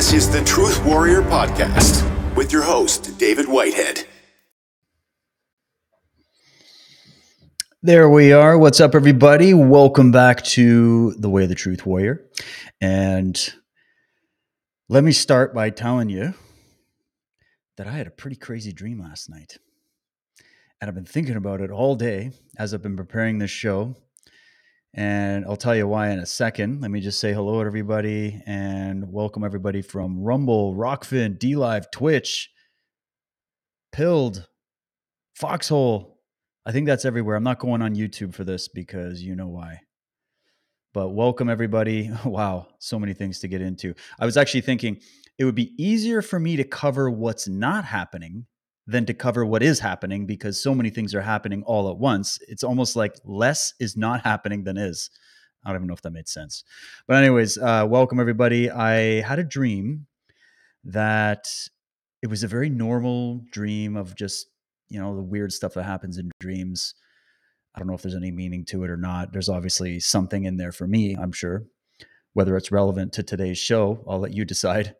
This is the Truth Warrior Podcast with your host, David Whitehead. There we are. What's up, everybody? Welcome back to The Way of the Truth Warrior. And let me start by telling you that I had a pretty crazy dream last night. And I've been thinking about it all day as I've been preparing this show. And I'll tell you why in a second. Let me just say hello to everybody and welcome everybody from Rumble, Rokfin, D Live, Twitch, Pilled, Foxhole. I think that's everywhere. I'm not going on YouTube for this because you know why. But welcome everybody. Wow, so many things to get into. I was actually thinking it would be easier for me to cover what's not happening than to cover what is happening because so many things are happening all at once. It's almost like less is not happening than is. I don't even know if that made sense. But, anyways, uh, welcome everybody. I had a dream that it was a very normal dream of just, you know, the weird stuff that happens in dreams. I don't know if there's any meaning to it or not. There's obviously something in there for me, I'm sure. Whether it's relevant to today's show, I'll let you decide.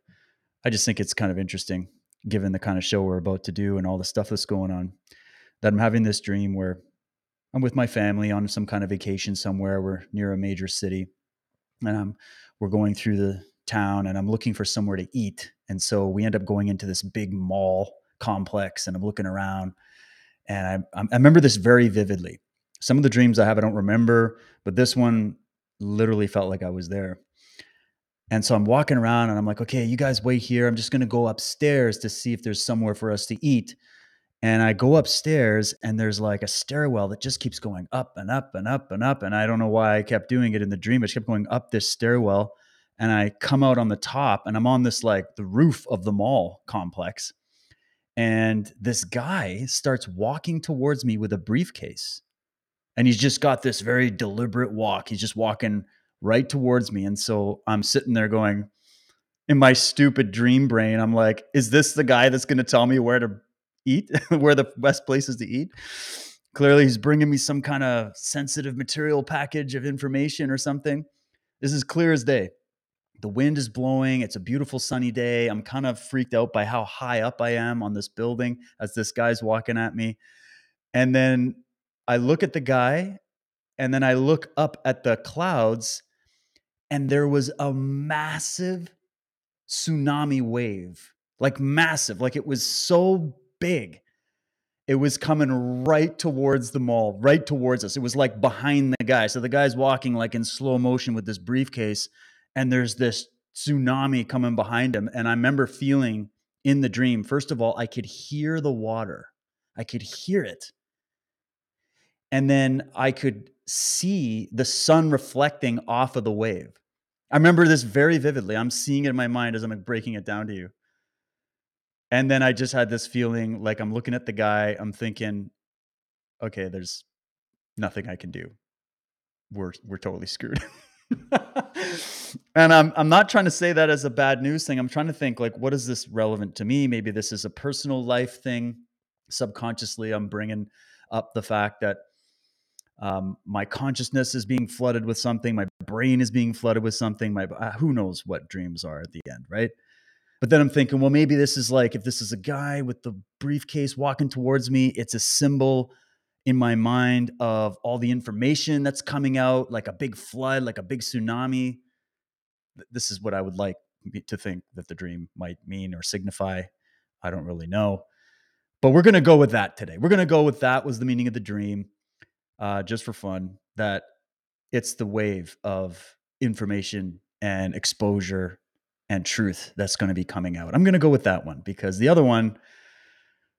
I just think it's kind of interesting given the kind of show we're about to do and all the stuff that's going on, that I'm having this dream where I'm with my family on some kind of vacation somewhere. We're near a major city, and I'm we're going through the town, and I'm looking for somewhere to eat. And so we end up going into this big mall complex, and I'm looking around, and I, I remember this very vividly. Some of the dreams I have, I don't remember, but this one literally felt like I was there. And so I'm walking around and I'm like, okay, you guys wait here. I'm just going to go upstairs to see if there's somewhere for us to eat. And I go upstairs and there's like a stairwell that just keeps going up and up and up and up. And I don't know why I kept doing it in the dream. I kept going up this stairwell. And I come out on the top and I'm on this like the roof of the mall complex. And this guy starts walking towards me with a briefcase. And he's just got this very deliberate walk. He's just walking right towards me. And so I'm sitting there going, in my stupid dream brain, I'm like, is this the guy that's going to tell me where to eat, where the best places to eat? Clearly, he's bringing me some kind of sensitive material package of information or something. This is clear as day. The wind is blowing. It's a beautiful sunny day. I'm kind of freaked out by how high up I am on this building as this guy's walking at me. And then I look at the guy and then I look up at the clouds and there was a massive tsunami wave like massive like it was so big. It was coming right towards the mall right towards us. It was like behind the guy. So the guy's walking like in slow motion with this briefcase and there's this tsunami coming behind him and i remember feeling in the dream first of all i could hear the water. I could hear it. And then i could see the sun reflecting off of the wave I remember this very vividly. I'm seeing it in my mind as I'm like breaking it down to you. And then I just had this feeling like I'm looking at the guy, I'm thinking, okay, there's nothing I can do. We're we're totally screwed. and I'm I'm not trying to say that as a bad news thing. I'm trying to think like what is this relevant to me? Maybe this is a personal life thing. Subconsciously, I'm bringing up the fact that um, my consciousness is being flooded with something. My brain is being flooded with something. My uh, who knows what dreams are at the end right? But then i'm thinking well maybe this is like if this is a guy with the briefcase walking towards me it's a symbol in my mind of all the information that's coming out like a big flood like a big tsunami. This is what i would like to think that the dream might mean or signify. I don't really know. But we're going to go with that today. We're going to go with that was the meaning of the dream uh, just for fun, that it's the wave of information and exposure and truth that's going to be coming out. I'm going to go with that one because the other one,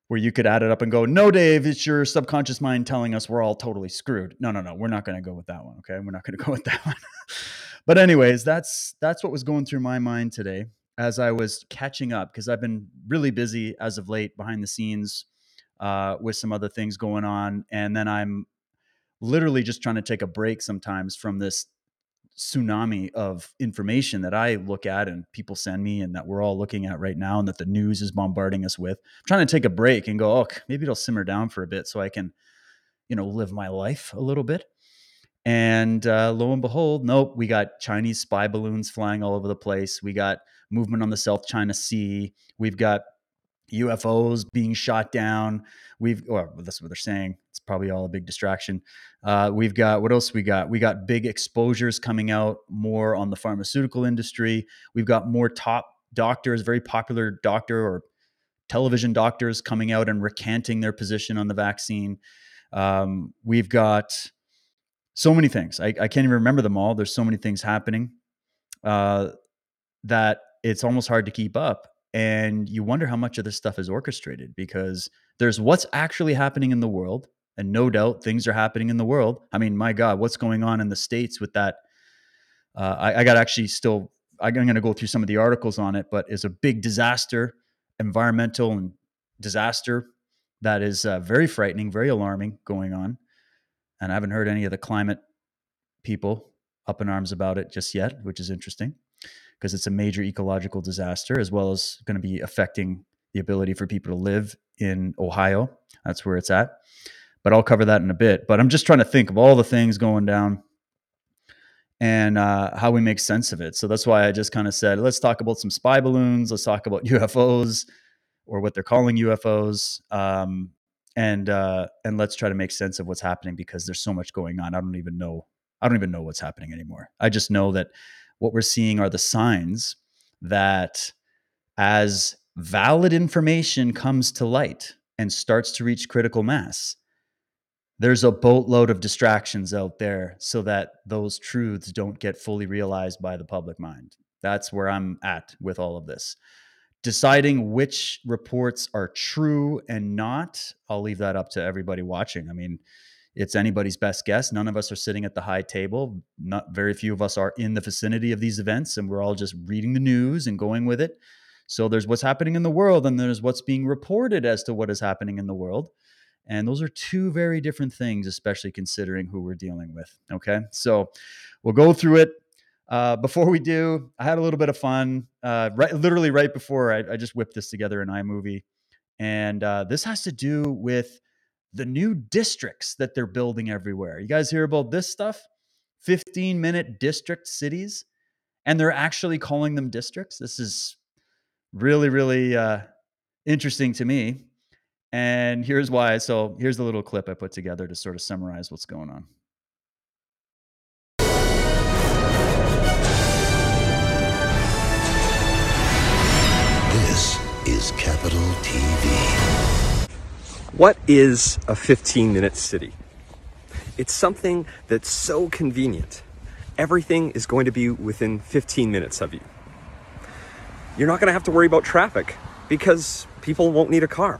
where you could add it up and go, no, Dave, it's your subconscious mind telling us we're all totally screwed. No, no, no, we're not going to go with that one. Okay, we're not going to go with that one. but anyways, that's that's what was going through my mind today as I was catching up because I've been really busy as of late behind the scenes uh, with some other things going on, and then I'm literally just trying to take a break sometimes from this tsunami of information that I look at and people send me and that we're all looking at right now and that the news is bombarding us with. I'm trying to take a break and go, oh, maybe it'll simmer down for a bit so I can, you know, live my life a little bit. And uh, lo and behold, nope, we got Chinese spy balloons flying all over the place. We got movement on the South China Sea. We've got UFOs being shot down. We've, well, that's what they're saying. It's probably all a big distraction. Uh, we've got, what else we got? We got big exposures coming out more on the pharmaceutical industry. We've got more top doctors, very popular doctor or television doctors coming out and recanting their position on the vaccine. Um, we've got so many things. I, I, can't even remember them all. There's so many things happening uh, that it's almost hard to keep up and you wonder how much of this stuff is orchestrated because there's what's actually happening in the world and no doubt things are happening in the world. I mean my god what's going on in the states with that uh, I, I got actually still i'm going to go through some of the articles on it but it's a big disaster environmental and disaster that is uh, very frightening very alarming going on and i haven't heard any of the climate people up in arms about it just yet which is interesting because it's a major ecological disaster as well as going to be affecting the ability for people to live in Ohio. That's where it's at. But I'll cover that in a bit. But I'm just trying to think of all the things going down and uh, how we make sense of it. So that's why I just kind of said, let's talk about some spy balloons. Let's talk about UFOs or what they're calling UFOs. Um, and uh, and let's try to make sense of what's happening because there's so much going on. I don't even know. I don't even know what's happening anymore. I just know that what we're seeing are the signs that as valid information comes to light and starts to reach critical mass, there's a boatload of distractions out there so that those truths don't get fully realized by the public mind. That's where I'm at with all of this. Deciding which reports are true and not, I'll leave that up to everybody watching. I mean, it's anybody's best guess. None of us are sitting at the high table. Not very few of us are in the vicinity of these events, and we're all just reading the news and going with it. So there's what's happening in the world, and there's what's being reported as to what is happening in the world. And those are two very different things, especially considering who we're dealing with. Okay. So we'll go through it. Uh, before we do, I had a little bit of fun. Uh, right, literally right before I, I, just whipped this together in iMovie. And uh, this has to do with the new districts that they're building everywhere. You guys hear about this stuff? 15 minute district cities, and they're actually calling them districts. This is really, really uh, interesting to me. And here's why. So here's the little clip I put together to sort of summarize what's going on. This is Capitol TV. What is a 15 minute city? It's something that's so convenient. Everything is going to be within 15 minutes of you. You're not going to have to worry about traffic because people won't need a car.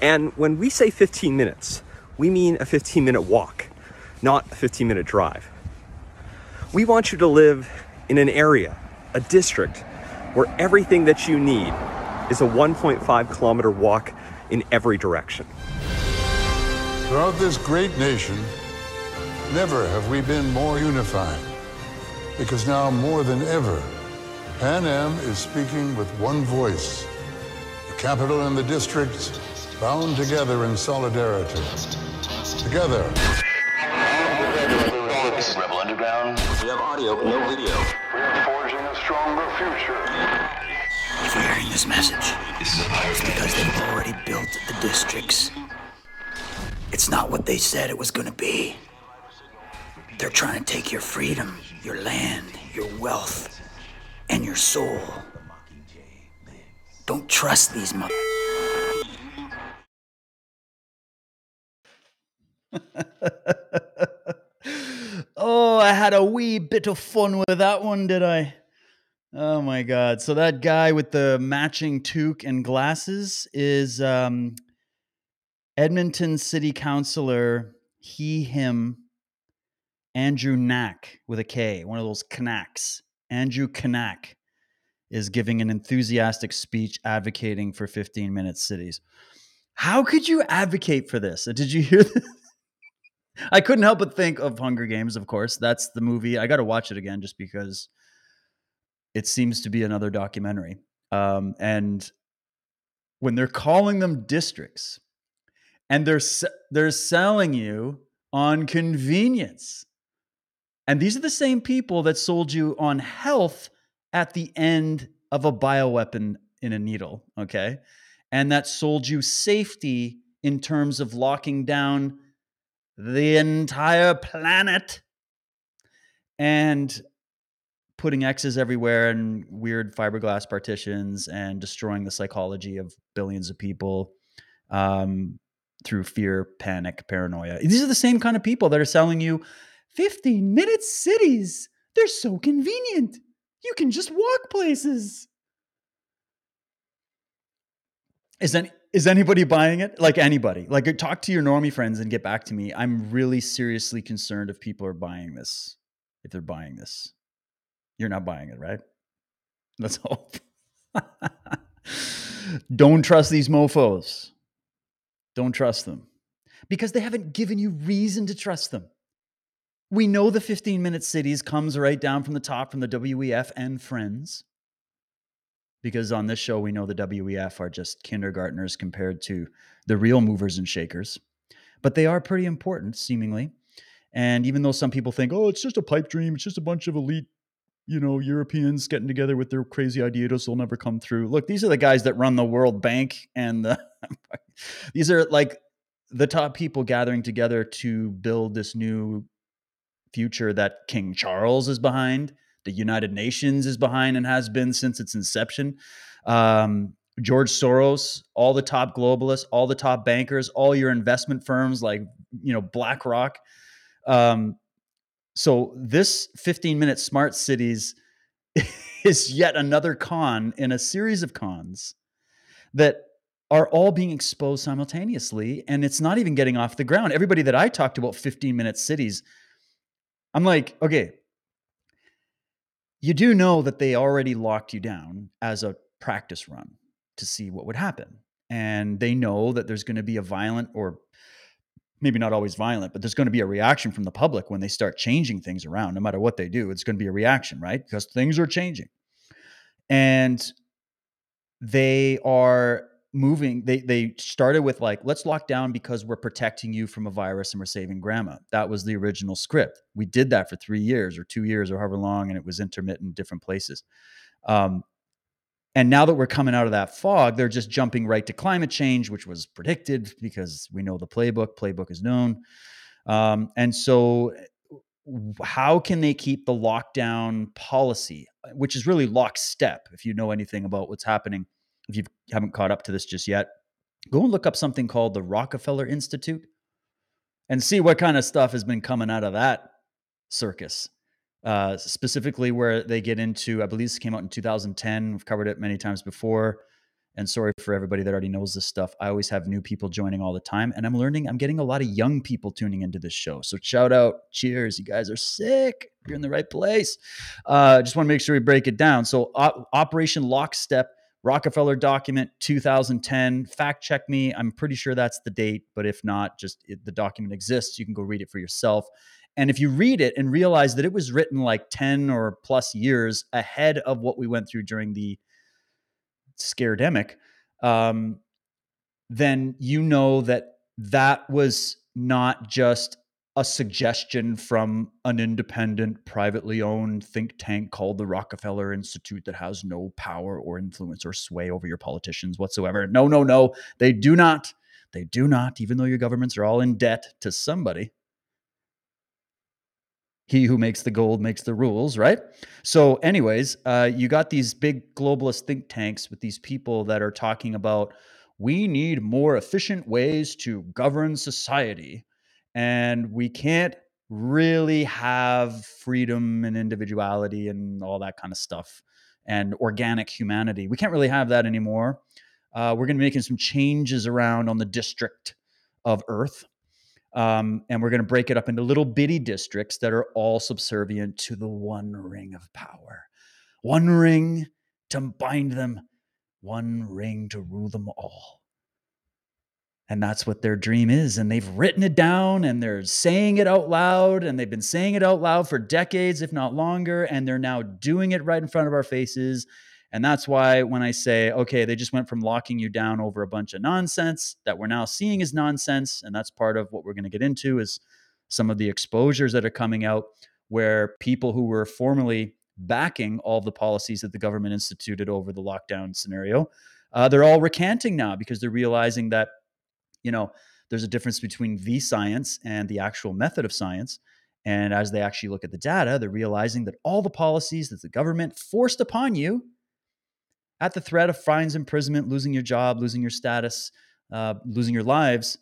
And when we say 15 minutes, we mean a 15 minute walk, not a 15 minute drive. We want you to live in an area, a district, where everything that you need is a 1.5 kilometer walk in every direction. Throughout this great nation, never have we been more unified. Because now more than ever, Panem is speaking with one voice. The capital and the districts bound together in solidarity. Together. This is Rebel Underground. We have audio, but no video. We are forging a stronger future. If you're hearing this message, it's because they've already built the districts. It's not what they said it was gonna be. They're trying to take your freedom, your land, your wealth, and your soul. Don't trust these mother. oh, I had a wee bit of fun with that one, did I? Oh my god! So that guy with the matching toque and glasses is um, Edmonton City Councilor. He, him, Andrew Knack with a K, one of those Knacks. Andrew Knack is giving an enthusiastic speech advocating for 15 minute cities. How could you advocate for this? Did you hear this? I couldn't help but think of Hunger Games, of course. That's the movie. I got to watch it again just because it seems to be another documentary. Um, and when they're calling them districts and they're they're selling you on convenience. And these are the same people that sold you on health at the end of a bioweapon in a needle, okay? And that sold you safety in terms of locking down the entire planet and putting X's everywhere and weird fiberglass partitions and destroying the psychology of billions of people um, through fear, panic, paranoia. These are the same kind of people that are selling you 15 minute cities. They're so convenient. You can just walk places. Is any, is anybody buying it? Like anybody? Like talk to your normie friends and get back to me. I'm really seriously concerned if people are buying this. If they're buying this. You're not buying it, right? Let's hope. Don't trust these mofos. Don't trust them because they haven't given you reason to trust them. We know the 15 minute cities comes right down from the top from the WEF and friends. Because on this show, we know the WEF are just kindergartners compared to the real movers and shakers. But they are pretty important, seemingly. And even though some people think, oh, it's just a pipe dream, it's just a bunch of elite you know, Europeans getting together with their crazy ideas will never come through. Look, these are the guys that run the World Bank and the these are like the top people gathering together to build this new future that King Charles is behind, the United Nations is behind and has been since its inception. Um, George Soros, all the top globalists, all the top bankers, all your investment firms like you know BlackRock. Um, so this 15 minute smart cities is yet another con in a series of cons that are all being exposed simultaneously and it's not even getting off the ground. Everybody that I talked about 15 minute cities, I'm like, okay, you do know that they already locked you down as a practice run to see what would happen. And they know that there's going to be a violent or maybe not always violent, but there's going to be a reaction from the public when they start changing things around. No matter what they do, it's going to be a reaction, right? Because things are changing. And they are moving they they started with like let's lock down because we're protecting you from a virus and we're saving grandma that was the original script we did that for three years or two years or however long and it was intermittent different places um, and now that we're coming out of that fog, they're just jumping right to climate change, which was predicted because we know the playbook. Playbook is known. Um, and so, how can they keep the lockdown policy, which is really lockstep? If you know anything about what's happening, if you haven't caught up to this just yet, go and look up something called the Rockefeller Institute and see what kind of stuff has been coming out of that circus uh, specifically where they get into, I believe this came out in 2010. We've covered it many times before. And sorry for everybody that already knows this stuff. I always have new people joining all the time, and I'm learning. I'm getting a lot of young people tuning into this show. So shout out, cheers! You guys are sick. You're in the right place. Uh, just want to make sure we break it down. So op- Operation Lockstep, Rockefeller document 2010. Fact check me. I'm pretty sure that's the date, but if not, just it, the document exists. You can go read it for yourself. And if you read it and realize that it was written like 10 or plus years ahead of what we went through during the scaredemic, um, then you know that that was not just a suggestion from an independent, privately owned think tank called the Rockefeller Institute that has no power or influence or sway over your politicians whatsoever. No, no, no. They do not. They do not, even though your governments are all in debt to somebody he who makes the gold makes the rules, right? So, anyways, uh, you got these big globalist think tanks with these people that are talking about we need more efficient ways to govern society, and we can't really have freedom and individuality and all that kind of stuff and organic humanity. We can't really have that anymore. Uh, we're going to be making some changes around on the district of Earth um, and we're going to break it up into little bitty districts that are all subservient to the one ring of power. One ring to bind them, one ring to rule them all. And that's what their dream is. And they've written it down and they're saying it out loud. And they've been saying it out loud for decades, if not longer. And they're now doing it right in front of our faces. And that's why when I say, okay, they just went from locking you down over a bunch of nonsense that we're now seeing is nonsense, and that's part of what we're going to get into is some of the exposures that are coming out where people who were formerly backing all the policies that the government instituted over the lockdown scenario, uh, they're all recanting now because they're realizing that, you know, there's a difference between the science and the actual method of science. And as they actually look at the data, they're realizing that all the policies that the government forced upon you at the threat of fines, imprisonment, losing your job, losing your status, uh, losing your lives,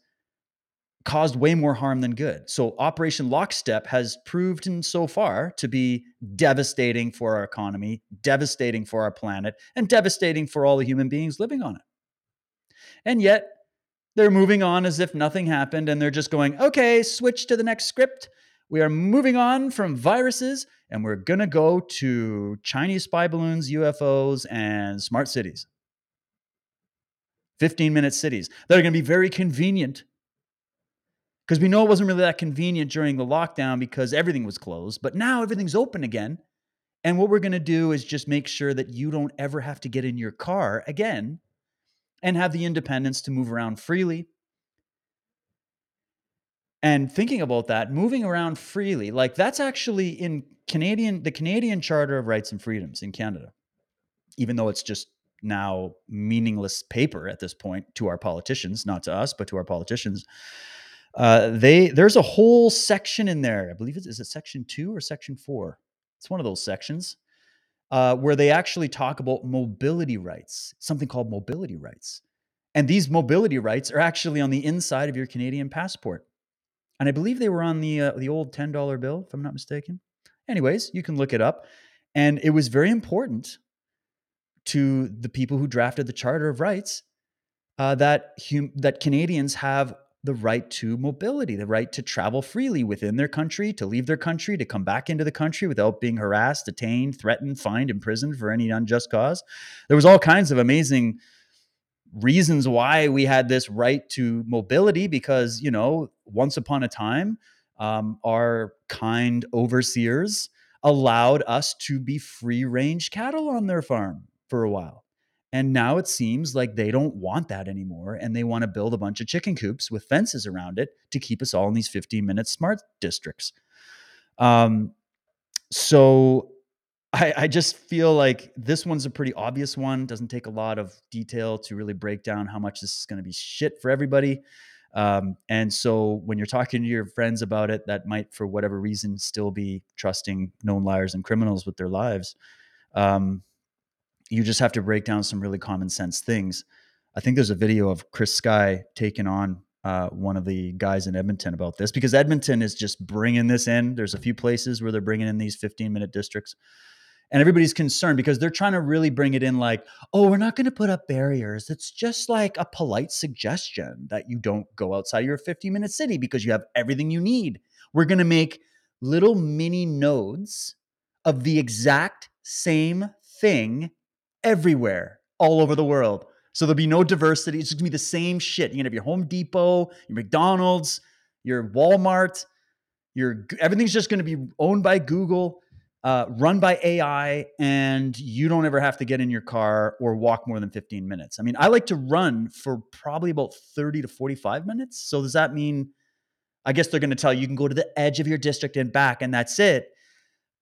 caused way more harm than good. So Operation Lockstep has proved in so far to be devastating for our economy, devastating for our planet, and devastating for all the human beings living on it. And yet they're moving on as if nothing happened and they're just going, okay, switch to the next script. We are moving on from viruses and we're going to go to Chinese spy balloons, UFOs, and smart cities. 15 minute cities that are going to be very convenient because we know it wasn't really that convenient during the lockdown because everything was closed, but now everything's open again. And what we're going to do is just make sure that you don't ever have to get in your car again and have the independence to move around freely. And thinking about that, moving around freely, like that's actually in Canadian, the Canadian Charter of Rights and Freedoms in Canada, even though it's just now meaningless paper at this point to our politicians, not to us, but to our politicians. Uh, they there's a whole section in there. I believe it's is it section two or section four. It's one of those sections uh, where they actually talk about mobility rights, something called mobility rights, and these mobility rights are actually on the inside of your Canadian passport. And I believe they were on the uh, the old ten dollar bill, if I'm not mistaken. Anyways, you can look it up, and it was very important to the people who drafted the Charter of Rights uh, that hum- that Canadians have the right to mobility, the right to travel freely within their country, to leave their country, to come back into the country without being harassed, detained, threatened, fined, imprisoned for any unjust cause. There was all kinds of amazing reasons why we had this right to mobility because, you know, once upon a time, um, our kind overseers allowed us to be free range cattle on their farm for a while. And now it seems like they don't want that anymore. And they want to build a bunch of chicken coops with fences around it to keep us all in these 15 minute smart districts. Um, so I, I just feel like this one's a pretty obvious one. Doesn't take a lot of detail to really break down how much this is going to be shit for everybody. Um, and so when you're talking to your friends about it, that might, for whatever reason, still be trusting known liars and criminals with their lives. Um, you just have to break down some really common sense things. I think there's a video of Chris Sky taking on uh, one of the guys in Edmonton about this because Edmonton is just bringing this in. There's a few places where they're bringing in these 15 minute districts. And everybody's concerned because they're trying to really bring it in like, oh, we're not going to put up barriers. It's just like a polite suggestion that you don't go outside your 15 minute city because you have everything you need. We're going to make little mini nodes of the exact same thing everywhere, all over the world. So there'll be no diversity. It's just gonna be the same shit. You're gonna have your Home Depot, your McDonald's, your Walmart, your everything's just gonna be owned by Google, uh, run by AI, and you don't ever have to get in your car or walk more than 15 minutes. I mean, I like to run for probably about 30 to 45 minutes. So does that mean? I guess they're going to tell you you can go to the edge of your district and back, and that's it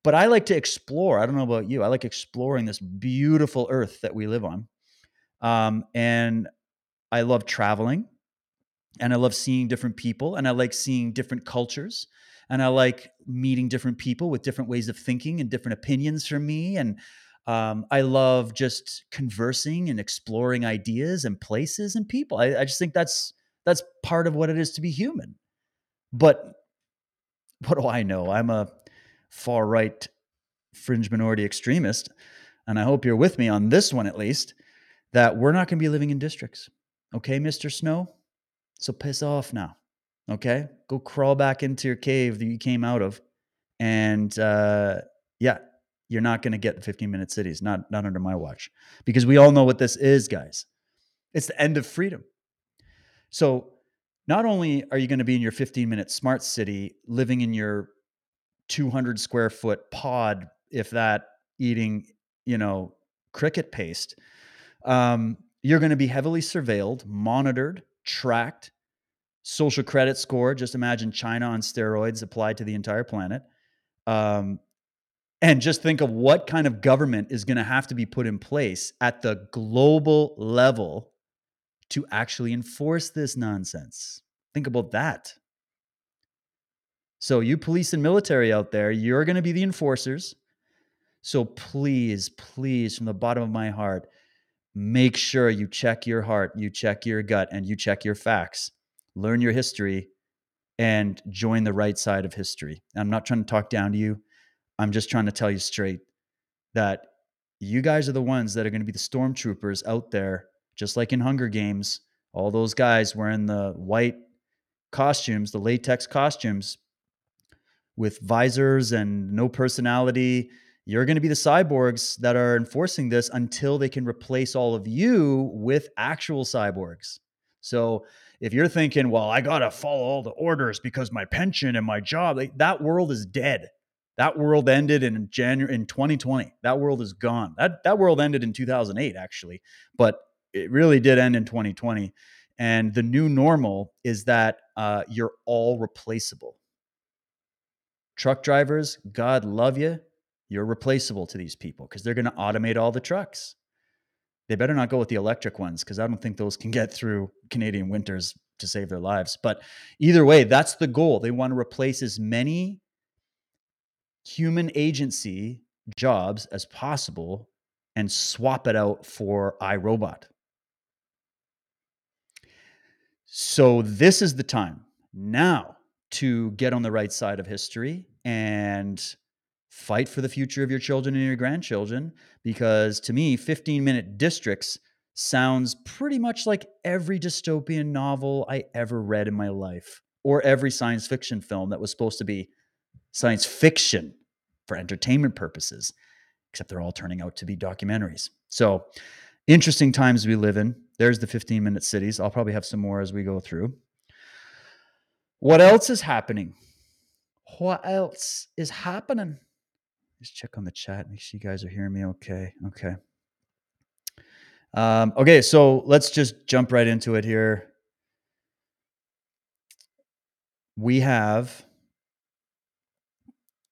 but I like to explore. I don't know about you. I like exploring this beautiful earth that we live on. Um, and I love traveling and I love seeing different people and I like seeing different cultures and I like meeting different people with different ways of thinking and different opinions from me. And um, I love just conversing and exploring ideas and places and people. I, I just think that's that's part of what it is to be human. But what do I know? I'm a far right fringe minority extremist, and I hope you're with me on this one at least, that we're not going to be living in districts. Okay, Mr. Snow? So piss off now. Okay? Go crawl back into your cave that you came out of. And uh, yeah, you're not going to get the 15 minute cities, not, not under my watch. Because we all know what this is, guys. It's the end of freedom. So not only are you going to be in your 15 minute smart city, living in your 200 square foot pod, if that, eating, you know, cricket paste, um, you're going to be heavily surveilled, monitored, tracked, social credit score. Just imagine China on steroids applied to the entire planet. Um, and just think of what kind of government is going to have to be put in place at the global level to actually enforce this nonsense. Think about that. So, you police and military out there, you're going to be the enforcers. So, please, please, from the bottom of my heart, make sure you check your heart, you check your gut, and you check your facts. Learn your history and join the right side of history. I'm not trying to talk down to you. I'm just trying to tell you straight that you guys are the ones that are going to be the stormtroopers out there, just like in Hunger Games. All those guys wearing the white costumes, the latex costumes with visors and no personality. You're going to be the cyborgs that are enforcing this until they can replace all of you with actual cyborgs. So if you're thinking, well, I got to follow all the orders because my pension and my job, like, that world is dead. That world ended in January in 2020. That world is gone. That that world ended in 2008 actually, but it really did end in 2020. And the new normal is that uh, you're all replaceable. Truck drivers, God love you, you're replaceable to these people because they're going to automate all the trucks. They better not go with the electric ones because I don't think those can get through Canadian winters to save their lives. But either way, that's the goal. They want to replace as many human agency jobs as possible and swap it out for iRobot. So, this is the time now to get on the right side of history and fight for the future of your children and your grandchildren. Because to me, 15 minute districts sounds pretty much like every dystopian novel I ever read in my life or every science fiction film that was supposed to be science fiction for entertainment purposes, except they're all turning out to be documentaries. So, interesting times we live in. There's the 15 minute cities. I'll probably have some more as we go through. What else is happening? What else is happening? Just check on the chat, make sure you guys are hearing me okay. Okay. Um, okay, so let's just jump right into it here. We have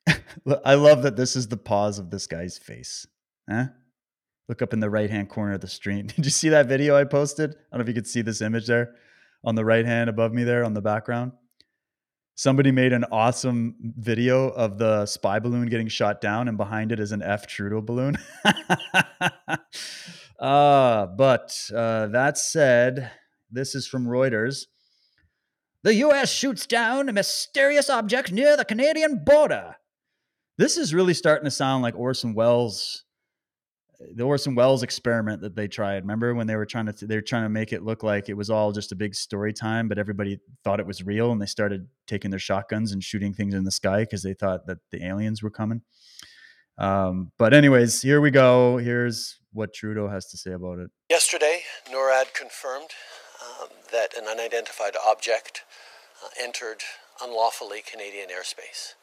I love that this is the pause of this guy's face. Huh? Look up in the right hand corner of the screen. Did you see that video I posted? I don't know if you could see this image there on the right hand above me there on the background. Somebody made an awesome video of the spy balloon getting shot down, and behind it is an F Trudeau balloon. uh, but uh, that said, this is from Reuters. The U.S. shoots down a mysterious object near the Canadian border. This is really starting to sound like Orson Welles, the Orson Welles experiment that they tried. Remember when they were trying to they were trying to make it look like it was all just a big story time, but everybody thought it was real, and they started taking their shotguns and shooting things in the sky because they thought that the aliens were coming. Um, but anyways, here we go. Here's what Trudeau has to say about it. Yesterday, NORAD confirmed um, that an unidentified object uh, entered unlawfully Canadian airspace.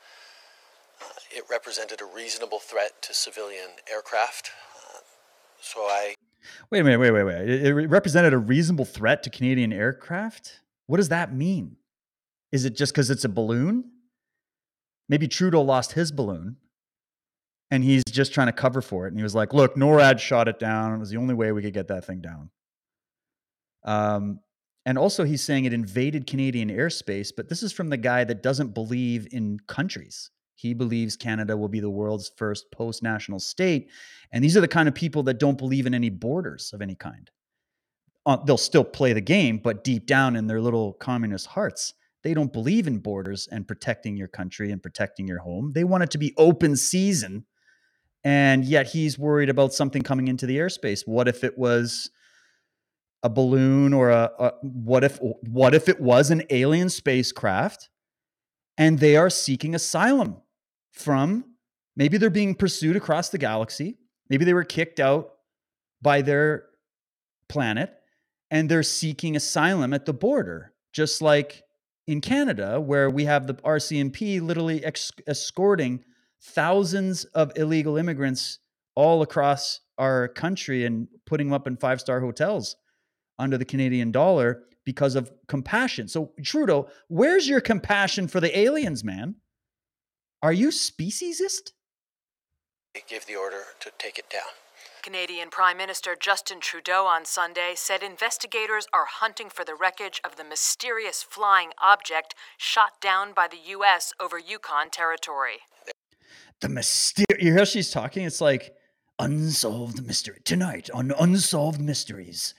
Uh, it represented a reasonable threat to civilian aircraft. So I. Wait a minute, wait, wait, wait. It, it represented a reasonable threat to Canadian aircraft? What does that mean? Is it just because it's a balloon? Maybe Trudeau lost his balloon and he's just trying to cover for it. And he was like, look, NORAD shot it down. It was the only way we could get that thing down. Um, and also, he's saying it invaded Canadian airspace, but this is from the guy that doesn't believe in countries. He believes Canada will be the world's first post national state. And these are the kind of people that don't believe in any borders of any kind. Uh, they'll still play the game, but deep down in their little communist hearts, they don't believe in borders and protecting your country and protecting your home. They want it to be open season. And yet he's worried about something coming into the airspace. What if it was a balloon or a, a what if what if it was an alien spacecraft and they are seeking asylum from maybe they're being pursued across the galaxy. Maybe they were kicked out by their planet and they're seeking asylum at the border, just like in Canada, where we have the RCMP literally ex- escorting thousands of illegal immigrants all across our country and putting them up in five star hotels under the Canadian dollar because of compassion. So, Trudeau, where's your compassion for the aliens, man? Are you speciesist? They gave the order to take it down. Canadian Prime Minister Justin Trudeau on Sunday said investigators are hunting for the wreckage of the mysterious flying object shot down by the U.S. over Yukon territory. The mysterious. You hear how she's talking? It's like unsolved mystery. Tonight on Unsolved Mysteries,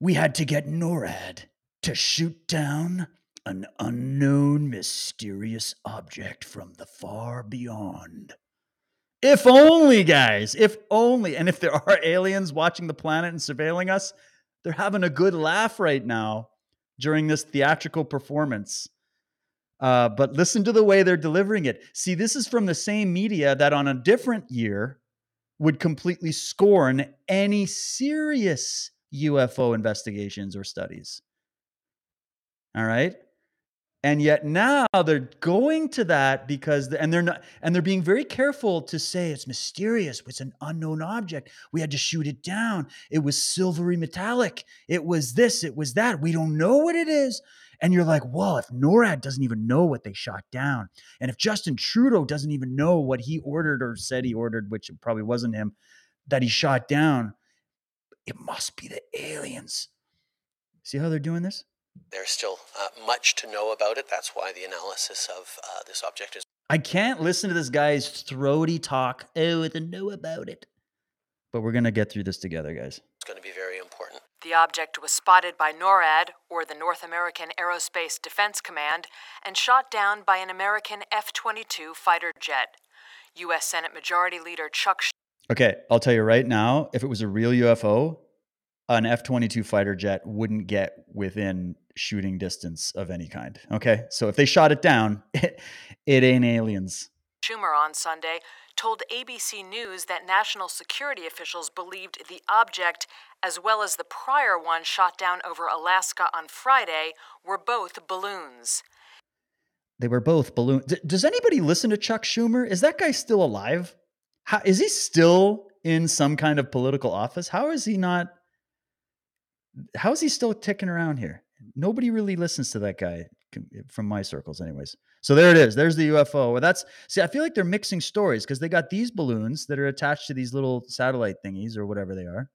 we had to get NORAD to shoot down an unknown mysterious object from the far beyond. If only, guys, if only. And if there are aliens watching the planet and surveilling us, they're having a good laugh right now during this theatrical performance. Uh, but listen to the way they're delivering it. See, this is from the same media that on a different year would completely scorn any serious UFO investigations or studies. All right and yet now they're going to that because and they're not and they're being very careful to say it's mysterious it's an unknown object we had to shoot it down it was silvery metallic it was this it was that we don't know what it is and you're like well if norad doesn't even know what they shot down and if justin trudeau doesn't even know what he ordered or said he ordered which probably wasn't him that he shot down it must be the aliens see how they're doing this there's still uh, much to know about it. That's why the analysis of uh, this object is. I can't listen to this guy's throaty talk. Oh, to know about it. But we're going to get through this together, guys. It's going to be very important. The object was spotted by NORAD, or the North American Aerospace Defense Command, and shot down by an American F 22 fighter jet. U.S. Senate Majority Leader Chuck. Okay, I'll tell you right now if it was a real UFO, an F 22 fighter jet wouldn't get within shooting distance of any kind. Okay. So if they shot it down, it, it ain't aliens. Schumer on Sunday told ABC News that national security officials believed the object, as well as the prior one shot down over Alaska on Friday, were both balloons. They were both balloons. D- does anybody listen to Chuck Schumer? Is that guy still alive? How, is he still in some kind of political office? How is he not? how is he still ticking around here? Nobody really listens to that guy from my circles, anyways. So there it is. There's the UFO. Well, that's see. I feel like they're mixing stories because they got these balloons that are attached to these little satellite thingies or whatever they are.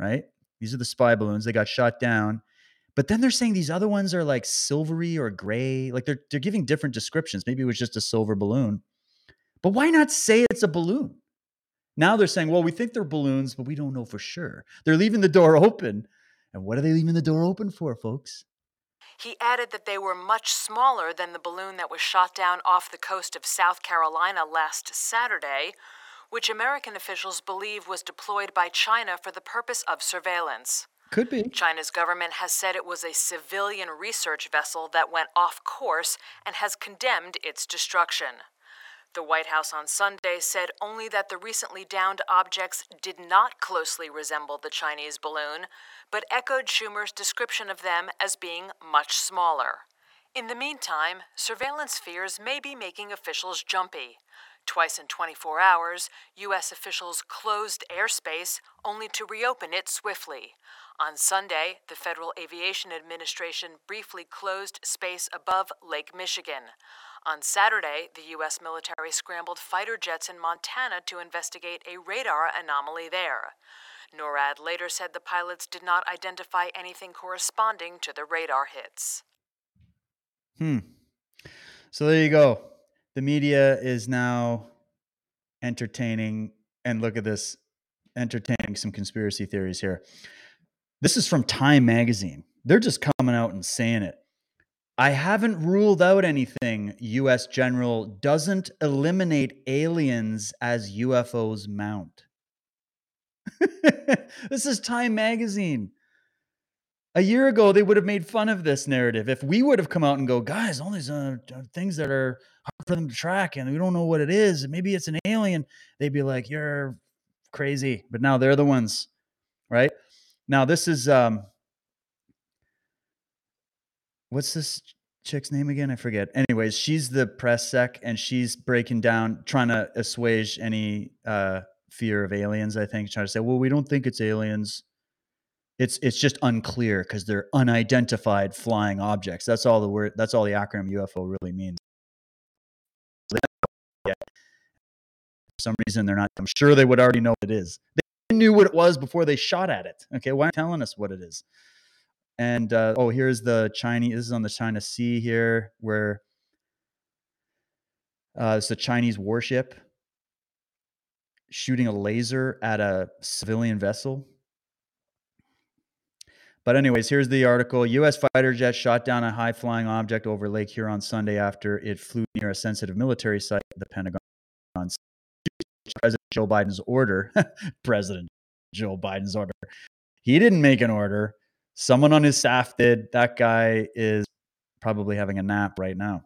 Right? These are the spy balloons. They got shot down. But then they're saying these other ones are like silvery or gray. Like they're they're giving different descriptions. Maybe it was just a silver balloon. But why not say it's a balloon? Now they're saying, well, we think they're balloons, but we don't know for sure. They're leaving the door open. And what are they leaving the door open for, folks? He added that they were much smaller than the balloon that was shot down off the coast of South Carolina last Saturday, which American officials believe was deployed by China for the purpose of surveillance. Could be. China's government has said it was a civilian research vessel that went off course and has condemned its destruction. The White House on Sunday said only that the recently downed objects did not closely resemble the Chinese balloon, but echoed Schumer's description of them as being much smaller. In the meantime, surveillance fears may be making officials jumpy. Twice in 24 hours, U.S. officials closed airspace only to reopen it swiftly. On Sunday, the Federal Aviation Administration briefly closed space above Lake Michigan. On Saturday, the U.S. military scrambled fighter jets in Montana to investigate a radar anomaly there. NORAD later said the pilots did not identify anything corresponding to the radar hits. Hmm. So there you go. The media is now entertaining, and look at this, entertaining some conspiracy theories here. This is from Time Magazine. They're just coming out and saying it. I haven't ruled out anything, US General doesn't eliminate aliens as UFOs mount. this is Time Magazine. A year ago, they would have made fun of this narrative. If we would have come out and go, guys, all these uh, things that are hard for them to track and we don't know what it is, maybe it's an alien, they'd be like, you're crazy. But now they're the ones, right? Now, this is um, what's this chick's name again? I forget. Anyways, she's the press sec and she's breaking down, trying to assuage any uh, fear of aliens, I think, trying to say, well, we don't think it's aliens. It's it's just unclear because they're unidentified flying objects. That's all the word. That's all the acronym UFO really means. For some reason, they're not. I'm sure they would already know what it is. They knew what it was before they shot at it. Okay, why aren't telling us what it is? And uh, oh, here's the Chinese. This is on the China Sea here, where uh, it's a Chinese warship shooting a laser at a civilian vessel. But anyways, here's the article. U.S. fighter jet shot down a high-flying object over Lake Huron Sunday after it flew near a sensitive military site. The Pentagon. On President Joe Biden's order. President Joe Biden's order. He didn't make an order. Someone on his staff did. That guy is probably having a nap right now.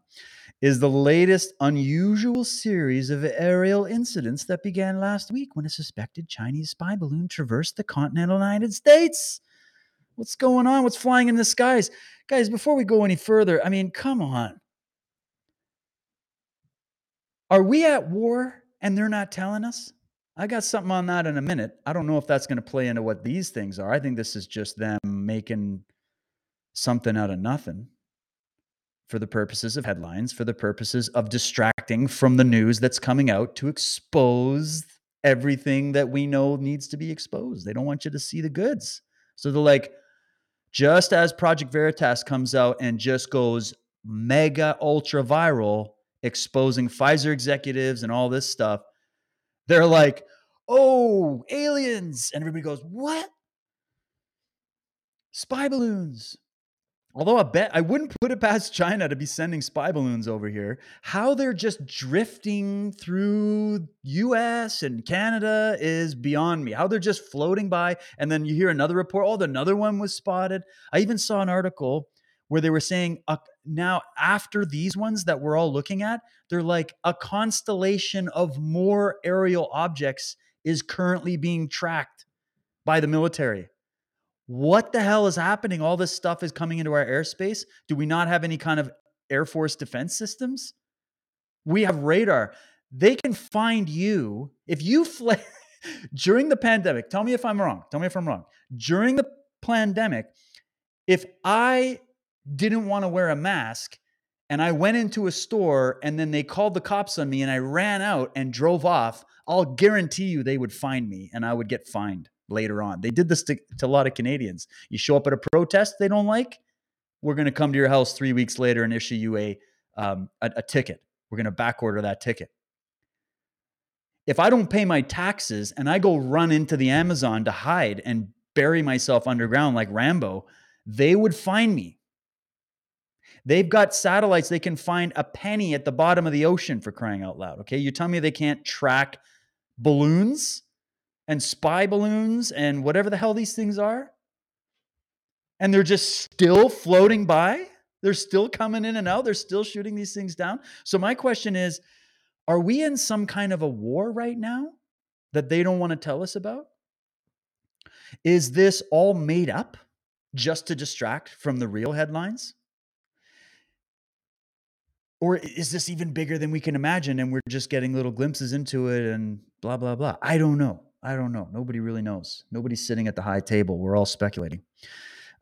Is the latest unusual series of aerial incidents that began last week when a suspected Chinese spy balloon traversed the continental United States. What's going on? What's flying in the skies? Guys, before we go any further, I mean, come on. Are we at war and they're not telling us? I got something on that in a minute. I don't know if that's going to play into what these things are. I think this is just them making something out of nothing for the purposes of headlines, for the purposes of distracting from the news that's coming out to expose everything that we know needs to be exposed. They don't want you to see the goods. So they're like, just as Project Veritas comes out and just goes mega ultra viral, exposing Pfizer executives and all this stuff, they're like, oh, aliens. And everybody goes, what? Spy balloons. Although I bet I wouldn't put it past China to be sending spy balloons over here. How they're just drifting through US and Canada is beyond me. How they're just floating by and then you hear another report, oh, another one was spotted. I even saw an article where they were saying uh, now after these ones that we're all looking at, they're like a constellation of more aerial objects is currently being tracked by the military what the hell is happening? All this stuff is coming into our airspace. Do we not have any kind of Air Force defense systems? We have radar. They can find you if you fly during the pandemic. Tell me if I'm wrong. Tell me if I'm wrong. During the pandemic, if I didn't want to wear a mask and I went into a store and then they called the cops on me and I ran out and drove off, I'll guarantee you they would find me and I would get fined later on. They did this to, to a lot of Canadians. You show up at a protest they don't like, we're going to come to your house three weeks later and issue you a, um, a, a ticket. We're going to back order that ticket. If I don't pay my taxes and I go run into the Amazon to hide and bury myself underground like Rambo, they would find me. They've got satellites. They can find a penny at the bottom of the ocean for crying out loud. Okay. You tell me they can't track balloons? and spy balloons and whatever the hell these things are. And they're just still floating by. They're still coming in and out. They're still shooting these things down. So, my question is are we in some kind of a war right now that they don't want to tell us about? Is this all made up just to distract from the real headlines? Or is this even bigger than we can imagine and we're just getting little glimpses into it and blah, blah, blah? I don't know. I don't know. Nobody really knows. Nobody's sitting at the high table. We're all speculating.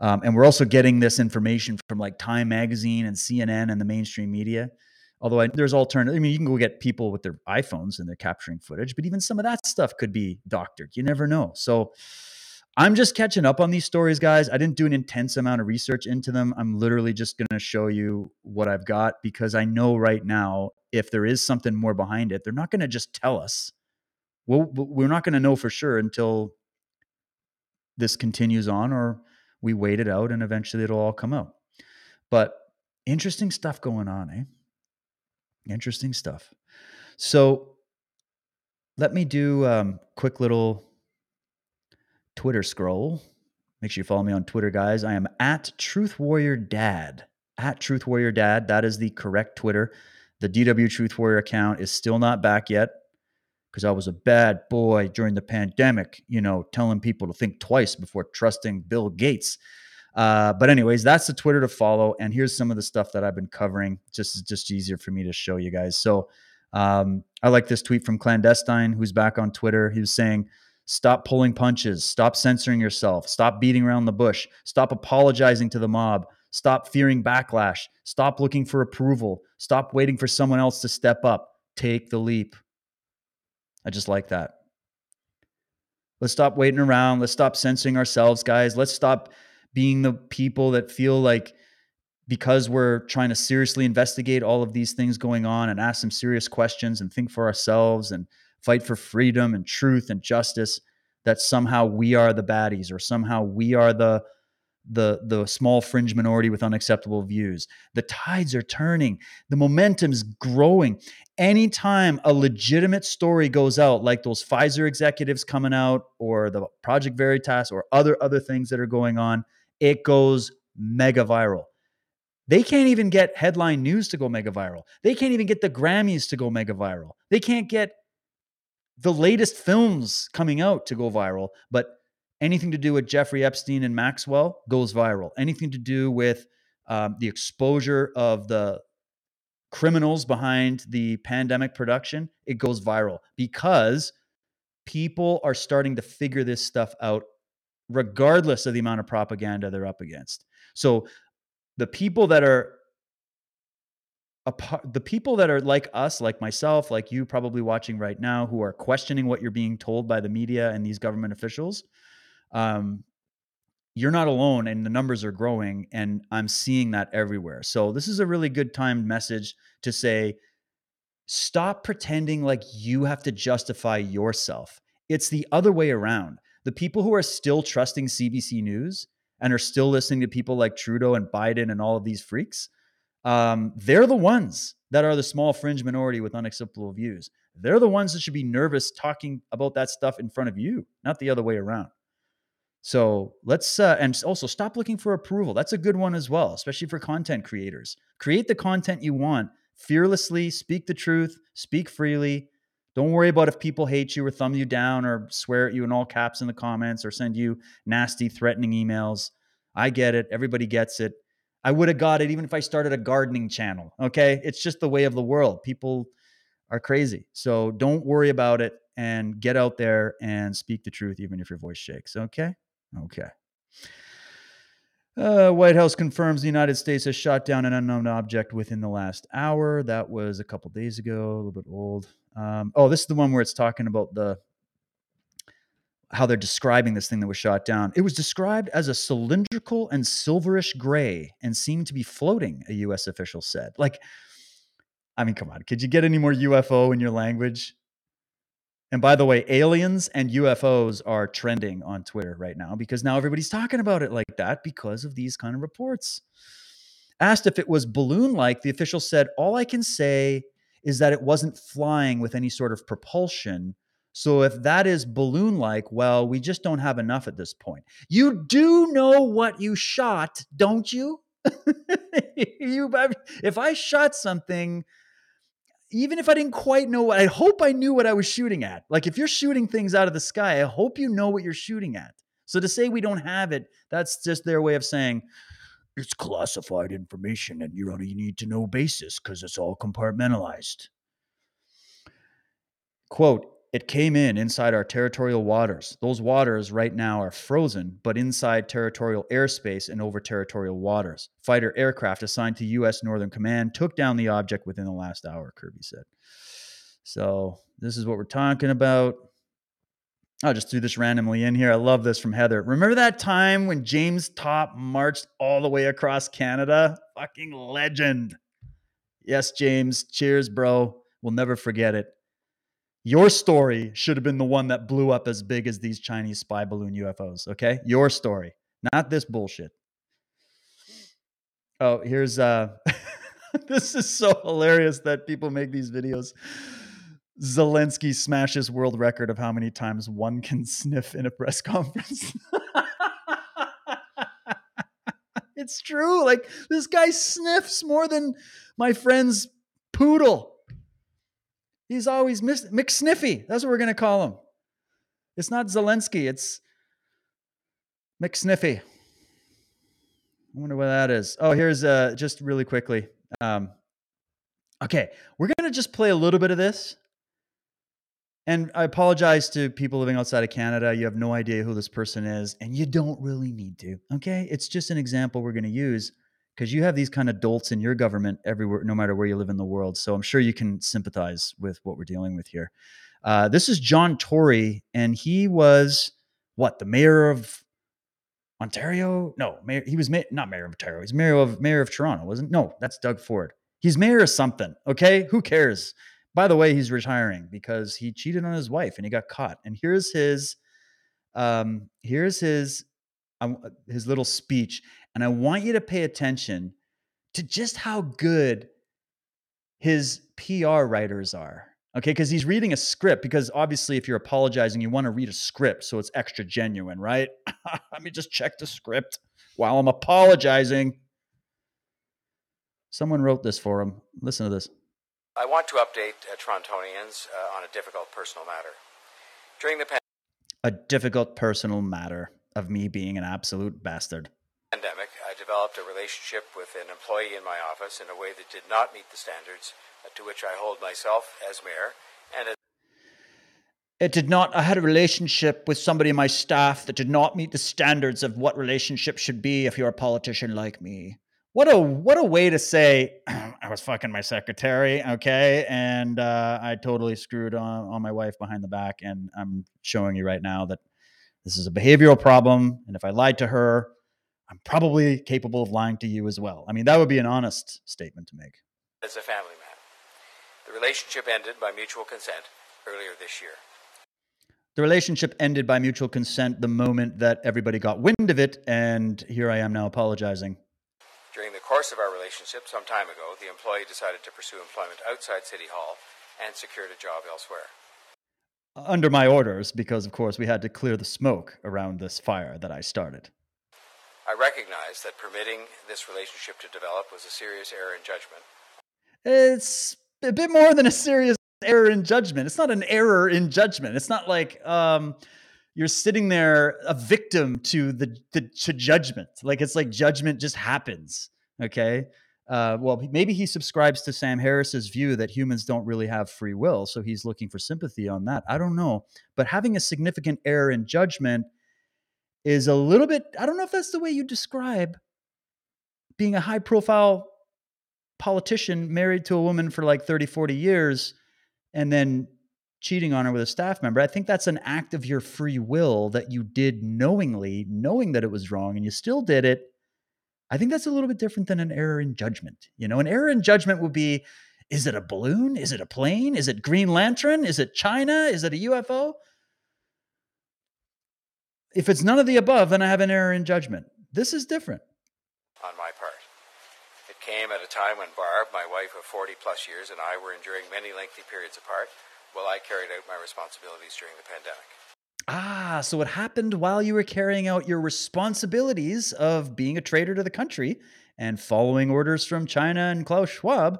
Um, and we're also getting this information from like Time Magazine and CNN and the mainstream media. Although I, there's alternative. I mean, you can go get people with their iPhones and they're capturing footage, but even some of that stuff could be doctored. You never know. So I'm just catching up on these stories, guys. I didn't do an intense amount of research into them. I'm literally just going to show you what I've got because I know right now if there is something more behind it, they're not going to just tell us we'll, we're not going to know for sure until this continues on or we wait it out and eventually it'll all come out. But interesting stuff going on, eh? Interesting stuff. So let me do um, quick little Twitter scroll. Make sure you follow me on Twitter, guys. I am at Truth Warrior Dad. At Truth Warrior Dad. That is the correct Twitter. The DW Truth Warrior account is still not back yet because I was a bad boy during the pandemic, you know, telling people to think twice before trusting Bill Gates. Uh, but anyways, that's the Twitter to follow. And here's some of the stuff that I've been covering. Just just easier for me to show you guys. So um, I like this tweet from Clandestine, who's back on Twitter. He was saying Stop pulling punches. Stop censoring yourself. Stop beating around the bush. Stop apologizing to the mob. Stop fearing backlash. Stop looking for approval. Stop waiting for someone else to step up. Take the leap. I just like that. Let's stop waiting around. Let's stop censoring ourselves, guys. Let's stop being the people that feel like because we're trying to seriously investigate all of these things going on and ask some serious questions and think for ourselves and fight for freedom and truth and justice that somehow we are the baddies or somehow we are the the the small fringe minority with unacceptable views. The tides are turning. The momentum's growing. Anytime a legitimate story goes out, like those Pfizer executives coming out, or the Project Veritas, or other other things that are going on, it goes mega viral. They can't even get headline news to go mega viral. They can't even get the Grammys to go mega viral. They can't get the latest films coming out to go viral. But anything to do with Jeffrey Epstein and Maxwell goes viral. Anything to do with um, the exposure of the criminals behind the pandemic production, it goes viral because people are starting to figure this stuff out regardless of the amount of propaganda they're up against. So the people that are the people that are like us, like myself, like you probably watching right now, who are questioning what you're being told by the media and these government officials, um, you're not alone and the numbers are growing and i'm seeing that everywhere. So this is a really good timed message to say stop pretending like you have to justify yourself. It's the other way around. The people who are still trusting cbc news and are still listening to people like trudeau and biden and all of these freaks um, they're the ones that are the small fringe minority with unacceptable views they're the ones that should be nervous talking about that stuff in front of you not the other way around so let's uh, and also stop looking for approval. That's a good one as well, especially for content creators. Create the content you want fearlessly. Speak the truth. Speak freely. Don't worry about if people hate you or thumb you down or swear at you in all caps in the comments or send you nasty, threatening emails. I get it. Everybody gets it. I would have got it even if I started a gardening channel. Okay. It's just the way of the world. People are crazy. So don't worry about it and get out there and speak the truth, even if your voice shakes. Okay. Okay. Uh, White House confirms the United States has shot down an unknown object within the last hour. That was a couple days ago, a little bit old. Um, oh, this is the one where it's talking about the how they're describing this thing that was shot down. It was described as a cylindrical and silverish gray and seemed to be floating, a U.S. official said. Like, I mean, come on, could you get any more UFO in your language? And by the way, aliens and UFOs are trending on Twitter right now because now everybody's talking about it like that because of these kind of reports. Asked if it was balloon like, the official said, All I can say is that it wasn't flying with any sort of propulsion. So if that is balloon like, well, we just don't have enough at this point. You do know what you shot, don't you? you if I shot something even if I didn't quite know what I hope I knew what I was shooting at. Like if you're shooting things out of the sky, I hope you know what you're shooting at. So to say we don't have it, that's just their way of saying it's classified information and you're on a need to know basis because it's all compartmentalized. Quote, it came in inside our territorial waters. Those waters right now are frozen, but inside territorial airspace and over territorial waters. Fighter aircraft assigned to U.S. Northern Command took down the object within the last hour, Kirby said. So, this is what we're talking about. I'll just do this randomly in here. I love this from Heather. Remember that time when James Topp marched all the way across Canada? Fucking legend. Yes, James. Cheers, bro. We'll never forget it. Your story should have been the one that blew up as big as these Chinese spy balloon UFOs. Okay. Your story, not this bullshit. Oh, here's uh this is so hilarious that people make these videos. Zelensky smashes world record of how many times one can sniff in a press conference. it's true. Like this guy sniffs more than my friend's poodle. He's always miss- McSniffy. That's what we're going to call him. It's not Zelensky, it's McSniffy. I wonder what that is. Oh, here's uh, just really quickly. Um, okay, we're going to just play a little bit of this. And I apologize to people living outside of Canada. You have no idea who this person is, and you don't really need to. Okay. It's just an example we're going to use because you have these kind of dolts in your government everywhere, no matter where you live in the world. So I'm sure you can sympathize with what we're dealing with here. Uh, this is John Tory, and he was what the mayor of Ontario? No, mayor, he was ma- not mayor of Ontario. He's mayor of mayor of Toronto, wasn't? No, that's Doug Ford. He's mayor of something. Okay, who cares? By the way, he's retiring because he cheated on his wife and he got caught. And here's his, um, here's his, um, his little speech. And I want you to pay attention to just how good his PR writers are. Okay, because he's reading a script. Because obviously, if you're apologizing, you want to read a script so it's extra genuine, right? Let me just check the script while I'm apologizing. Someone wrote this for him. Listen to this. I want to update uh, Torontonians uh, on a difficult personal matter. During the A difficult personal matter of me being an absolute bastard. pandemic, I developed a relationship with an employee in my office in a way that did not meet the standards uh, to which I hold myself as mayor and as It did not. I had a relationship with somebody in my staff that did not meet the standards of what relationship should be if you're a politician like me. What a what a way to say I was fucking my secretary, okay, and uh, I totally screwed on, on my wife behind the back, and I'm showing you right now that this is a behavioral problem, and if I lied to her, I'm probably capable of lying to you as well. I mean, that would be an honest statement to make. as a family man. The relationship ended by mutual consent earlier this year. The relationship ended by mutual consent the moment that everybody got wind of it, and here I am now apologizing. During the course of our relationship some time ago, the employee decided to pursue employment outside City Hall and secured a job elsewhere. Under my orders, because of course we had to clear the smoke around this fire that I started. I recognize that permitting this relationship to develop was a serious error in judgment. It's a bit more than a serious error in judgment. It's not an error in judgment. It's not like um, you're sitting there a victim to the, the to judgment. Like it's like judgment just happens. Okay. Uh, well, maybe he subscribes to Sam Harris's view that humans don't really have free will, so he's looking for sympathy on that. I don't know, but having a significant error in judgment is a little bit. I don't know if that's the way you describe being a high profile politician married to a woman for like 30, 40 years and then cheating on her with a staff member. I think that's an act of your free will that you did knowingly, knowing that it was wrong and you still did it. I think that's a little bit different than an error in judgment. You know, an error in judgment would be is it a balloon? Is it a plane? Is it Green Lantern? Is it China? Is it a UFO? If it's none of the above, then I have an error in judgment. This is different. on my part. It came at a time when Barb, my wife of 40 plus years, and I were enduring many lengthy periods apart while I carried out my responsibilities during the pandemic. Ah, so it happened while you were carrying out your responsibilities of being a traitor to the country and following orders from China and Klaus Schwab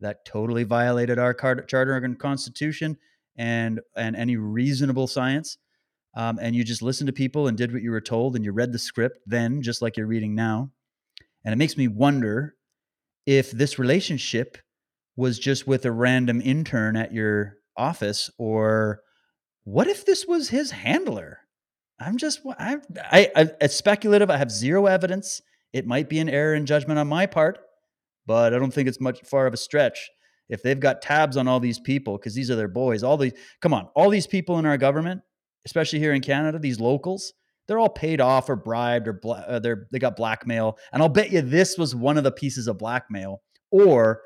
that totally violated our charter and constitution and and any reasonable science. Um, and you just listened to people and did what you were told, and you read the script then, just like you're reading now. And it makes me wonder if this relationship was just with a random intern at your office, or what if this was his handler? I'm just, I, I, I, it's speculative. I have zero evidence. It might be an error in judgment on my part, but I don't think it's much far of a stretch. If they've got tabs on all these people, because these are their boys, all these, come on, all these people in our government, especially here in Canada, these locals, they're all paid off or bribed or bla- uh, they're they got blackmail. And I'll bet you this was one of the pieces of blackmail, or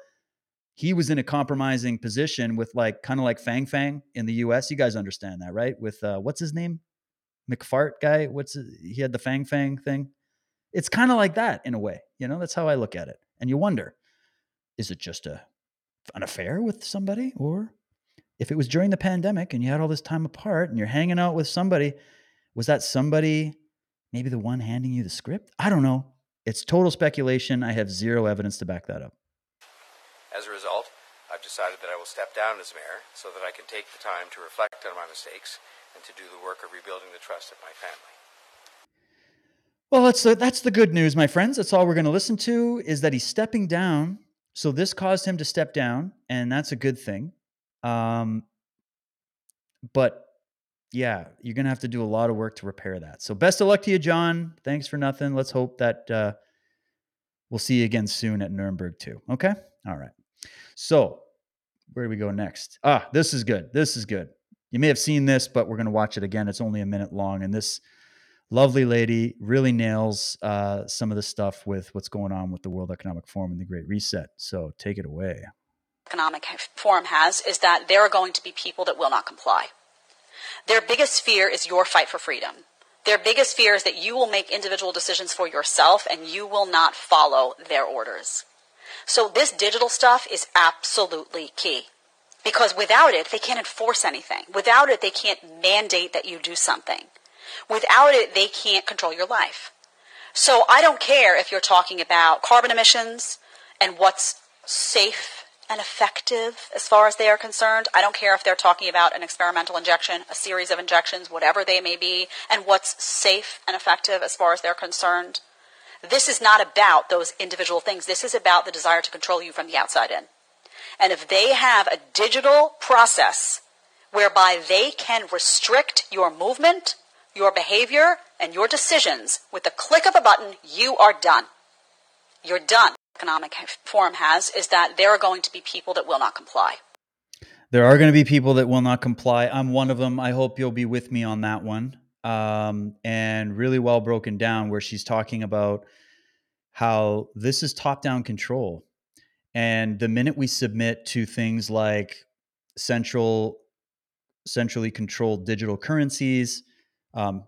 he was in a compromising position with like kind of like Fang Fang in the U.S. You guys understand that, right? With uh, what's his name, McFart guy. What's his, he had the Fang Fang thing. It's kind of like that in a way, you know. That's how I look at it. And you wonder, is it just a an affair with somebody, or if it was during the pandemic and you had all this time apart and you're hanging out with somebody, was that somebody maybe the one handing you the script? I don't know. It's total speculation. I have zero evidence to back that up. As a result, I've decided that I will step down as mayor so that I can take the time to reflect on my mistakes and to do the work of rebuilding the trust of my family. Well, that's the, that's the good news, my friends. That's all we're going to listen to is that he's stepping down. So this caused him to step down, and that's a good thing. Um, but yeah, you're gonna have to do a lot of work to repair that. So best of luck to you, John. Thanks for nothing. Let's hope that uh, we'll see you again soon at Nuremberg too. Okay. All right. So where do we go next? Ah, this is good. This is good. You may have seen this, but we're gonna watch it again. It's only a minute long, and this lovely lady really nails uh, some of the stuff with what's going on with the World Economic Forum and the Great Reset. So take it away. Economic Forum has is that there are going to be people that will not comply. Their biggest fear is your fight for freedom. Their biggest fear is that you will make individual decisions for yourself and you will not follow their orders. So this digital stuff is absolutely key. Because without it, they can't enforce anything. Without it, they can't mandate that you do something. Without it, they can't control your life. So I don't care if you're talking about carbon emissions and what's safe and effective as far as they are concerned. I don't care if they're talking about an experimental injection, a series of injections, whatever they may be, and what's safe and effective as far as they're concerned. This is not about those individual things. This is about the desire to control you from the outside in. And if they have a digital process whereby they can restrict your movement, your behavior, and your decisions with the click of a button, you are done. You're done. Economic Forum has is that there are going to be people that will not comply. There are going to be people that will not comply. I'm one of them. I hope you'll be with me on that one. Um, and really well broken down, where she's talking about how this is top down control. And the minute we submit to things like central, centrally controlled digital currencies, um,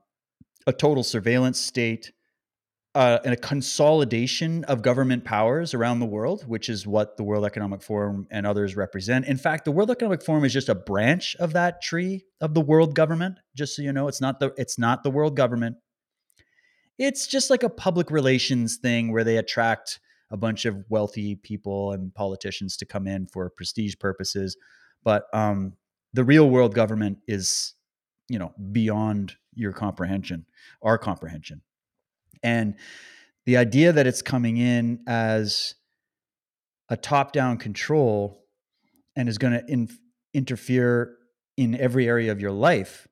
a total surveillance state, uh, and a consolidation of government powers around the world, which is what the World Economic Forum and others represent. In fact, the World Economic Forum is just a branch of that tree of the world government. Just so you know, it's not the it's not the world government. It's just like a public relations thing where they attract a bunch of wealthy people and politicians to come in for prestige purposes. But um, the real world government is, you know, beyond your comprehension, our comprehension. And the idea that it's coming in as a top down control and is going to in- interfere in every area of your life,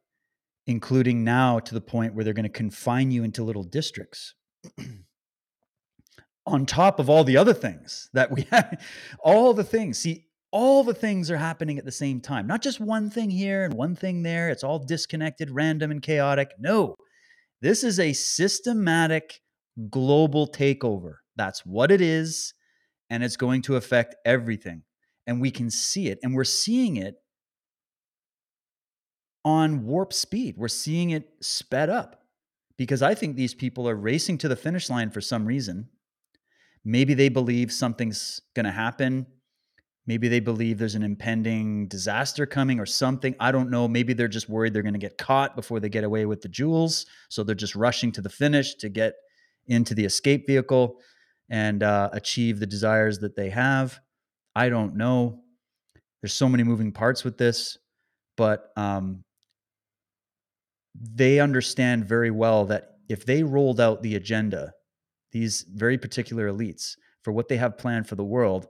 including now to the point where they're going to confine you into little districts. On top of all the other things that we have, all the things. See, all the things are happening at the same time, not just one thing here and one thing there. It's all disconnected, random, and chaotic. No, this is a systematic global takeover. That's what it is. And it's going to affect everything. And we can see it. And we're seeing it on warp speed. We're seeing it sped up because I think these people are racing to the finish line for some reason. Maybe they believe something's going to happen. Maybe they believe there's an impending disaster coming or something. I don't know. Maybe they're just worried they're going to get caught before they get away with the jewels. So they're just rushing to the finish to get into the escape vehicle and uh, achieve the desires that they have. I don't know. There's so many moving parts with this, but um, they understand very well that if they rolled out the agenda, these very particular elites, for what they have planned for the world,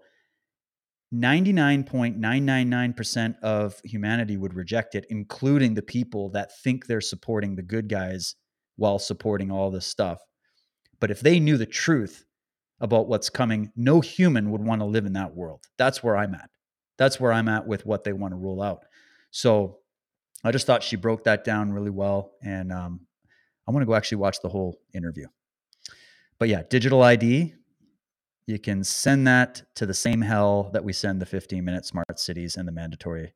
99.999% of humanity would reject it, including the people that think they're supporting the good guys while supporting all this stuff. But if they knew the truth about what's coming, no human would want to live in that world. That's where I'm at. That's where I'm at with what they want to rule out. So I just thought she broke that down really well. And um, I want to go actually watch the whole interview. But yeah, digital ID, you can send that to the same hell that we send the 15 minute smart cities and the mandatory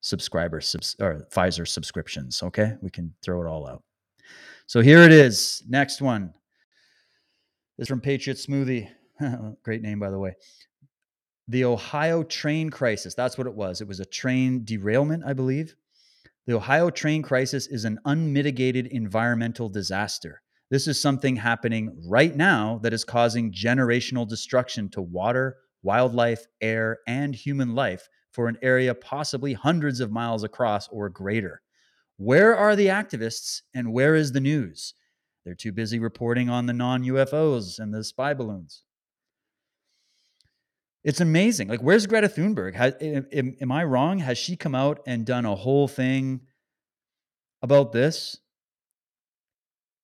subscriber subs- or Pfizer subscriptions. Okay, we can throw it all out. So here it is. Next one this is from Patriot Smoothie. Great name, by the way. The Ohio train crisis. That's what it was. It was a train derailment, I believe. The Ohio train crisis is an unmitigated environmental disaster. This is something happening right now that is causing generational destruction to water, wildlife, air, and human life for an area possibly hundreds of miles across or greater. Where are the activists and where is the news? They're too busy reporting on the non UFOs and the spy balloons. It's amazing. Like, where's Greta Thunberg? Has, am, am I wrong? Has she come out and done a whole thing about this?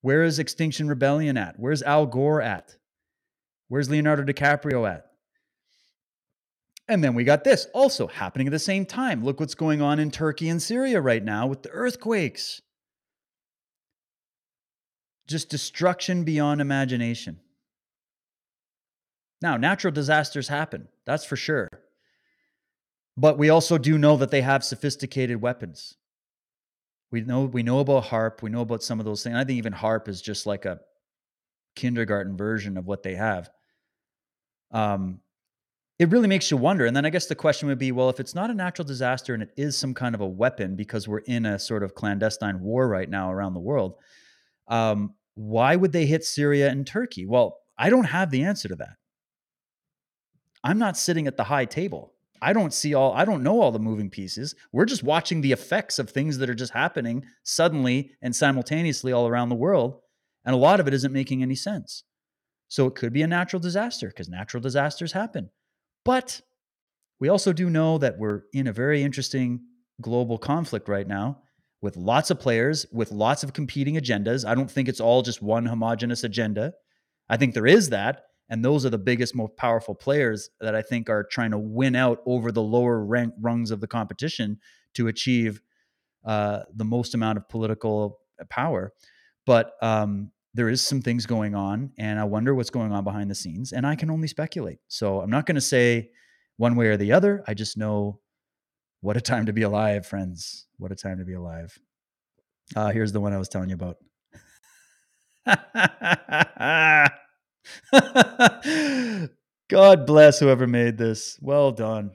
Where is Extinction Rebellion at? Where's Al Gore at? Where's Leonardo DiCaprio at? And then we got this also happening at the same time. Look what's going on in Turkey and Syria right now with the earthquakes. Just destruction beyond imagination. Now, natural disasters happen, that's for sure. But we also do know that they have sophisticated weapons. We know we know about HAARP we know about some of those things. I think even HAARP is just like a kindergarten version of what they have. Um, it really makes you wonder. And then I guess the question would be well, if it's not a natural disaster and it is some kind of a weapon because we're in a sort of clandestine war right now around the world, um, why would they hit Syria and Turkey? Well, I don't have the answer to that. I'm not sitting at the high table. I don't see all, I don't know all the moving pieces. We're just watching the effects of things that are just happening suddenly and simultaneously all around the world. And a lot of it isn't making any sense. So it could be a natural disaster because natural disasters happen. But we also do know that we're in a very interesting global conflict right now with lots of players, with lots of competing agendas. I don't think it's all just one homogenous agenda. I think there is that. And those are the biggest, most powerful players that I think are trying to win out over the lower rank rungs of the competition to achieve uh, the most amount of political power. But um, there is some things going on, and I wonder what's going on behind the scenes. And I can only speculate. So I'm not going to say one way or the other. I just know what a time to be alive, friends. What a time to be alive. Uh, here's the one I was telling you about. God bless whoever made this. Well done.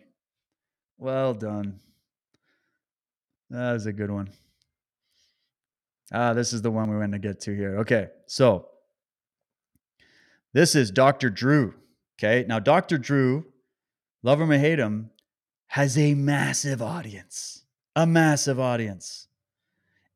Well done. That was a good one. Ah, this is the one we want to get to here. Okay, so this is Dr. Drew. Okay, now Dr. Drew, love him or hate him, has a massive audience, a massive audience,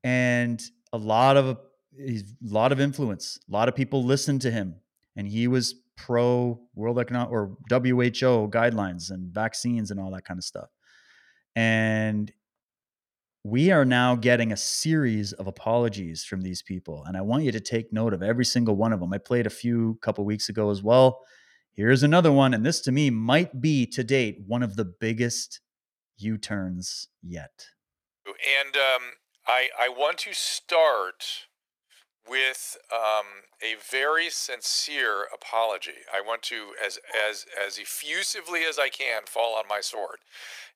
and a lot of a lot of influence. A lot of people listen to him and he was pro World Economic or WHO guidelines and vaccines and all that kind of stuff. And we are now getting a series of apologies from these people and i want you to take note of every single one of them i played a few couple weeks ago as well. Here's another one and this to me might be to date one of the biggest u-turns yet. And um, I, I want to start with um, a very sincere apology. I want to, as as as effusively as I can, fall on my sword,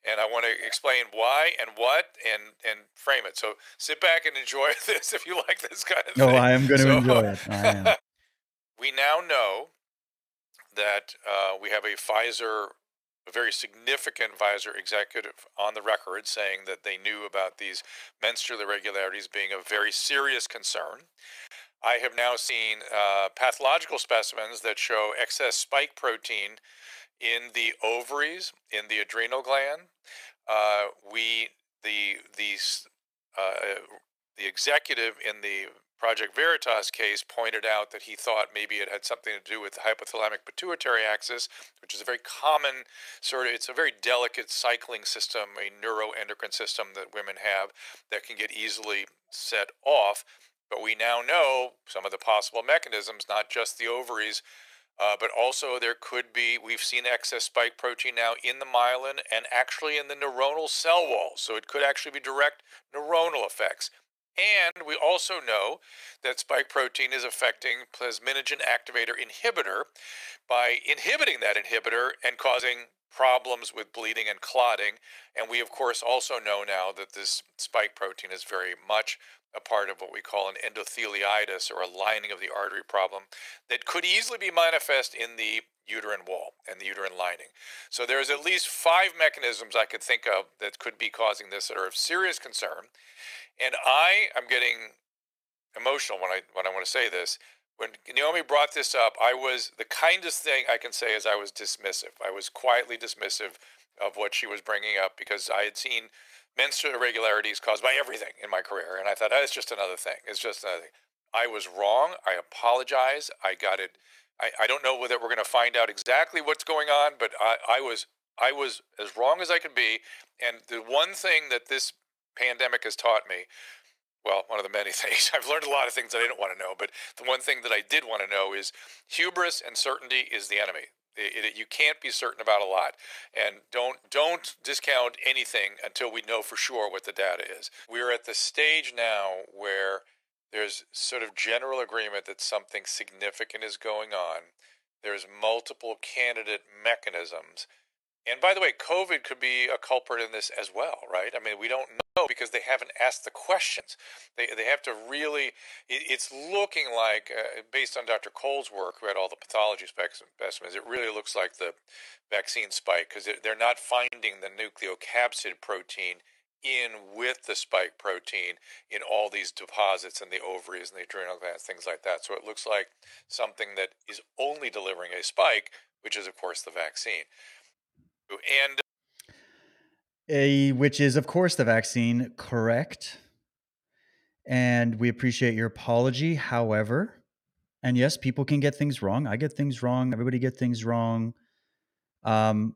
and I want to explain why and what and and frame it. So sit back and enjoy this if you like this kind of no, thing. No, I am going to So, enjoy it. I am. we now know that uh, we have a Pfizer, a very significant Pfizer executive on the record saying that they knew about these menstrual irregularities being a very serious concern. I have now seen uh, pathological specimens that show excess spike protein in the ovaries, in the adrenal gland. Uh, we the the uh, the executive in the Project Veritas case pointed out that he thought maybe it had something to do with the hypothalamic pituitary axis, which is a very common sort of, it's a very delicate cycling system, a neuroendocrine system that women have that can get easily set off. But we now know some of the possible mechanisms, not just the ovaries, uh, but also there could be, we've seen excess spike protein now in the myelin and actually in the neuronal cell wall. So it could actually be direct neuronal effects. And we also know that spike protein is affecting plasminogen activator inhibitor by inhibiting that inhibitor and causing problems with bleeding and clotting. And we, of course, also know now that this spike protein is very much a part of what we call an endotheliitis or a lining of the artery problem that could easily be manifest in the uterine wall and the uterine lining. So there's at least five mechanisms I could think of that could be causing this that are of serious concern. And I am getting emotional when I when I want to say this. When Naomi brought this up, I was the kindest thing I can say is I was dismissive. I was quietly dismissive of what she was bringing up because I had seen menstrual irregularities caused by everything in my career, and I thought oh, it's just another thing. It's just another thing. I was wrong. I apologize. I got it I, I don't know whether we're going to find out exactly what's going on, but I, I was I was as wrong as I could be. And the one thing that this pandemic has taught me, well, one of the many things, I've learned a lot of things that I didn't want to know, but the one thing that I did want to know is hubris and certainty is the enemy. It, it, you can't be certain about a lot, and don't don't discount anything until we know for sure what the data is. We're at the stage now where there's sort of general agreement that something significant is going on. There's multiple candidate mechanisms and by the way, COVID could be a culprit in this as well, right? I mean, we don't know because they haven't asked the questions. They, they have to really, it, it's looking like, uh, based on Dr. Cole's work, who had all the pathology specimens, it really looks like the vaccine spike because they're not finding the nucleocapsid protein in with the spike protein in all these deposits in the ovaries and the adrenal glands, things like that. So it looks like something that is only delivering a spike, which is, of course, the vaccine. And a, which is, of course, the vaccine, correct. And we appreciate your apology. However, and yes, people can get things wrong. I get things wrong. Everybody get things wrong. Um,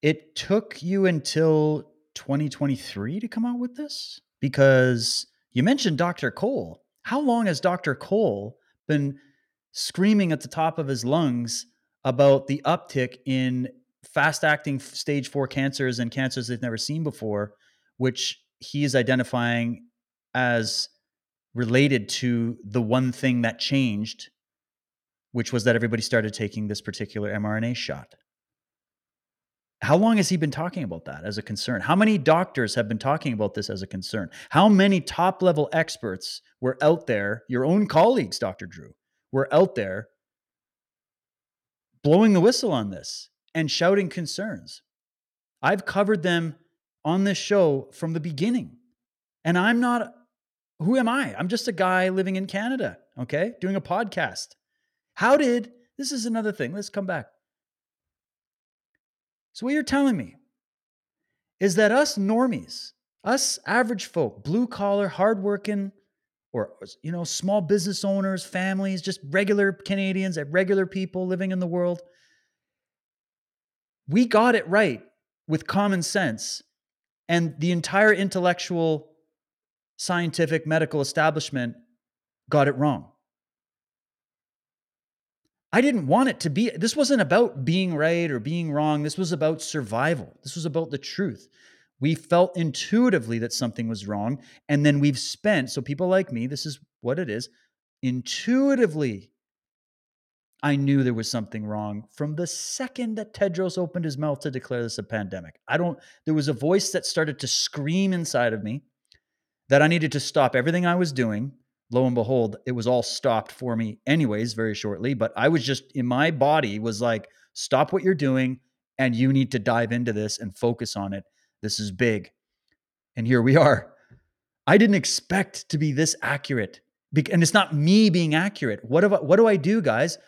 it took you until 2023 to come out with this because you mentioned Dr. Cole. How long has Dr. Cole been screaming at the top of his lungs about the uptick in fast acting stage four cancers and cancers they've never seen before, which he is identifying as related to the one thing that changed, which was that everybody started taking this particular mRNA shot. How long has he been talking about that as a concern? How many doctors have been talking about this as a concern? How many top level experts were out there, your own colleagues, Dr. Drew, were out there blowing the whistle on this? and shouting concerns. I've covered them on this show from the beginning. And I'm not, who am I? I'm just a guy living in Canada, okay, doing a podcast. How did, this is another thing, let's come back. So, what you're telling me is that us normies, us average folk, blue collar, hardworking, or you know, small business owners, families, just regular Canadians, regular people living in the world, we got it right with common sense, and the entire intellectual, scientific, medical establishment got it wrong. I didn't want it to be, this wasn't about being right or being wrong. This was about survival. This was about the truth. We felt intuitively that something was wrong. And then we've spent, so people like me, this is what it is, intuitively I knew there was something wrong from the second that Tedros opened his mouth to declare this a pandemic. I don't, there was a voice that started to scream inside of me that I needed to stop everything I was doing. Lo and behold, it was all stopped for me, anyways, very shortly. But I was just in my body was like, stop what you're doing and you need to dive into this and focus on it. This is big. And here we are. I didn't expect to be this accurate. And it's not me being accurate. What do I, what do I do, guys?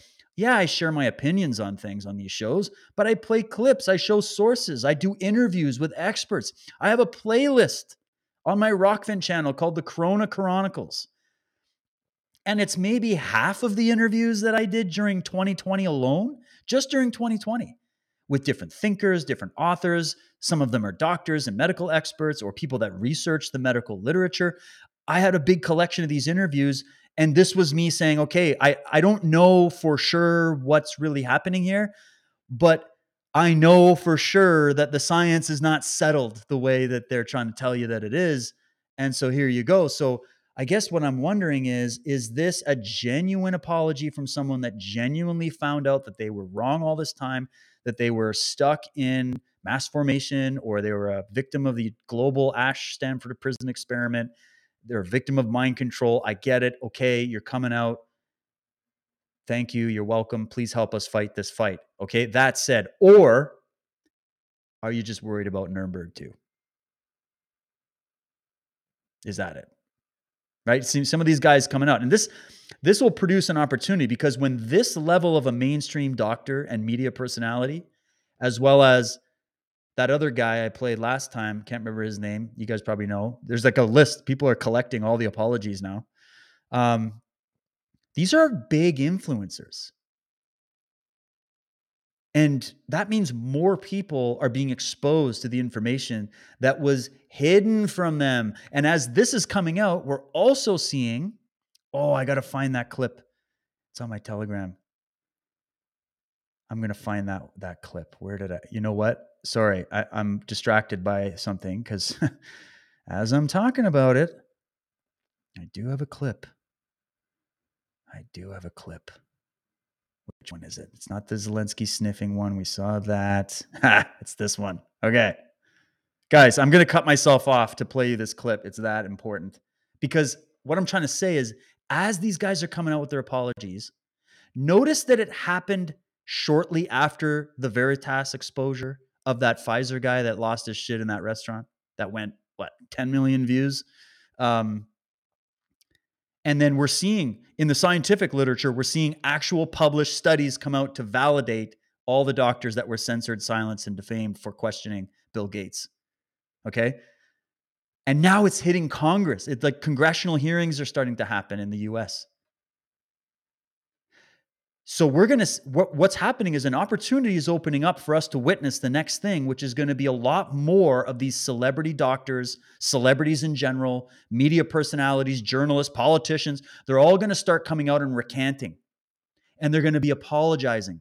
yeah, I share my opinions on things on these shows, but I play clips, I show sources, I do interviews with experts. I have a playlist on my Rokfin channel called the Corona Chronicles. And it's maybe half of the interviews that I did during 2020 alone, just during 2020, with different thinkers, different authors. Some of them are doctors and medical experts or people that research the medical literature. I had a big collection of these interviews and this was me saying okay i i don't know for sure what's really happening here but i know for sure that the science is not settled the way that they're trying to tell you that it is and so here you go so i guess what i'm wondering is is this a genuine apology from someone that genuinely found out that they were wrong all this time that they were stuck in mass formation or they were a victim of the global ash stanford prison experiment they're a victim of mind control. I get it. Okay, you're coming out. Thank you. You're welcome. Please help us fight this fight. Okay, that said, or are you just worried about Nuremberg too? Is that it? Right? See some of these guys coming out. And this this will produce an opportunity because when this level of a mainstream doctor and media personality, as well as that other guy I played last time, can't remember his name. You guys probably know. There's like a list. People are collecting all the apologies now. Um, these are big influencers. And that means more people are being exposed to the information that was hidden from them. And as this is coming out, we're also seeing, oh, I got to find that clip. It's on my Telegram. I'm going to find that that clip. Where did I? You know what? Sorry, I, I'm distracted by something because as I'm talking about it, I do have a clip. I do have a clip. Which one is it? It's not the Zelensky sniffing one. We saw that. it's this one. Okay. Guys, I'm going to cut myself off to play you this clip. It's that important. Because what I'm trying to say is, as these guys are coming out with their apologies, notice that it happened shortly after the Veritas exposure of that Pfizer guy that lost his shit in that restaurant that went, what, 10 million views? Um, and then we're seeing in the scientific literature, we're seeing actual published studies come out to validate all the doctors that were censored, silenced, and defamed for questioning Bill Gates. Okay. And now it's hitting Congress. It's like congressional hearings are starting to happen in the US. So we're going to what, what's happening is an opportunity is opening up for us to witness the next thing which is going to be a lot more of these celebrity doctors, celebrities in general, media personalities, journalists, politicians, they're all going to start coming out and recanting. And they're going to be apologizing.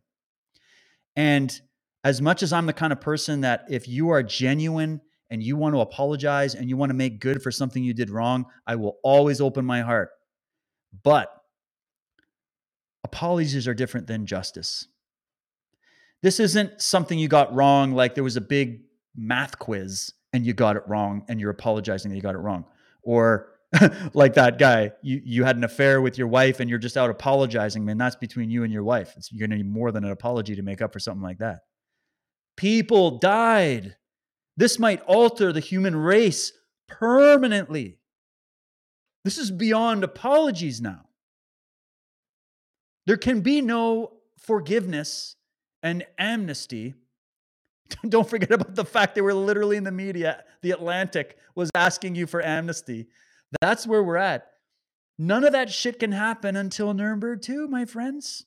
And as much as I'm the kind of person that if you are genuine and you want to apologize and you want to make good for something you did wrong, I will always open my heart. But apologies are different than justice. This isn't something you got wrong, like there was a big math quiz and you got it wrong and you're apologizing that you got it wrong. Or like that guy, you, you had an affair with your wife and you're just out apologizing, man. That's between you and your wife. It's, you're going to need more than an apology to make up for something like that. People died. This might alter the human race permanently. This is beyond apologies now. There can be no forgiveness and amnesty. Don't forget about the fact they were literally in the media. The Atlantic was asking you for amnesty. That's where we're at. None of that shit can happen until Nuremberg 2, my friends.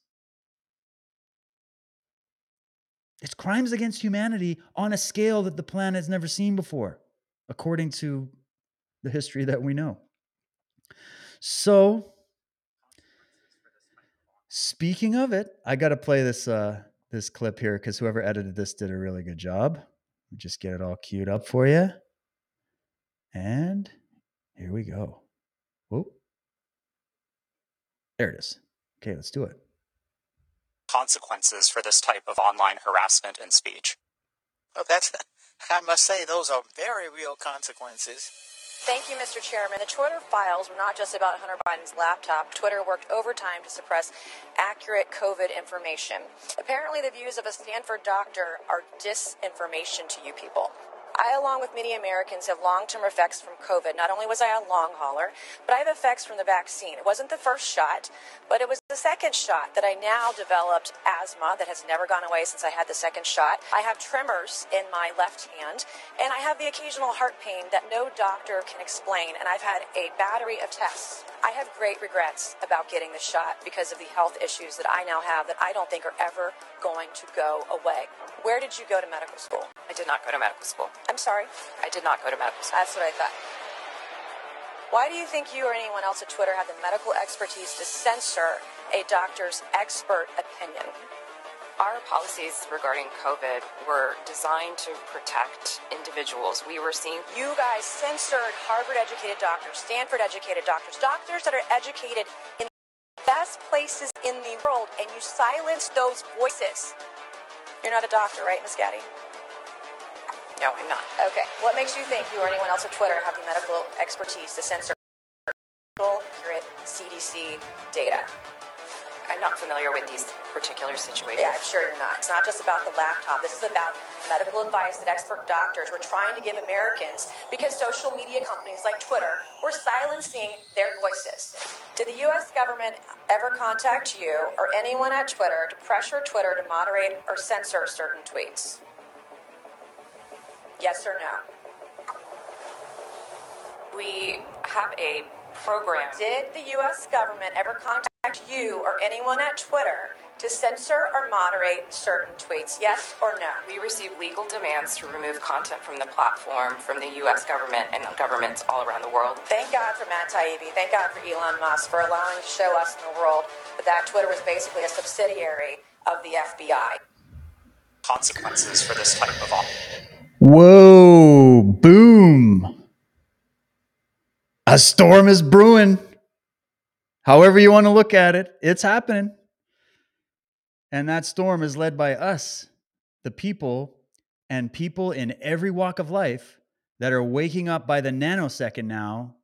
It's crimes against humanity on a scale that the planet has never seen before, according to the history that we know. So, Speaking of it, I got to play this uh, this clip here because whoever edited this did a really good job. Just get it all queued up for you. And here we go. Whoa. There it is. Okay, let's do it. Consequences for this type of online harassment and speech. Well, that's, I must say, those are very real consequences. Thank you, Mr. Chairman. The Twitter files were not just about Hunter Biden's laptop. Twitter worked overtime to suppress accurate COVID information. Apparently, the views of a Stanford doctor are disinformation to you people. I, along with many Americans, have long term effects from COVID. Not only was I a long hauler, but I have effects from the vaccine. It wasn't the first shot, but it was the second shot that I now developed asthma that has never gone away since I had the second shot. I have tremors in my left hand, and I have the occasional heart pain that no doctor can explain. And I've had a battery of tests. I have great regrets about getting the shot because of the health issues that I now have that I don't think are ever going to go away. Where did you go to medical school? I did not go to medical school. I'm sorry? I did not go to medical school. That's what I thought. Why do you think you or anyone else at Twitter have the medical expertise to censor a doctor's expert opinion? Our policies regarding COVID were designed to protect individuals. We were seeing. You guys censored Harvard educated doctors, Stanford educated doctors, doctors that are educated in the best places in the world, and you silenced those voices. You're not a doctor, right, Miss Gadde? No, I'm not. Okay. What makes you think you or anyone else at Twitter have the medical expertise to censor accurate CDC data? I'm not familiar with these particular situations. Yeah, I'm sure you're not. It's not just about the laptop. This is about medical advice that expert doctors were trying to give Americans because social media companies like Twitter were silencing their voices. Did the U.S. government ever contact you or anyone at Twitter to pressure Twitter to moderate or censor certain tweets? Yes or no? We have a program. Did the U.S. government ever contact you or anyone at Twitter to censor or moderate certain tweets? Yes or no? We receive legal demands to remove content from the platform from the U.S. government and governments all around the world. Thank God for Matt Taibbi. Thank God for Elon Musk for allowing to show us in the world that that Twitter was basically a subsidiary of the FBI. Consequences for this type of op- Whoa, boom. A storm is brewing. However, you want to look at it, it's happening. And that storm is led by us, the people, and people in every walk of life that are waking up by the nanosecond now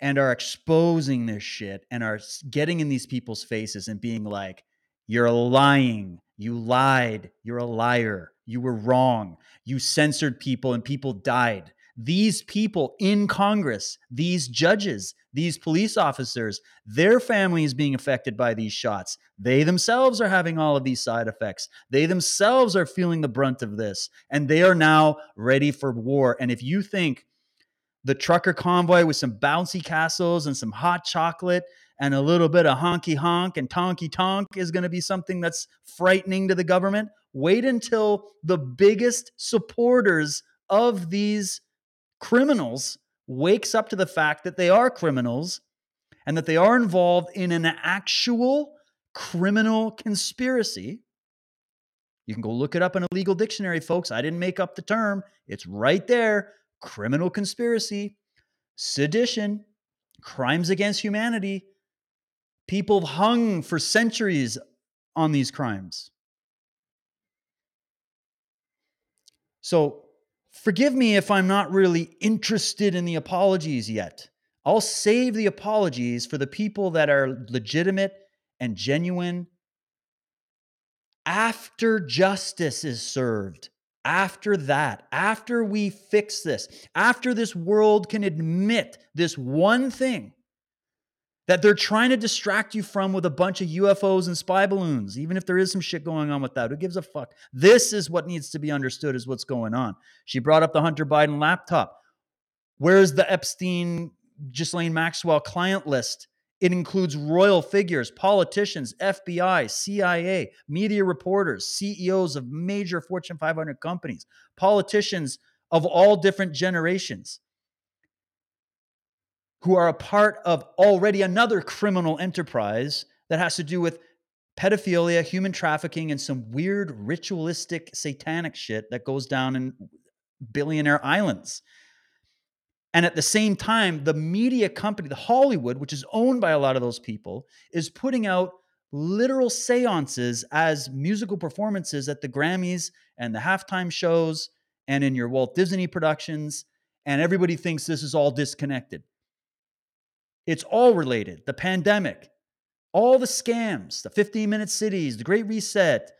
and are exposing this shit and are getting in these people's faces and being like, you're lying. You lied. You're a liar. You were wrong. You censored people and people died. These people in Congress, these judges, these police officers, their families being affected by these shots. They themselves are having all of these side effects. They themselves are feeling the brunt of this, and they are now ready for war. And if you think the trucker convoy with some bouncy castles and some hot chocolate and a little bit of honky honk and tonky tonk is going to be something that's frightening to the government. Wait until the biggest supporters of these criminals wakes up to the fact that they are criminals and that they are involved in an actual criminal conspiracy. You can go look it up in a legal dictionary, folks. I didn't make up the term. It's right there. Criminal conspiracy, sedition, crimes against humanity. People have hung for centuries on these crimes. So, forgive me if I'm not really interested in the apologies yet. I'll save the apologies for the people that are legitimate and genuine after justice is served. After that, after we fix this, after this world can admit this one thing that they're trying to distract you from with a bunch of UFOs and spy balloons, even if there is some shit going on with that. Who gives a fuck? This is what needs to be understood is what's going on. She brought up the Hunter Biden laptop. Where's the Epstein Ghislaine Maxwell client list? It includes royal figures, politicians, FBI, CIA, media reporters, CEOs of major Fortune 500 companies, politicians of all different generations who are a part of already another criminal enterprise that has to do with pedophilia, human trafficking, and some weird ritualistic satanic shit that goes down in billionaire islands. And at the same time, the media company, the Hollywood, which is owned by a lot of those people, is putting out literal seances as musical performances at the Grammys and the halftime shows and in your Walt Disney productions. And everybody thinks this is all disconnected. It's all related. The pandemic, all the scams, the 15 minute cities, the Great Reset,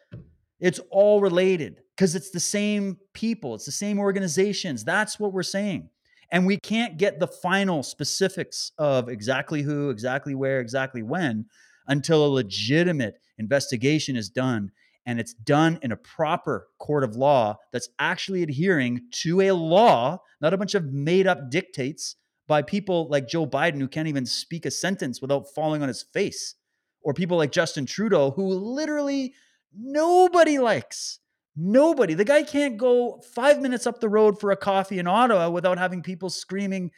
it's all related because it's the same people, it's the same organizations. That's what we're saying. And we can't get the final specifics of exactly who, exactly where, exactly when until a legitimate investigation is done and it's done in a proper court of law that's actually adhering to a law, not a bunch of made up dictates by people like Joe Biden who can't even speak a sentence without falling on his face, or people like Justin Trudeau who literally nobody likes. Nobody. The guy can't go five minutes up the road for a coffee in Ottawa without having people screaming,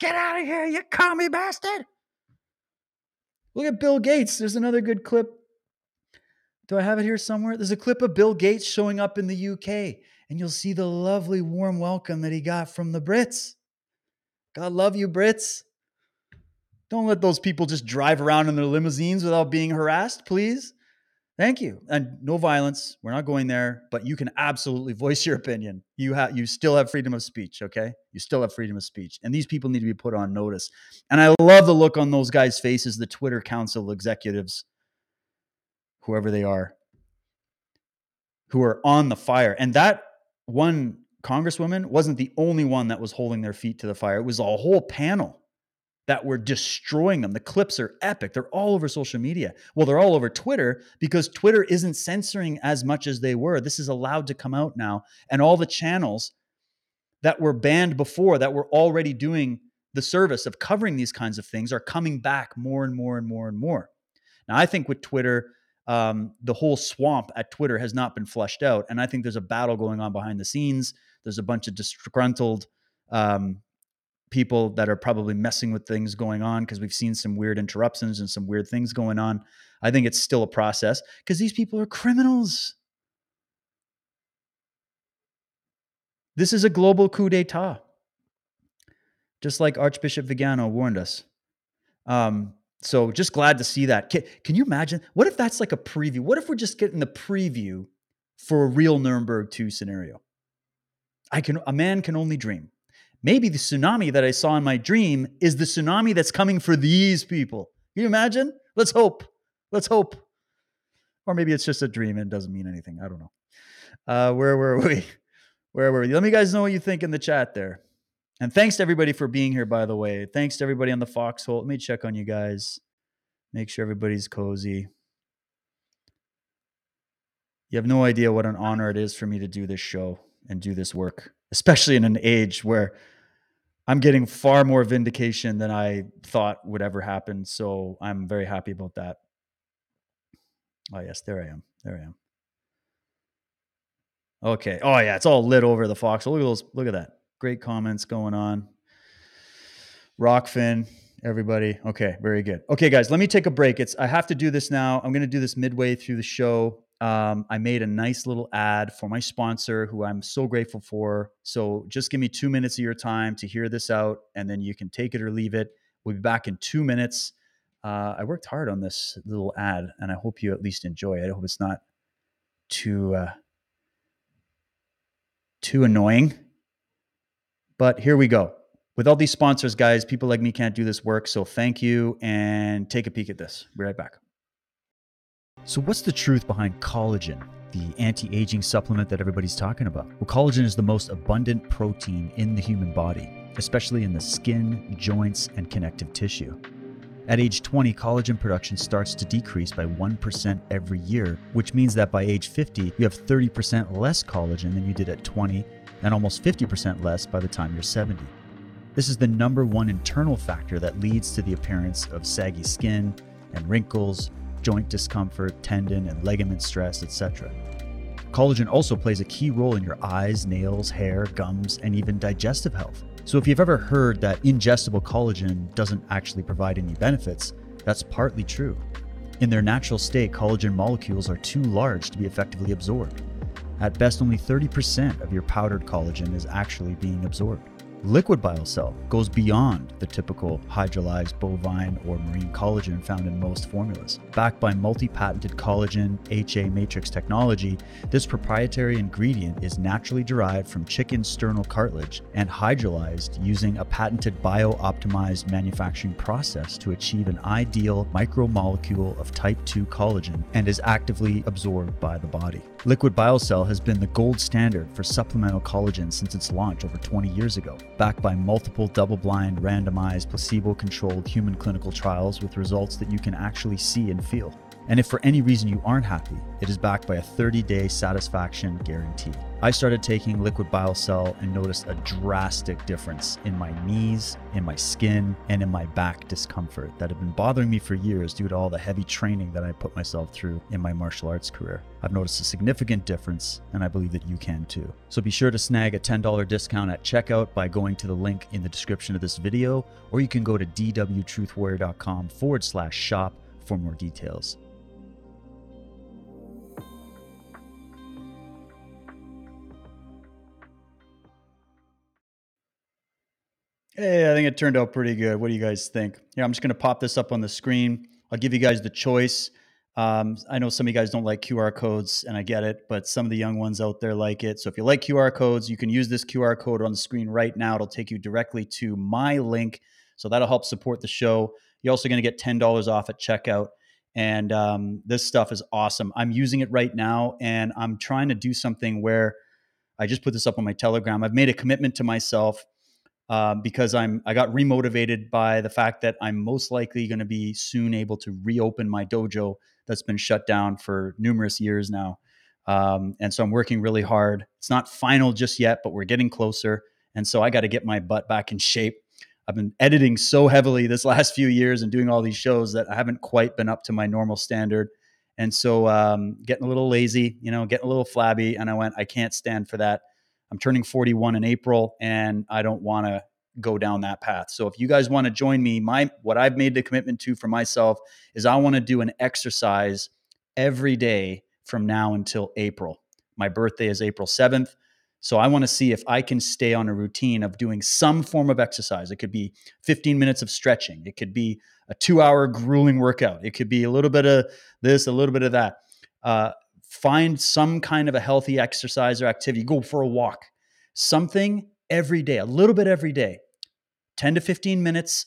Get out of here, you commie bastard. Look at Bill Gates. There's another good clip. Do I have it here somewhere? There's a clip of Bill Gates showing up in the UK, and you'll see the lovely warm welcome that he got from the Brits. God love you, Brits. Don't let those people just drive around in their limousines without being harassed, please. Thank you. And no violence. We're not going there, but you can absolutely voice your opinion. You have you still have freedom of speech, okay? You still have freedom of speech. And these people need to be put on notice. And I love the look on those guys' faces, the Twitter council executives, whoever they are, who are on the fire. And that one congresswoman wasn't the only one that was holding their feet to the fire. It was a whole panel that were destroying them. The clips are epic. They're all over social media. Well, they're all over Twitter because Twitter isn't censoring as much as they were. This is allowed to come out now. And all the channels that were banned before that were already doing the service of covering these kinds of things are coming back more and more and more and more. Now, I think with Twitter, um, the whole swamp at Twitter has not been flushed out. And I think there's a battle going on behind the scenes. There's a bunch of disgruntled um, people that are probably messing with things going on because we've seen some weird interruptions and some weird things going on. I think it's still a process because these people are criminals. This is a global coup d'etat, just like Archbishop Vigano warned us. Um, so just glad to see that. Can, can you imagine? What if that's like a preview? What if we're just getting the preview for a real Nuremberg 2 scenario? I can a man can only dream. Maybe the tsunami that I saw in my dream is the tsunami that's coming for these people. Can you imagine? Let's hope. Let's hope. Or maybe it's just a dream and doesn't mean anything. I don't know. Uh, where were we? Where were we? Let me guys know what you think in the chat there. And thanks to everybody for being here, by the way. Thanks to everybody on the foxhole. Let me check on you guys. Make sure everybody's cozy. You have no idea what an honor it is for me to do this show and do this work, especially in an age where I'm getting far more vindication than I thought would ever happen. So I'm very happy about that. Oh, yes, there I am. There I am. Okay. Oh, yeah, it's all lit over the fox. Look at those. Look at that. Great comments going on. Rokfin, everybody. Okay, very good. Okay, guys, let me take a break. It's I have to do this now. I'm going to do this midway through the show. Um, I made a nice little ad for my sponsor, who I'm so grateful for. So just give me two minutes of your time to hear this out, and then you can take it or leave it. We'll be back in two minutes. Uh, I worked hard on this little ad, and I hope you at least enjoy it. I hope it's not too uh, too annoying. But here we go. With all these sponsors, guys, people like me can't do this work. So thank you and take a peek at this. Be right back. So, what's the truth behind collagen, the anti aging supplement that everybody's talking about? Well, collagen is the most abundant protein in the human body, especially in the skin, joints, and connective tissue. At age 20, collagen production starts to decrease by 1% every year, which means that by age 50, you have 30% less collagen than you did at 20 and almost 50% less by the time you're 70. This is the number one internal factor that leads to the appearance of saggy skin and wrinkles, joint discomfort, tendon and ligament stress, etc. Collagen also plays a key role in your eyes, nails, hair, gums, and even digestive health. So, if you've ever heard that ingestible collagen doesn't actually provide any benefits, that's partly true. In their natural state, collagen molecules are too large to be effectively absorbed. At best, only 30% of your powdered collagen is actually being absorbed. Liquid BioCell goes beyond the typical hydrolyzed bovine or marine collagen found in most formulas. Backed by multi patented collagen HA matrix technology, this proprietary ingredient is naturally derived from chicken sternal cartilage and hydrolyzed using a patented bio optimized manufacturing process to achieve an ideal micromolecule of type 2 collagen and is actively absorbed by the body. Liquid BioCell has been the gold standard for supplemental collagen since its launch over 20 years ago, backed by multiple double blind, randomized, placebo controlled human clinical trials with results that you can actually see and feel. And if for any reason you aren't happy, it is backed by a 30 day satisfaction guarantee. I started taking Liquid BioCell and noticed a drastic difference in my knees, in my skin, and in my back discomfort that had been bothering me for years due to all the heavy training that I put myself through in my martial arts career. I've noticed a significant difference, and I believe that you can too. So be sure to snag a $10 discount at checkout by going to the link in the description of this video, or you can go to dwtruthwarrior.com forward slash shop for more details. Hey, I think it turned out pretty good. What do you guys think? Yeah, I'm just going to pop this up on the screen. I'll give you guys the choice. Um, I know some of you guys don't like QR codes, and I get it, but some of the young ones out there like it. So if you like QR codes, you can use this QR code on the screen right now. It'll take you directly to my link. So that'll help support the show. You're also going to get $10 off at checkout. And um, this stuff is awesome. I'm using it right now, and I'm trying to do something where I just put this up on my Telegram. I've made a commitment to myself um, because I'm I got remotivated by the fact that I'm most likely going to be soon able to reopen my dojo that's been shut down for numerous years now. Um, and so I'm working really hard. It's not final just yet, but we're getting closer. And so I got to get my butt back in shape. I've been editing so heavily this last few years and doing all these shows that I haven't quite been up to my normal standard. And so um, getting a little lazy, you know, getting a little flabby. And I went, I can't stand for that. I'm turning 41 in April and I don't want to go down that path. So if you guys want to join me, my what I've made the commitment to for myself is I want to do an exercise every day from now until April. My birthday is April 7th. So I want to see if I can stay on a routine of doing some form of exercise. It could be 15 minutes of stretching. It could be a two hour grueling workout. It could be a little bit of this, a little bit of that. Uh, find some kind of a healthy exercise or activity. Go for a walk. Something every day, a little bit every day. 10 to 15 minutes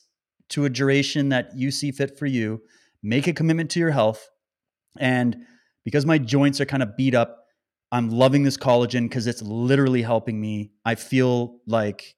to a duration that you see fit for you. Make a commitment to your health. And because my joints are kind of beat up, I'm loving this collagen because it's literally helping me. I feel like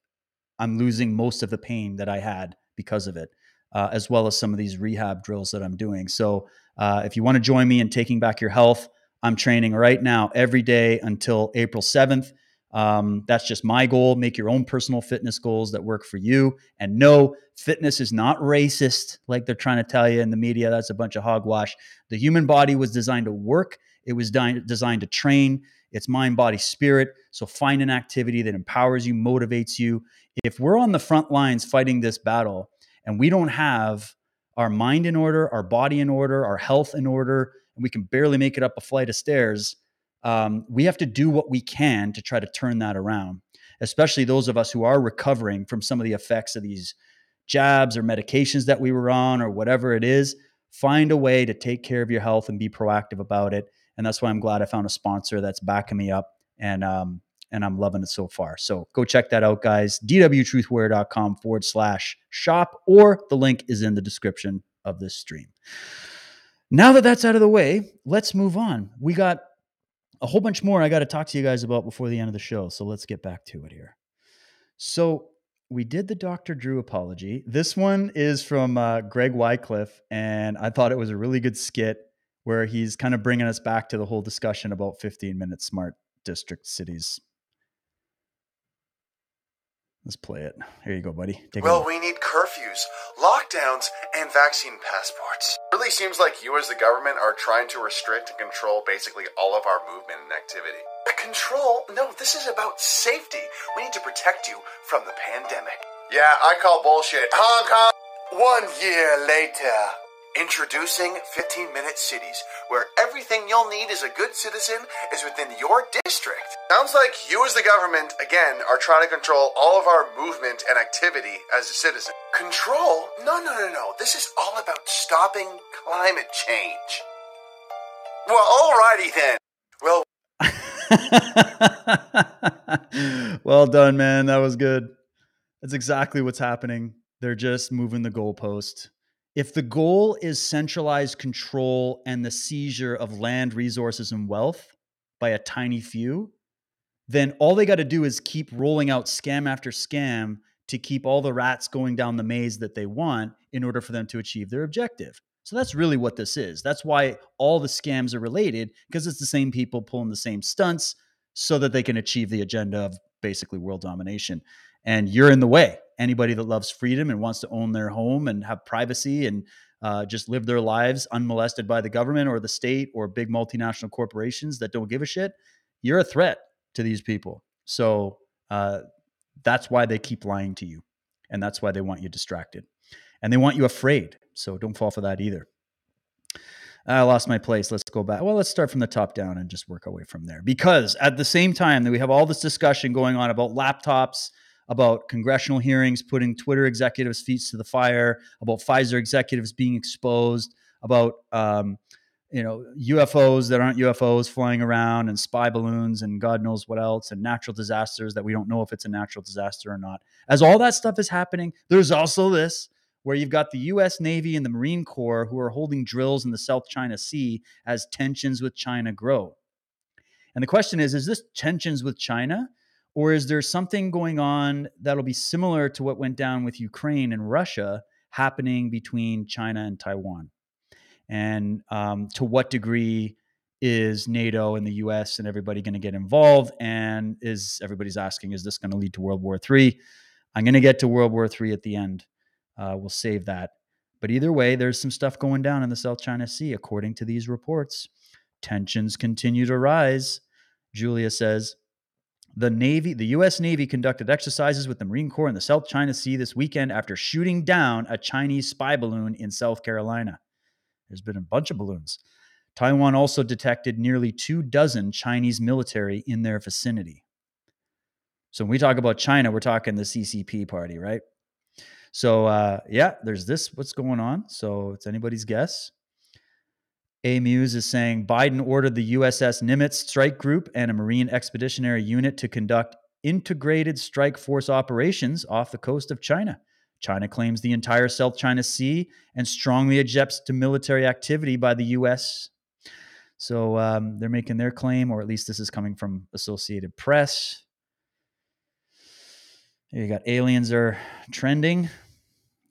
I'm losing most of the pain that I had because of it, uh, as well as some of these rehab drills that I'm doing. So, uh, if you want to join me in taking back your health, I'm training right now every day until April 7th. Um, that's just my goal. Make your own personal fitness goals that work for you. And no, fitness is not racist like they're trying to tell you in the media. That's a bunch of hogwash. The human body was designed to work it was designed to train. It's mind, body, spirit. So find an activity that empowers you, motivates you. If we're on the front lines fighting this battle and we don't have our mind in order, our body in order, our health in order, and we can barely make it up a flight of stairs, um, we have to do what we can to try to turn that around, especially those of us who are recovering from some of the effects of these jabs or medications that we were on or whatever it is. Find a way to take care of your health and be proactive about it and that's why I'm glad I found a sponsor that's backing me up and um, and I'm loving it so far. So go check that out, guys. dwtruthwarrior.com forward slash shop, or the link is in the description of this stream. Now that that's out of the way, let's move on. We got a whole bunch more I got to talk to you guys about before the end of the show. So let's get back to it here. So we did the Dr. Drew apology. This one is from uh, Greg Wycliffe, and I thought it was a really good skit where he's kind of bringing us back to the whole discussion about 15 minute smart district cities. Let's play it. Here you go, buddy. Take well, we need curfews, lockdowns, and vaccine passports. It really seems like you, as the government, are trying to restrict and control basically all of our movement and activity. But Control? No, this is about safety. We need to protect you from the pandemic. Yeah, I call bullshit. Hong Kong! One year later. Introducing 15 Minute Cities, where everything you'll need as a good citizen is within your district. Sounds like you, as the government, again, are trying to control all of our movement and activity as a citizen. Control? No, no, no, no. This is all about stopping climate change. Well, alrighty then. Well, well done, man. That was good. That's exactly what's happening. They're just moving the goalpost if the goal is centralized control and the seizure of land, resources, and wealth by a tiny few, then all they got to do is keep rolling out scam after scam to keep all the rats going down the maze that they want in order for them to achieve their objective. So that's really what this is. That's why all the scams are related because it's the same people pulling the same stunts so that they can achieve the agenda of basically world domination. And you're in the way anybody that loves freedom and wants to own their home and have privacy and uh, just live their lives unmolested by the government or the state or big multinational corporations that don't give a shit, you're a threat to these people. So uh, that's why they keep lying to you. And that's why they want you distracted. And they want you afraid. So don't fall for that either. I lost my place. Let's go back. Well, let's start from the top down and just work our way from there. Because at the same time that we have all this discussion going on about laptops, about congressional hearings putting Twitter executives' feet to the fire, about Pfizer executives being exposed, about um, you know UFOs that aren't UFOs flying around, and spy balloons, and God knows what else, and natural disasters that we don't know if it's a natural disaster or not. As all that stuff is happening, there's also this where you've got the US Navy and the Marine Corps who are holding drills in the South China Sea as tensions with China grow. And the question is is this tensions with China or is there something going on that'll be similar to what went down with Ukraine and Russia happening between China and Taiwan? And um, to what degree is NATO and the US and everybody going to get involved? And is everybody's asking, is this going to lead to World War III? I'm going to get to World War III at the end. Uh, we'll save that. But either way, there's some stuff going down in the South China Sea, according to these reports. Tensions continue to rise. Julia says the Navy, the U.S. Navy conducted exercises with the Marine Corps in the South China Sea this weekend after shooting down a Chinese spy balloon in South Carolina. There's been a bunch of balloons. Taiwan also detected nearly two dozen Chinese military in their vicinity. So when we talk about China, we're talking the CCP party, right? So uh, yeah, there's this. What's going on? So it's anybody's guess. A Muse is saying Biden ordered the USS Nimitz strike group and a Marine Expeditionary Unit to conduct integrated strike force operations off the coast of China. China claims the entire South China Sea and strongly objects to military activity by the U.S. So um, they're making their claim, or at least this is coming from Associated Press. You got aliens are trending.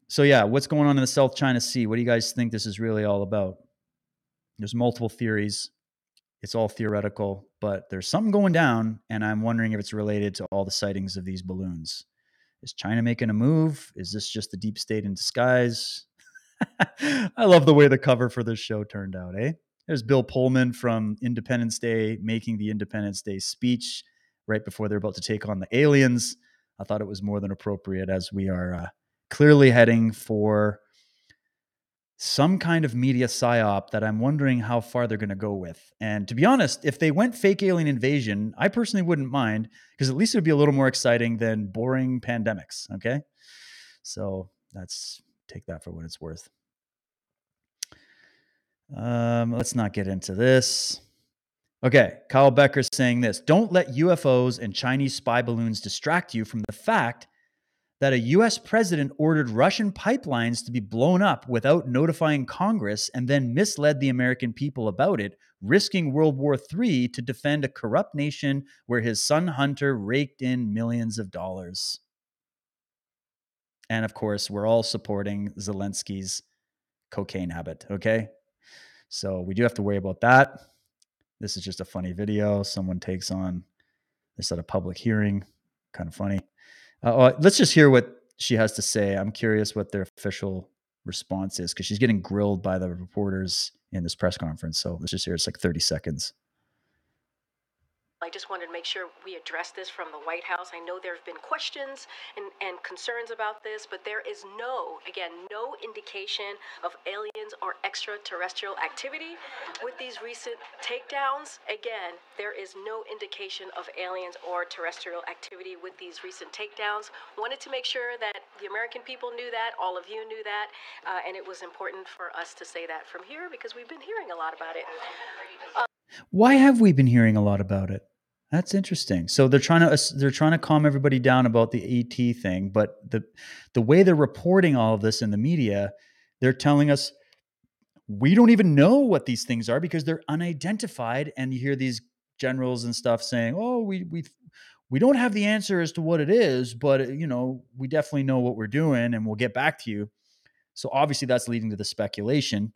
So yeah, what's going on in the South China Sea? What do you guys think this is really all about? There's multiple theories. It's all theoretical, but there's something going down, and I'm wondering if it's related to all the sightings of these balloons. Is China making a move? Is this just the deep state in disguise? I love the way the cover for this show turned out, eh? There's Bill Pullman from Independence Day making the Independence Day speech right before they're about to take on the aliens. I thought it was more than appropriate as we are uh, clearly heading for some kind of media psyop that I'm wondering how far they're going to go with. And to be honest, if they went fake alien invasion, I personally wouldn't mind because at least it would be a little more exciting than boring pandemics. Okay. So that's take that for what it's worth. Um, let's not get into this. Okay, Kyle Becker saying this Don't let UFOs and Chinese spy balloons distract you from the fact that a US president ordered Russian pipelines to be blown up without notifying Congress and then misled the American people about it, risking World War III to defend a corrupt nation where his son Hunter raked in millions of dollars. And of course, we're all supporting Zelensky's cocaine habit, okay? So we do have to worry about that. This is just a funny video. Someone takes on this at a public hearing. Kind of funny. Uh, uh, let's just hear what she has to say. I'm curious what their official response is because she's getting grilled by the reporters in this press conference. So let's just hear it's like 30 seconds. I just wanted to make sure we address this from the White House. I know there have been questions and, and concerns about this, but there is no, again, no indication of aliens or extraterrestrial activity with these recent takedowns. Again, there is no indication of aliens or terrestrial activity with these recent takedowns. Wanted to make sure that the American people knew that, all of you knew that, uh, and it was important for us to say that from here because we've been hearing a lot about it. Uh, why have we been hearing a lot about it? That's interesting. So they're trying to they're trying to calm everybody down about the ET thing, but the the way they're reporting all of this in the media, they're telling us we don't even know what these things are because they're unidentified and you hear these generals and stuff saying, "Oh, we we we don't have the answer as to what it is, but you know, we definitely know what we're doing and we'll get back to you." So obviously that's leading to the speculation.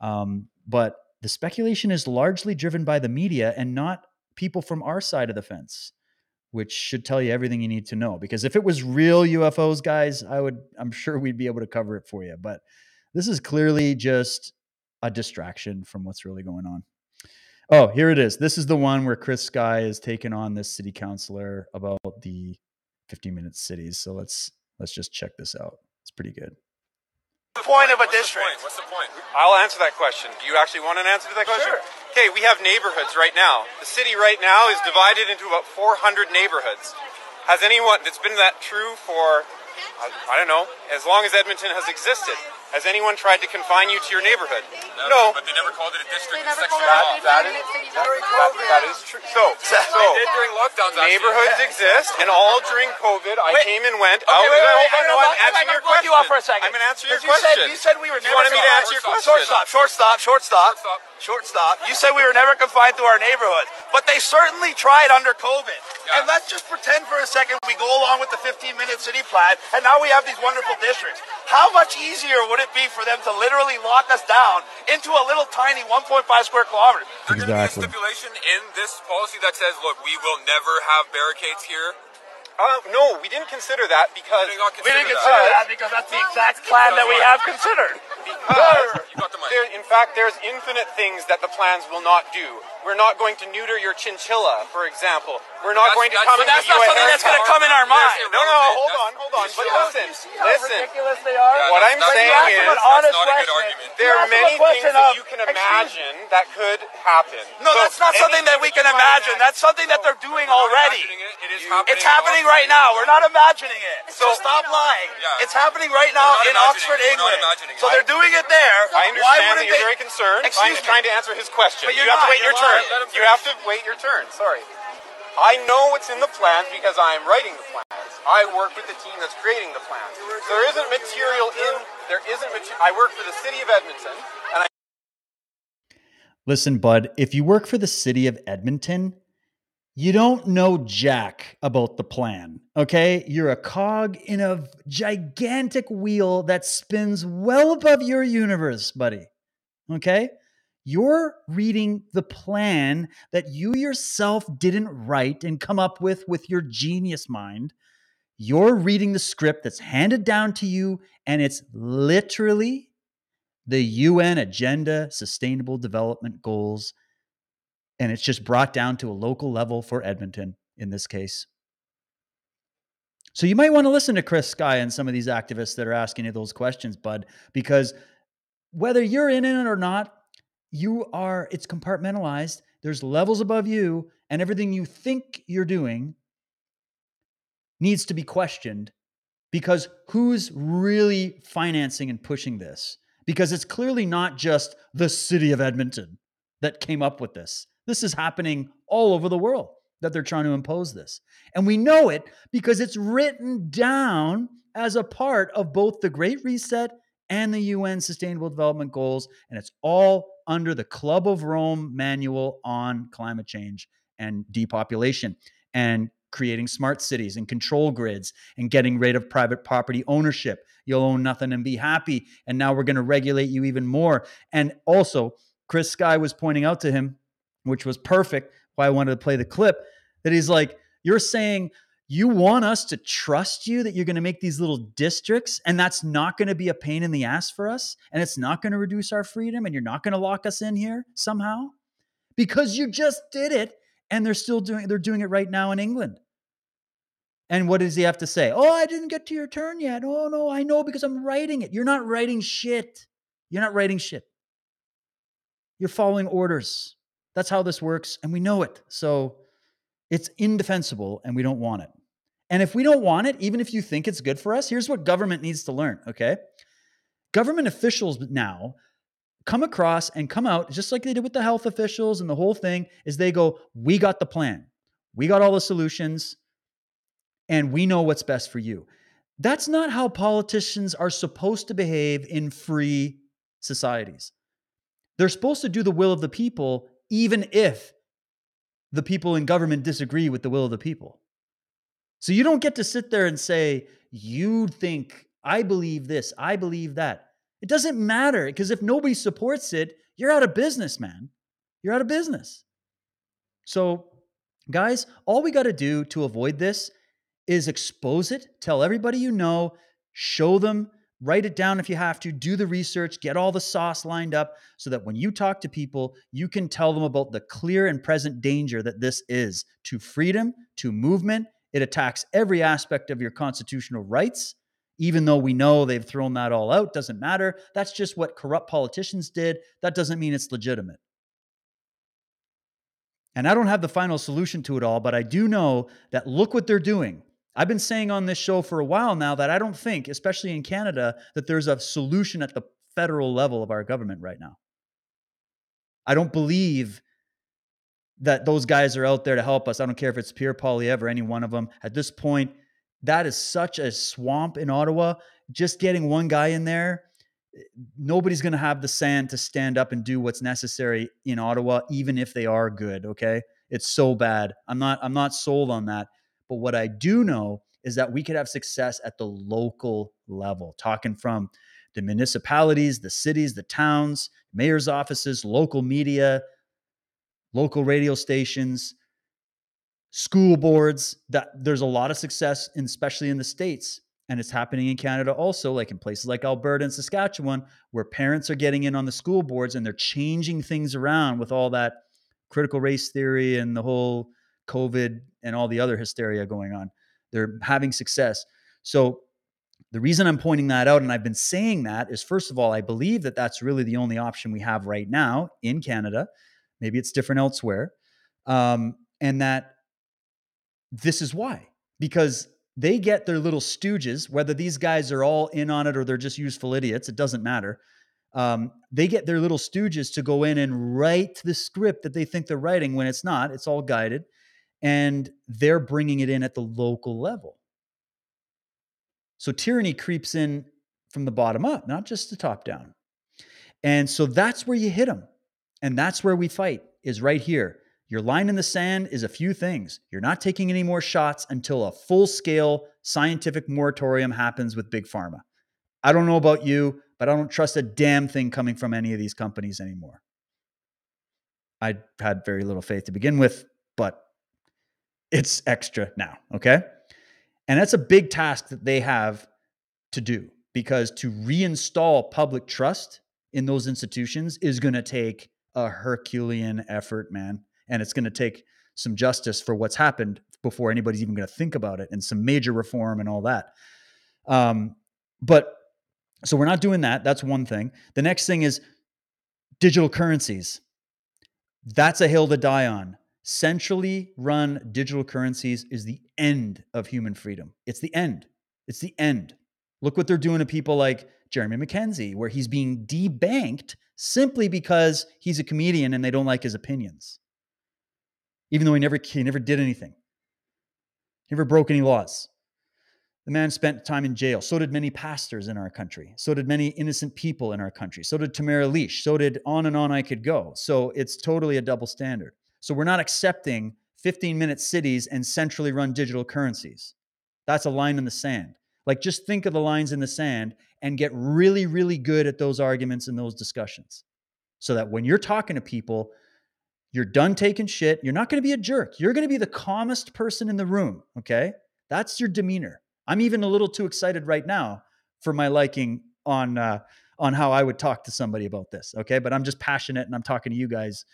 Um, but the speculation is largely driven by the media and not people from our side of the fence, which should tell you everything you need to know. Because if it was real UFOs, guys, I would, I'm sure we'd be able to cover it for you. But this is clearly just a distraction from what's really going on. Oh, here it is. This is the one where Chris Sky is taking on this city councilor about the 15 minute cities. So let's let's just check this out. It's pretty good the point of a What's district? The What's the point? I'll answer that question. Do you actually want an answer to that question? Sure. Okay, we have neighborhoods right now. The city right now is divided into about 400 neighborhoods. Has anyone, it's been that true for, I, I don't know, as long as Edmonton has existed. Has anyone tried to confine you to your neighborhood? Never, no. But they never called it a district. They never section called off. that, that, is, that, that is true. So, so did during lockdowns. actually. neighborhoods exist, and all during COVID, I Wait. came and went. Okay, oh, wait, wait, hold wait, on, I no, know, I'm I- I answering your question. you off for a second. I'm going to answer your Because you question. Said, you said we were never you wanted me to answer your Short question? stop, short stop, short stop, short stop. You said we were never confined to our neighborhood, but they certainly tried under COVID. And let's just pretend for a second we go along with the 15-minute city plan, and now we have these wonderful districts. How much easier would it be for them to literally lock us down into a little tiny 1.5 square kilometers? Exactly. stipulation in this policy that says, look, we will never have barricades here. Uh, no, we didn't consider that because We didn't consider that because that's the exact plan that we have considered. Because there, in fact, there's infinite things that the plans will not do. We're not going to neuter your chinchilla, for example. We're not going to come but that's not something that's going to come in our mind. No, no, hold on, hold on. But listen, listen. ridiculous they are? What I'm saying is, them an honest question. there are ask them a many things that you can "Excuse imagine that could happen. No, So that's not something that we can imagine. That's something that they're doing already. It is happening. It's happening right now. We're not imagining it. So stop lying. It's happening right now in Oxford, England. So they're doing it there. I Why understand that wouldn't you're they? very concerned. I'm Excuse me. trying to answer his question. But you're you have not. to wait your You're turn. lying. Let him You have to wait your turn. Sorry. I know what's in the plans because I am writing the plans. I work with the team that's creating the plans. There isn't material in. There isn't. Mater- I work for the city of Edmonton, and I. Listen, bud, if you work for the city of Edmonton, you don't know jack about the plan, okay? You're a cog in a gigantic wheel that spins well above your universe, buddy, okay? You're reading the plan that you yourself didn't write and come up with with your genius mind. You're reading the script that's handed down to you, and it's literally the UN Agenda Sustainable Development Goals. And it's just brought down to a local level for Edmonton in this case. So you might want to listen to Chris Sky and some of these activists that are asking you those questions, bud, because whether you're in it or not, you are, it's compartmentalized. There's levels above you, and everything you think you're doing needs to be questioned because who's really financing and pushing this? Because it's clearly not just the city of Edmonton that came up with this. This is happening all over the world that they're trying to impose this. And we know it because it's written down as a part of both the Great Reset and the UN Sustainable Development Goals. And it's all under the Club of Rome manual on climate change and depopulation and creating smart cities and control grids and getting rid of private property ownership. You'll own nothing and be happy. And now we're going to regulate you even more. And also, Chris Sky was pointing out to him, which was perfect, why I wanted to play the clip, that he's like, You're saying you want us to trust you that you're going to make these little districts and that's not going to be a pain in the ass for us and it's not going to reduce our freedom and you're not going to lock us in here somehow because you just did it and they're still doing they're doing it right now in England. And what does he have to say? Oh, I didn't get to your turn yet. Oh no, I know because I'm writing it. You're not writing shit. You're not writing shit. You're following orders. That's how this works and we know it. So it's indefensible and we don't want it. And if we don't want it, even if you think it's good for us, here's what government needs to learn, okay? Government officials now come across and come out just like they did with the health officials and the whole thing is they go, "We got the plan. We got all the solutions and we know what's best for you." That's not how politicians are supposed to behave in free societies. They're supposed to do the will of the people even if the people in government disagree with the will of the people. So you don't get to sit there and say, you think, I believe this, I believe that. It doesn't matter because if nobody supports it, you're out of business, man. You're out of business. So, guys, all we got to do to avoid this is expose it, tell everybody you know, show them, write it down if you have to, do the research, get all the sauce lined up so that when you talk to people, you can tell them about the clear and present danger that this is to freedom, to movement. It attacks every aspect of your constitutional rights. Even though we know they've thrown that all out, doesn't matter. That's just what corrupt politicians did. That doesn't mean it's legitimate. And I don't have the final solution to it all, but I do know that look what they're doing. I've been saying on this show for a while now that I don't think, especially in Canada, that there's a solution at the federal level of our government right now. I don't believe that those guys are out there to help us. I don't care if it's Pierre Poilievre or any one of them. At this point, that is such a swamp in Ottawa. Just getting one guy in there, nobody's going to have the sand to stand up and do what's necessary in Ottawa, even if they are good. Okay, it's so bad. I'm not. I'm not sold on that. But what I do know is that we could have success at the local level, talking from the municipalities, the cities, the towns, mayor's offices, local media, local radio stations. school boards that there's a lot of success in, especially in the states and it's happening in canada also like in places like alberta and saskatchewan where parents are getting in on the school boards and they're changing things around with all that critical race theory and the whole covid and all the other hysteria going on they're having success so the reason i'm pointing that out and i've been saying that is first of all i believe that that's really the only option we have right now in canada maybe it's different elsewhere um, and that this is why. Because they get their little stooges, whether these guys are all in on it or they're just useful idiots, it doesn't matter. Um, they get their little stooges to go in and write the script that they think they're writing when it's not, it's all guided. And they're bringing it in at the local level. So tyranny creeps in from the bottom up, not just the top down. And so that's where you hit them. And that's where we fight, is right here. Your line in the sand is a few things. You're not taking any more shots until a full scale scientific moratorium happens with Big Pharma. I don't know about you, but I don't trust a damn thing coming from any of these companies anymore. I had very little faith to begin with, but it's extra now. Okay. And that's a big task that they have to do because to reinstall public trust in those institutions is going to take a Herculean effort, man and it's going to take some justice for what's happened before anybody's even going to think about it and some major reform and all that um, but so we're not doing that that's one thing the next thing is digital currencies that's a hill to die on centrally run digital currencies is the end of human freedom it's the end it's the end look what they're doing to people like jeremy MacKenzie, where he's being debanked simply because he's a comedian and they don't like his opinions even though he never he never did anything. He never broke any laws. The man spent time in jail. So did many pastors in our country. So did many innocent people in our country. So did Tamara Lich. So did on and on I could go. So it's totally a double standard. So we're not accepting 15 minute cities and centrally run digital currencies. That's a line in the sand. Like just think of the lines in the sand and get really, really good at those arguments and those discussions. So that when you're talking to people, you're done taking shit. You're not going to be a jerk. You're going to be the calmest person in the room. Okay. That's your demeanor. I'm even a little too excited right now for my liking on, uh, on how I would talk to somebody about this. Okay. But I'm just passionate and I'm talking to you guys.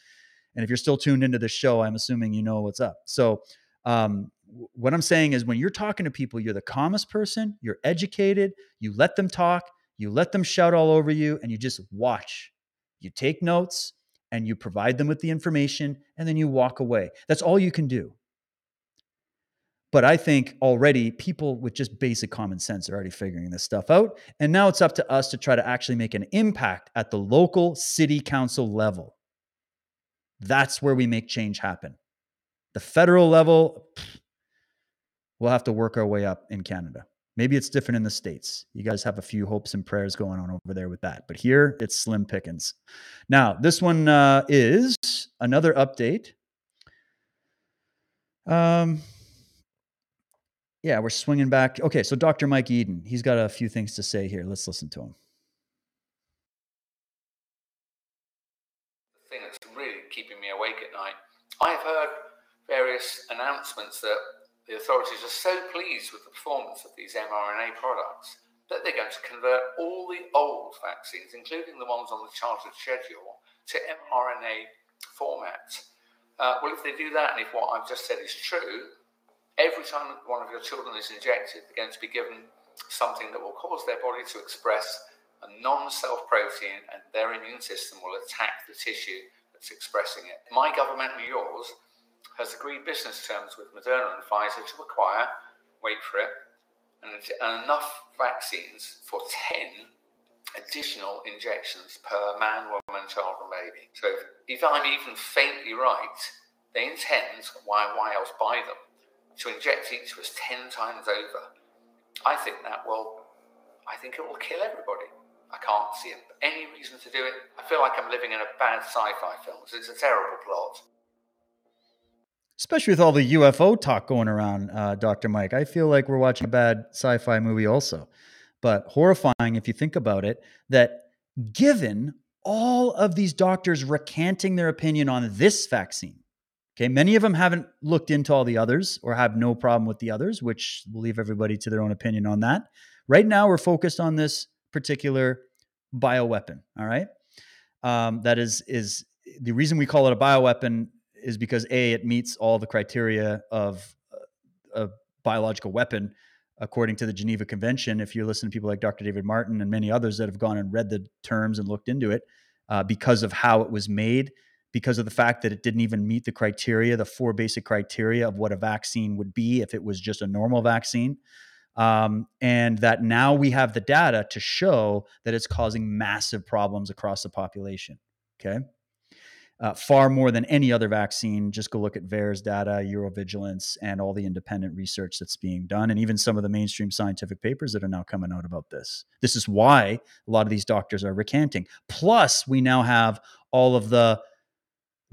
And if you're still tuned into the show, I'm assuming you know what's up. So, um, what I'm saying is when you're talking to people, you're the calmest person, you're educated, you let them talk, you let them shout all over you, and you just watch. You take notes, and you provide them with the information and then you walk away. That's all you can do. But I think already people with just basic common sense are already figuring this stuff out. And now it's up to us to try to actually make an impact at the local city council level. That's where we make change happen. The federal level, we'll have to work our way up in Canada. Maybe it's different in the States. You guys have a few hopes and prayers going on over there with that. But here it's slim pickings. Now, this one uh, is another update. Um, yeah, we're swinging back. Okay, so Dr. Mike Yeadon, he's got a few things to say here. Let's listen to him. The thing that's really keeping me awake at night, I've heard various announcements that the authorities are so pleased with the performance of these mRNA products that they're going to convert all the old vaccines, including the ones on the chartered schedule, to mRNA formats. Uh, well, if they do that, and if what I've just said is true, every time one of your children is injected, they're going to be given something that will cause their body to express a non self protein, and their immune system will attack the tissue that's expressing it. My government and yours has agreed business terms with Moderna and Pfizer to acquire, wait for it, and enough vaccines for 10 additional injections per man, woman, child, and baby. So if I'm even faintly right, they intend, why, why else buy them, to inject each of us 10 times over. I think that will, I think it will kill everybody. I can't see any reason to do it. I feel like I'm living in a bad sci-fi film. It's a terrible plot especially with all the UFO talk going around, uh, Dr. Mike. I feel like we're watching a bad sci fi movie also. But horrifying if you think about it, that given all of these doctors recanting their opinion on this vaccine, Okay, many of them haven't looked into all the others or have no problem with the others, which we'll leave everybody to their own opinion on that. Right now, we're focused on this particular bioweapon. All right, um, that is is the reason we call it a bioweapon is because a it meets all the criteria of a biological weapon according to the Geneva Convention. If you listen to people like Dr. David Martin and many others that have gone and read the terms and looked into it, uh, because of how it was made, because of the fact that it didn't even meet the criteria, the four basic criteria of what a vaccine would be if it was just a normal vaccine. Um, and that now we have the data to show that it's causing massive problems across the population. Okay uh, far more than any other vaccine. Just go look at VAERS data, EudraVigilance, and all the independent research that's being done, and even some of the mainstream scientific papers that are now coming out about this. This is why a lot of these doctors are recanting. Plus, we now have all of the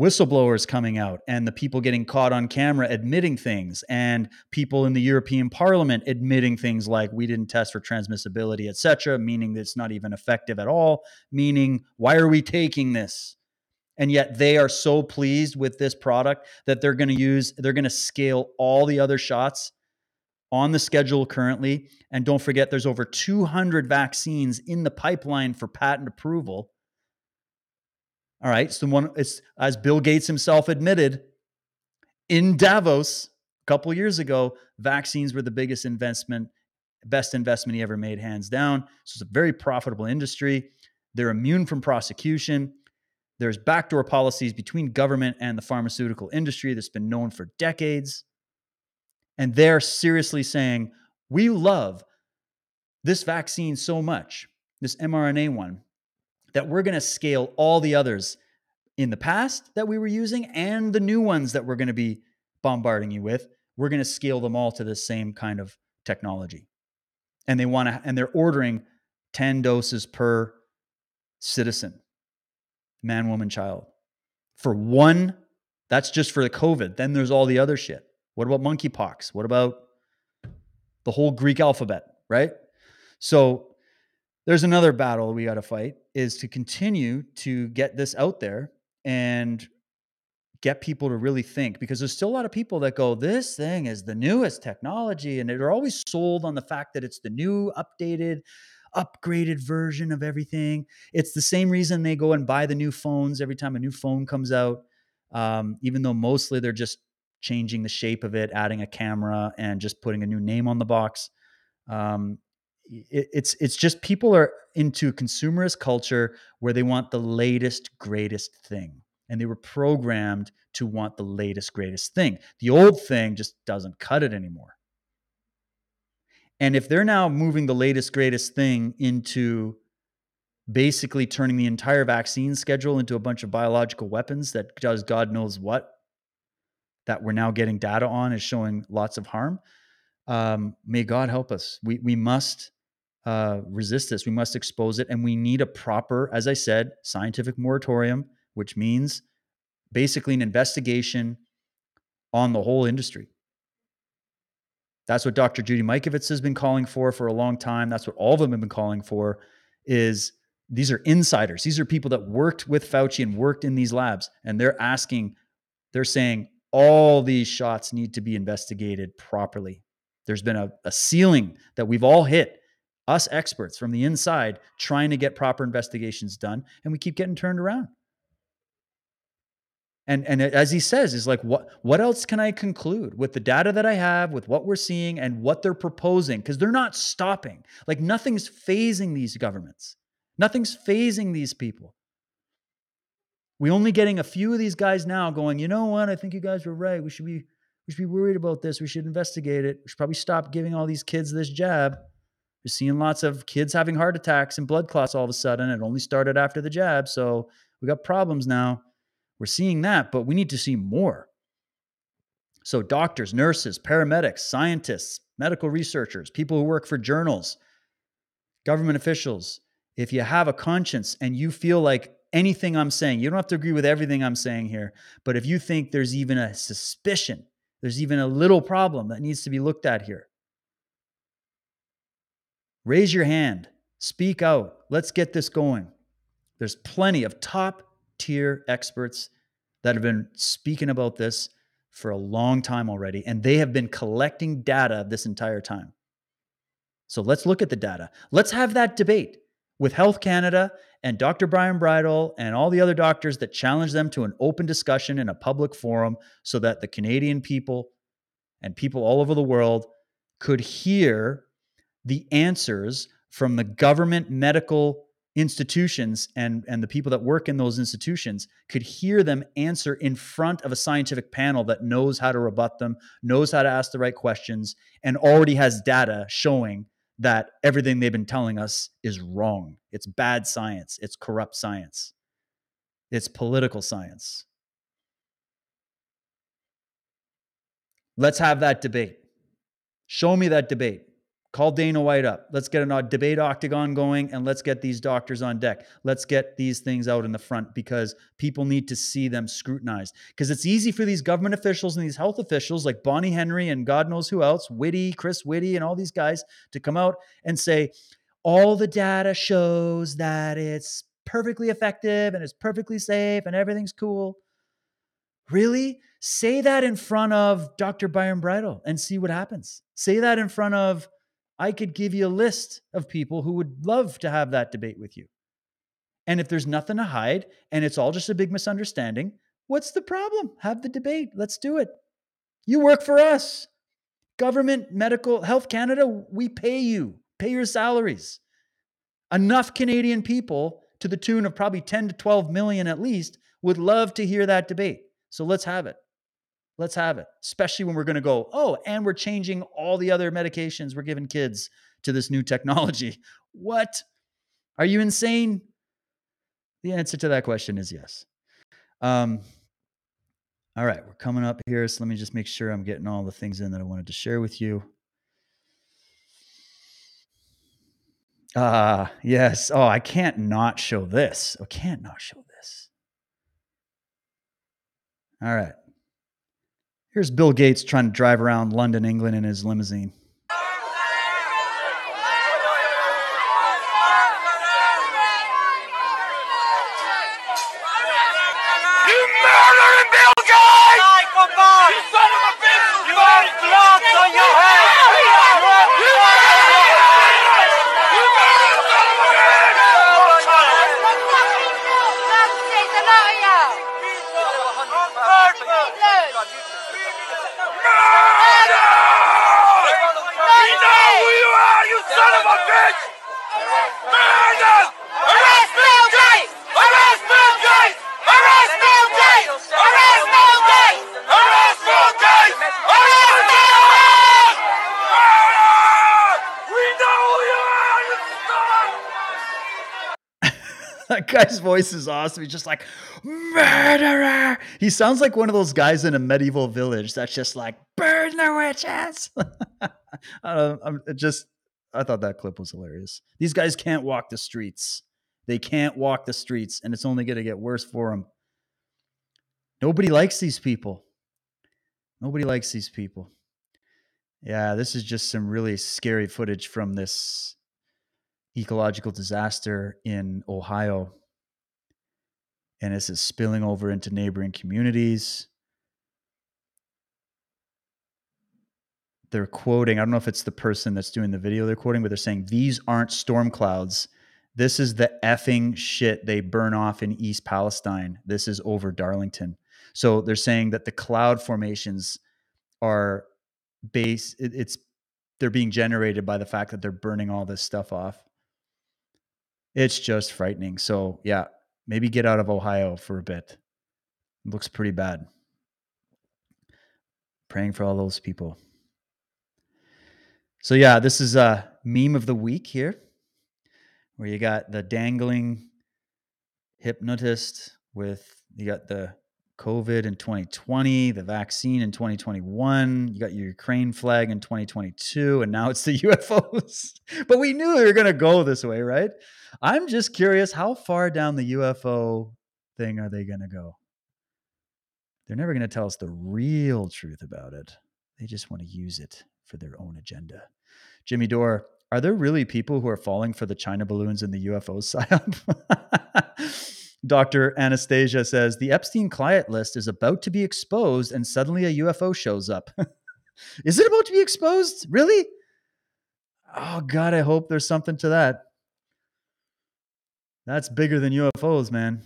whistleblowers coming out and the people getting caught on camera admitting things and people in the European Parliament admitting things like we didn't test for transmissibility etc meaning that it's not even effective at all meaning why are we taking this? And yet they are so pleased with this product that they're going to use they're going to scale all the other shots on the schedule currently. And don't forget there's over 200 vaccines in the pipeline for patent approval all right so one it's as bill gates himself admitted in davos a couple years ago vaccines were the biggest investment best investment he ever made hands down. So it's a very profitable industry. They're immune from prosecution. There's backdoor policies between government and the pharmaceutical industry that's been known for decades. And they're seriously saying, we love this vaccine so much, this mRNA one, that we're going to scale all the others in the past that we were using and the new ones that we're going to be bombarding you with. We're going to scale them all to the same kind of technology. And they want to, and they're ordering 10 doses per citizen man, woman, child. For one, that's just for the COVID. Then there's all the other shit. What about monkeypox? What about the whole Greek alphabet, right? So there's another battle we got to fight is to continue to get this out there and get people to really think because there's still a lot of people that go this thing is the newest technology and they're always sold on the fact that it's the new updated upgraded version of everything. It's the same reason they go and buy the new phones every time a new phone comes out, um, even though mostly they're just changing the shape of it, adding a camera, and just putting a new name on the box. Um, it, it's it's just people are into consumerist culture where they want the latest greatest thing and they were programmed to want the latest greatest thing the old thing just doesn't cut it anymore and if they're now moving the latest, greatest thing into basically turning the entire vaccine schedule into a bunch of biological weapons that does God knows what, that we're now getting data on is showing lots of harm. Um, may God help us. We we must uh, resist this. We must expose it, and we need a proper, as I said, scientific moratorium, which means basically an investigation on the whole industry. That's what Dr. Judy Mikovits has been calling for for a long time. That's what all of them have been calling for is these are insiders. These are people that worked with Fauci and worked in these labs and they're asking they're saying all these shots need to be investigated properly. There's been a, a ceiling that we've all hit, us experts from the inside, trying to get proper investigations done, and we keep getting turned around. And and as he says is like what what else can i conclude with the data that i have with what we're seeing and what they're proposing? Because they're not stopping. Like nothing's phasing these governments. Nothing's phasing these people. We're only getting a few of these guys now going you know what? I think you guys were right. We should be we should be worried about this. We should investigate it. We should probably stop giving all these kids this jab we're seeing lots of kids having heart attacks and blood clots all of a sudden it only started after the jab so we got problems now we're seeing that, but we need to see more. So, doctors, nurses, paramedics, scientists, medical researchers, people who work for journals, government officials, if you have a conscience and you feel like anything I'm saying, you don't have to agree with everything I'm saying here, but if you think there's even a suspicion, there's even a little problem that needs to be looked at here, raise your hand, speak out, let's get this going. There's plenty of top tier experts that have been speaking about this for a long time already, and they have been collecting data this entire time. So let's look at the data. Let's have that debate with Health Canada and Dr. Byron Bridle and all the other doctors that challenge them to an open discussion in a public forum so that the Canadian people and people all over the world could hear the answers from the government medical institutions and, and the people that work in those institutions could hear them answer in front of a scientific panel that knows how to rebut them, knows how to ask the right questions, and already has data showing that everything they've been telling us is wrong. It's bad science, it's corrupt science, it's political science. Let's have that debate. Show me that debate. Call Dana White up. Let's get a uh, debate octagon going and let's get these doctors on deck. Let's get these things out in the front because people need to see them scrutinized. Because it's easy for these government officials and these health officials like Bonnie Henry and God knows who else, Whitty, Chris Whitty, and all these guys to come out and say, all the data shows that it's perfectly effective and it's perfectly safe and everything's cool. Really? Say that in front of Dr. Byron Bridle and see what happens. Say that in front of I could give you a list of people who would love to have that debate with you. And if there's nothing to hide and it's all just a big misunderstanding, what's the problem? Have the debate. Let's do it. You work for us. Government, medical, health Canada, we pay you, pay your salaries. Enough Canadian people to the tune of probably 10 to 12 million at least would love to hear that debate. So let's have it. Let's have it, especially when we're going to go, oh, and we're changing all the other medications we're giving kids to this new technology. What? Are you insane? The answer to that question is yes. Um, all right, we're coming up here. So let me just make sure I'm getting all the things in that I wanted to share with you. Ah, yes. Oh, I can't not show this. I can't not show this. All right. Here's Bill Gates trying to drive around London, England in his limousine. that guy's voice is awesome. He's just like murderer. He sounds like one of those guys in a medieval village that's just like burn the witches. I don't know. I'm just I thought that clip was hilarious. These guys can't walk the streets. They can't walk the streets, and it's only going to get worse for them. Nobody likes these people. Nobody likes these people. Yeah, this is just some really scary footage from this ecological disaster in Ohio. And this is spilling over into neighboring communities. They're quoting, I don't know if it's the person that's doing the video they're quoting, but they're saying, These aren't storm clouds. This is the effing shit they burn off in East Palestine. This is over Darlington. So they're saying that the cloud formations are base, it's they're being generated by the fact that they're burning all this stuff off. It's just frightening. So, yeah, maybe get out of Ohio for a bit. It looks pretty bad. Praying for all those people. So, yeah, this is a meme of the week here, where you got the dangling hypnotist with, you got the COVID in 2020, the vaccine in 2021, you got your Ukraine flag in 2022, and now it's the UFOs. but we knew we were going to go this way, right? I'm just curious how far down the UFO thing are they going to go? They're never going to tell us the real truth about it. They just want to use it for their own agenda. Jimmy Dore, are there really people who are falling for the China balloons and the UFO psyop? Dr. Anastasia says the Epstein client list is about to be exposed and suddenly a UFO shows up. is it about to be exposed? Really? Oh, God, I hope there's something to that. That's bigger than UFOs, man.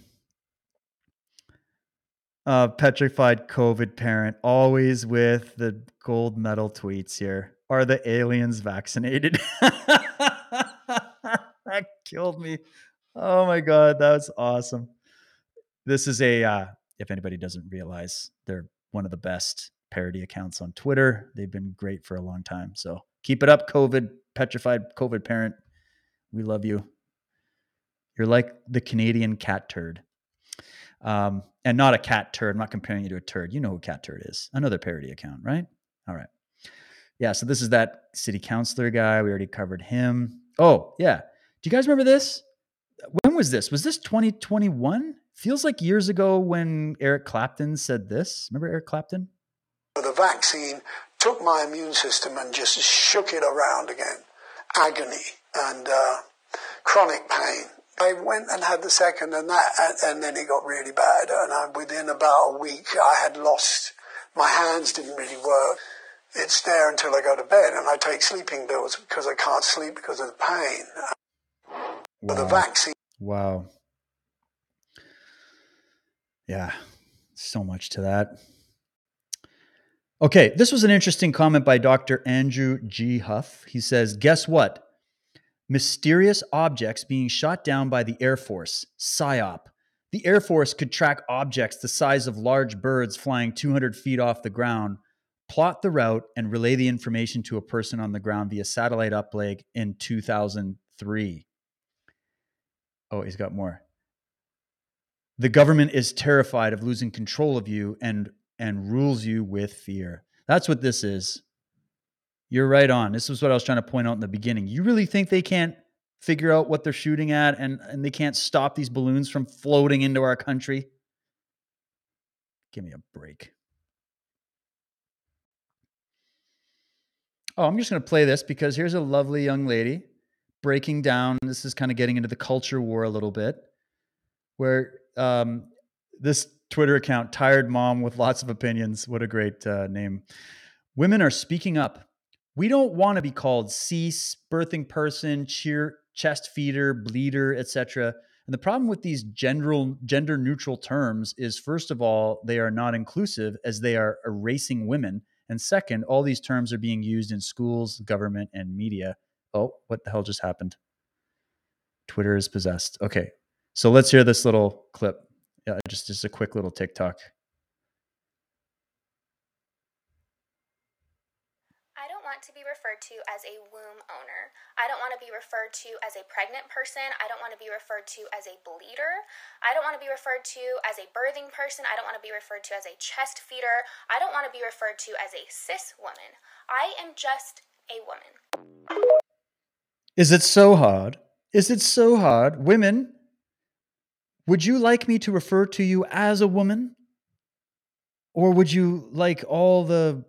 Uh, petrified COVID parent, always with the gold medal tweets here. Are the aliens vaccinated? that killed me. Oh my god, that's awesome. This is a uh, if anybody doesn't realize, they're one of the best parody accounts on Twitter. They've been great for a long time. So keep it up, COVID petrified COVID parent. We love you. You're like the Canadian cat turd. Um, and not a cat turd. I'm not comparing you to a turd. You know who cat turd is. Another parody account, right? All right. Yeah. So this is that city councilor guy. We already covered him. Oh, yeah. Do you guys remember this? When was this? Was this 2021? Feels like years ago when Eric Clapton said this. Remember Eric Clapton? The vaccine took my immune system and just shook it around again. Agony and uh, chronic pain. I went and had the second, and that, and, then it got really bad. And I, within about a week, I had lost. My hands didn't really work. It's there until I go to bed, and I take sleeping pills because I can't sleep because of the pain. But the vaccine. Wow. Yeah, so much to that. Okay, this was an interesting comment by Dr. Andrew G. Huff. He says, Guess what? Mysterious objects being shot down by the Air Force, PSYOP. The Air Force could track objects the size of large birds flying 200 feet off the ground, plot the route, and relay the information to a person on the ground via satellite uplink in 2003. Oh, he's got more. The government is terrified of losing control of you and and rules you with fear. That's what this is. You're right on. This is what I was trying to point out in the beginning. You really think they can't figure out what they're shooting at and, and they can't stop these balloons from floating into our country? Give me a break. Oh, I'm just going to play this because here's a lovely young lady breaking down. This is kind of getting into the culture war a little bit, where um, this Twitter account, Tired Mom with Lots of Opinions, what a great uh, name. Women are speaking up. We don't want to be called cease, birthing person, cheer, chest feeder, bleeder, etc. And the problem with these gender gender neutral terms is first of all, they are not inclusive as they are erasing women. And second, all these terms are being used in schools, government, and media. Oh, what the hell just happened? Twitter is possessed. Okay. So let's hear this little clip. Yeah, just just a quick little TikTok. I don't want to be referred to as a womb owner. I don't want to be referred to as a pregnant person. I don't want to be referred to as a bleeder. I don't want to be referred to as a birthing person. I don't want to be referred to as a chest feeder. I don't want to be referred to as a cis woman. I am just a woman. Is it so hard? Is it so hard? Women, would you like me to refer to you as a woman? Or would you like all the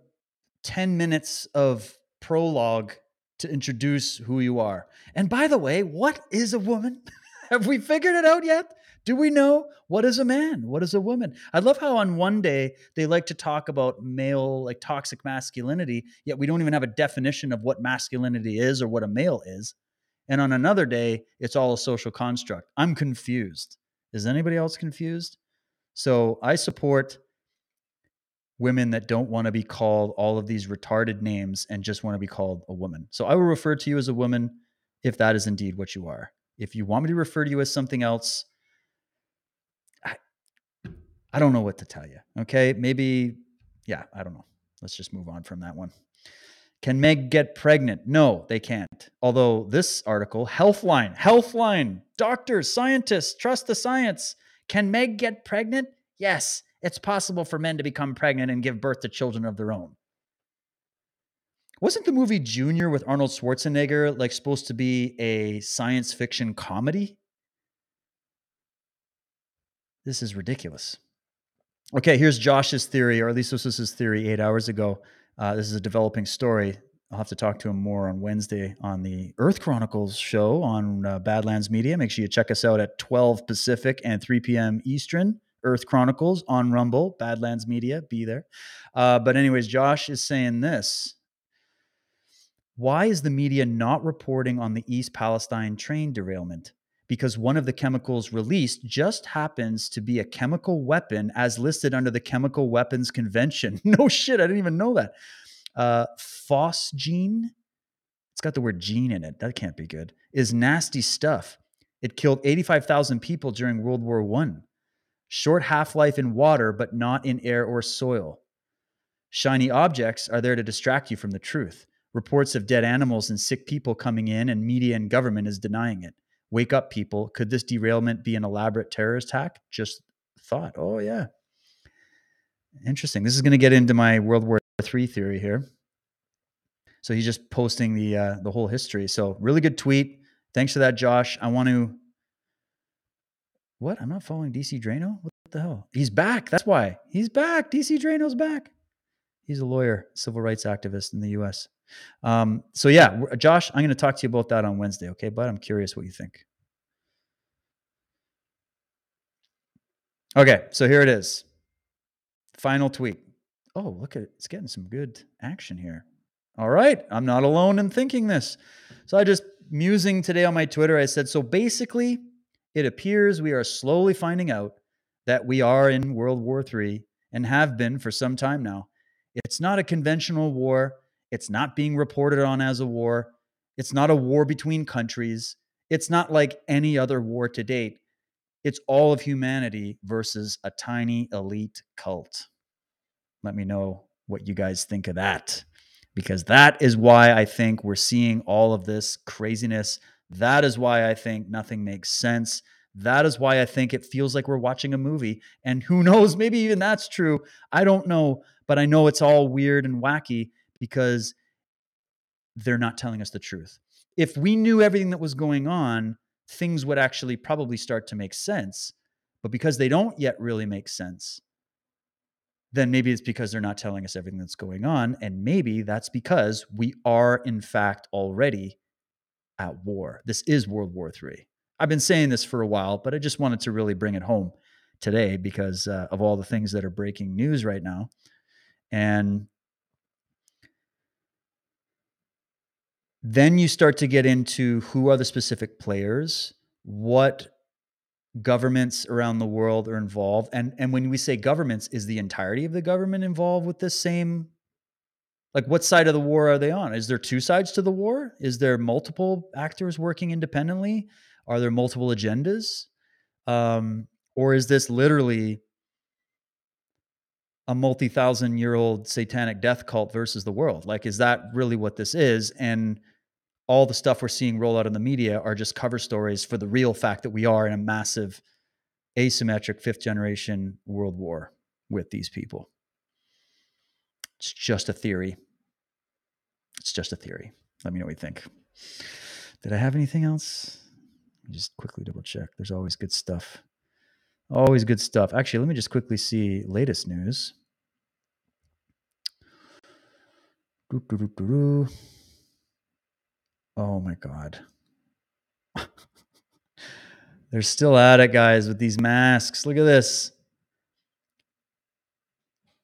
10 minutes of prologue to introduce who you are? And by the way, what is a woman? Have we figured it out yet? Do we know what is a man? What is a woman? I love how on one day they like to talk about male, like toxic masculinity, yet we don't even have a definition of what masculinity is or what a male is. And on another day, it's all a social construct. I'm confused. Is anybody else confused? So I support women that don't want to be called all of these retarded names and just want to be called a woman. So I will refer to you as a woman if that is indeed what you are. If you want me to refer to you as something else, I, I don't know what to tell you. Okay. Maybe, yeah, I don't know. Let's just move on from that one. Can Meg get pregnant? No, they can't. Although this article, Healthline, Healthline, doctors, scientists, trust the science. Can Meg get pregnant? Yes, it's possible for men to become pregnant and give birth to children of their own. Wasn't the movie Junior with Arnold Schwarzenegger like supposed to be a science fiction comedy? This is ridiculous. Okay, here's Josh's theory, or at least this was his theory eight hours ago. Uh, this is a developing story. I'll have to talk to him more on Wednesday on the Earth Chronicles show on uh, Badlands Media. Make sure you check us out at 12 Pacific and 3 p.m. Eastern. Earth Chronicles on Rumble, Badlands Media, be there. Uh, but, anyways, Josh is saying this. Why is the media not reporting on the East Palestine train derailment? Because one of the chemicals released just happens to be a chemical weapon as listed under the Chemical Weapons Convention. no shit, I didn't even know that. Uh, phosgene, it's got the word gene in it. That can't be good. Is nasty stuff. It killed 85,000 people during World War One. Short half life in water, but not in air or soil. Shiny objects are there to distract you from the truth. Reports of dead animals and sick people coming in, and media and government is denying it. Wake up, people. Could this derailment be an elaborate terrorist attack? Just thought. Oh, yeah. Interesting. This is going to get into my World War III theory here. So he's just posting the uh, the whole history. So really good tweet. Thanks for that, Josh. I want to. What? I'm not following DC Draino. What the hell? He's back. That's why he's back. DC Draino's back. He's a lawyer, civil rights activist in the U.S. Um, so yeah, Josh, I'm going to talk to you about that on Wednesday. Okay, but I'm curious what you think. Okay, so here it is. Final tweet. Oh, look at it. It's getting some good action here. All right. I'm not alone in thinking this. So I just musing today on my Twitter, I said, so basically, it appears we are slowly finding out that we are in World War III and have been for some time now. It's not a conventional war. It's not being reported on as a war. It's not a war between countries. It's not like any other war to date. It's all of humanity versus a tiny elite cult. Let me know what you guys think of that. Because that is why I think we're seeing all of this craziness. That is why I think nothing makes sense. That is why I think it feels like we're watching a movie. And who knows, maybe even that's true. I don't know. But I know it's all weird and wacky because they're not telling us the truth. If we knew everything that was going on, things would actually probably start to make sense. But because they don't yet really make sense, then maybe it's because they're not telling us everything that's going on. And maybe that's because we are, in fact, already at war. This is World War III. I've been saying this for a while, but I just wanted to really bring it home today because uh, of all the things that are breaking news right now. And then you start to get into who are the specific players, what governments around the world are involved and and when we say governments is the entirety of the government involved with this same like what side of the war are they on? Is there two sides to the war? Is there multiple actors working independently? Are there multiple agendas? Um or is this literally a multi-thousand year old satanic death cult versus the world? Like is that really what this is? And all the stuff we're seeing roll out in the media are just cover stories for the real fact that we are in a massive asymmetric fifth generation world war with these people. It's just a theory. It's just a theory. Let me know what you think. Did I have anything else? Just quickly double check. There's always good stuff. Always good stuff. Actually, let me just quickly see latest news. Doo, doo, doo, Oh my God. They're still at it, guys, with these masks. Look at this.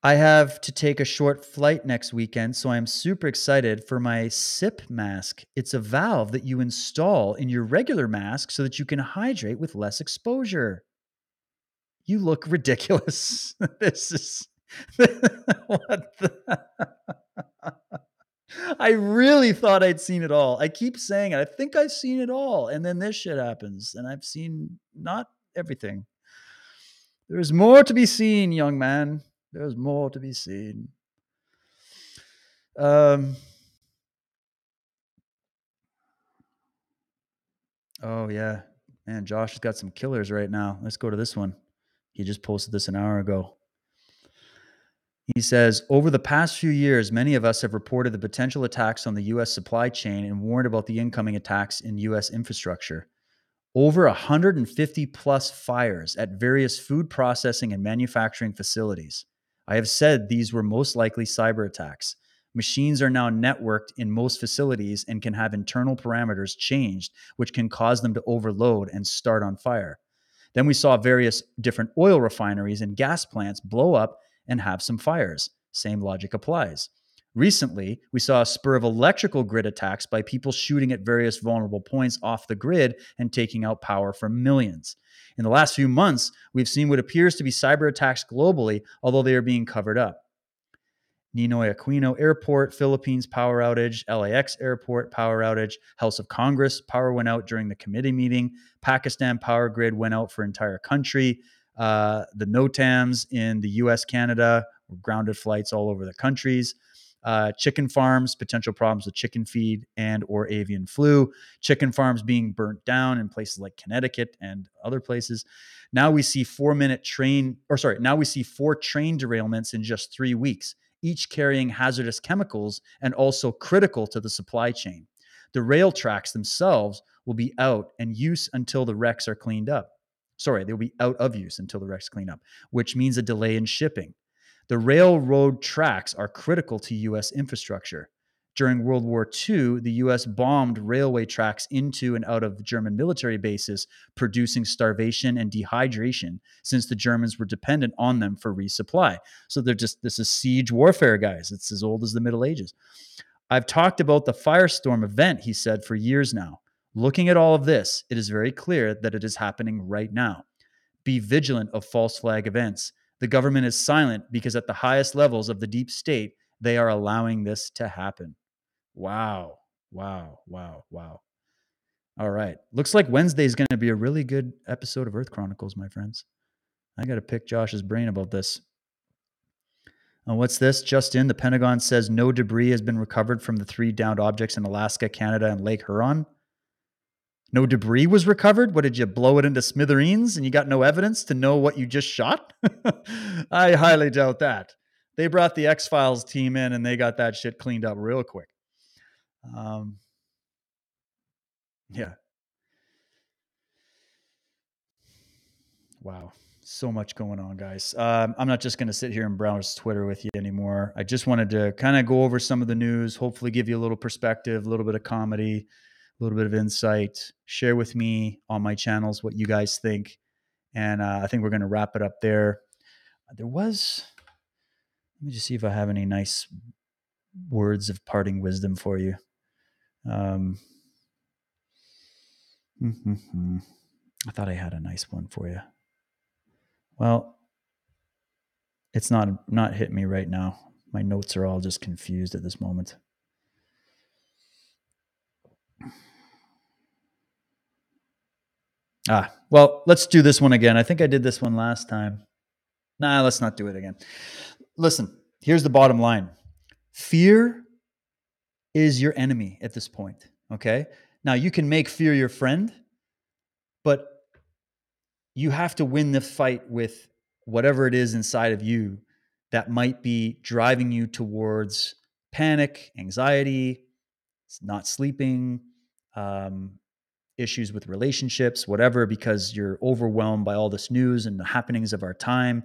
I have to take a short flight next weekend, so I'm super excited for my SIP mask. It's a valve that you install in your regular mask so that you can hydrate with less exposure. You look ridiculous. this is what the I really thought I'd seen it all. I keep saying it. I think I've seen it all. And then this shit happens. And I've seen not everything. There's more to be seen, young man. There's more to be seen. Um, oh, yeah. Man, Josh has got some killers right now. Let's go to this one. He just posted this an hour ago. He says, over the past few years, many of us have reported the potential attacks on the U.S. supply chain and warned about the incoming attacks in U.S. infrastructure. Over 150 plus fires at various food processing and manufacturing facilities. I have said these were most likely cyber attacks. Machines are now networked in most facilities and can have internal parameters changed, which can cause them to overload and start on fire. Then we saw various different oil refineries and gas plants blow up and have some fires. Same logic applies. Recently, we saw a spur of electrical grid attacks by people shooting at various vulnerable points off the grid and taking out power for millions. In the last few months, we've seen what appears to be cyber attacks globally, although they are being covered up. Ninoy Aquino Airport, Philippines power outage, LAX Airport power outage, House of Congress power went out during the committee meeting, Pakistan power grid went out for entire country. Uh, the NOTAMs in the US, Canada, grounded flights all over the countries. Uh, chicken farms, potential problems with chicken feed and or avian flu. Chicken farms being burnt down in places like Connecticut and other places. Now we see four minute train, or sorry, now we see four train derailments in just three weeks each carrying hazardous chemicals and also critical to the supply chain. The rail tracks themselves will be out and use until the wrecks are cleaned up. Sorry, they'll be out of use until the wrecks clean up, which means a delay in shipping. The railroad tracks are critical to US infrastructure. During World War II, the US bombed railway tracks into and out of German military bases, producing starvation and dehydration since the Germans were dependent on them for resupply. So they're just, this is siege warfare, guys. It's as old as the Middle Ages. I've talked about the firestorm event, he said, for years now. Looking at all of this, it is very clear that it is happening right now. Be vigilant of false flag events. The government is silent because at the highest levels of the deep state, they are allowing this to happen. Wow. Wow. Wow. Wow. All right. Looks like Wednesday is going to be a really good episode of Earth Chronicles, my friends. I got to pick Josh's brain about this. Uh, what's this? Just in, the Pentagon says no debris has been recovered from the three downed objects in Alaska, Canada, and Lake Huron. No debris was recovered? What did you blow it into smithereens and you got no evidence to know what you just shot? I highly doubt that. They brought the X Files team in and they got that shit cleaned up real quick. Um, yeah. Wow. So much going on, guys. Um, I'm not just going to sit here and browse Twitter with you anymore. I just wanted to kind of go over some of the news, hopefully, give you a little perspective, a little bit of comedy, a little bit of insight. Share with me on my channels what you guys think. And uh, I think we're going to wrap it up there. There was, let me just see if I have any nice words of parting wisdom for you. Um, mm-hmm. I thought I had a nice one for you. Well, it's not not hit me right now. My notes are all just confused at this moment. Ah, well, let's do this one again. I think I did this one last time. Nah, let's not do it again. Listen, here's the bottom line. Fear is your enemy at this point. Okay. Now you can make fear your friend, but you have to win the fight with whatever it is inside of you that might be driving you towards panic, anxiety, not sleeping, um, issues with relationships, whatever, because you're overwhelmed by all this news and the happenings of our time.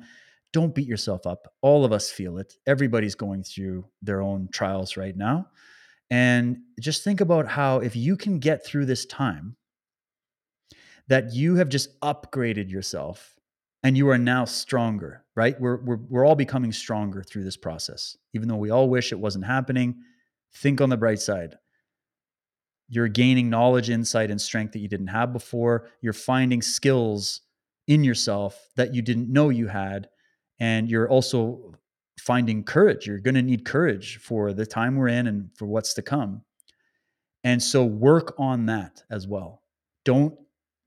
Don't beat yourself up. All of us feel it. Everybody's going through their own trials right now. And just think about how, if you can get through this time, that you have just upgraded yourself and you are now stronger, right? We're, we're, we're all becoming stronger through this process. Even though we all wish it wasn't happening, think on the bright side. You're gaining knowledge, insight, and strength that you didn't have before. You're finding skills in yourself that you didn't know you had. And you're also finding courage. You're going to need courage for the time we're in and for what's to come. And so work on that as well. Don't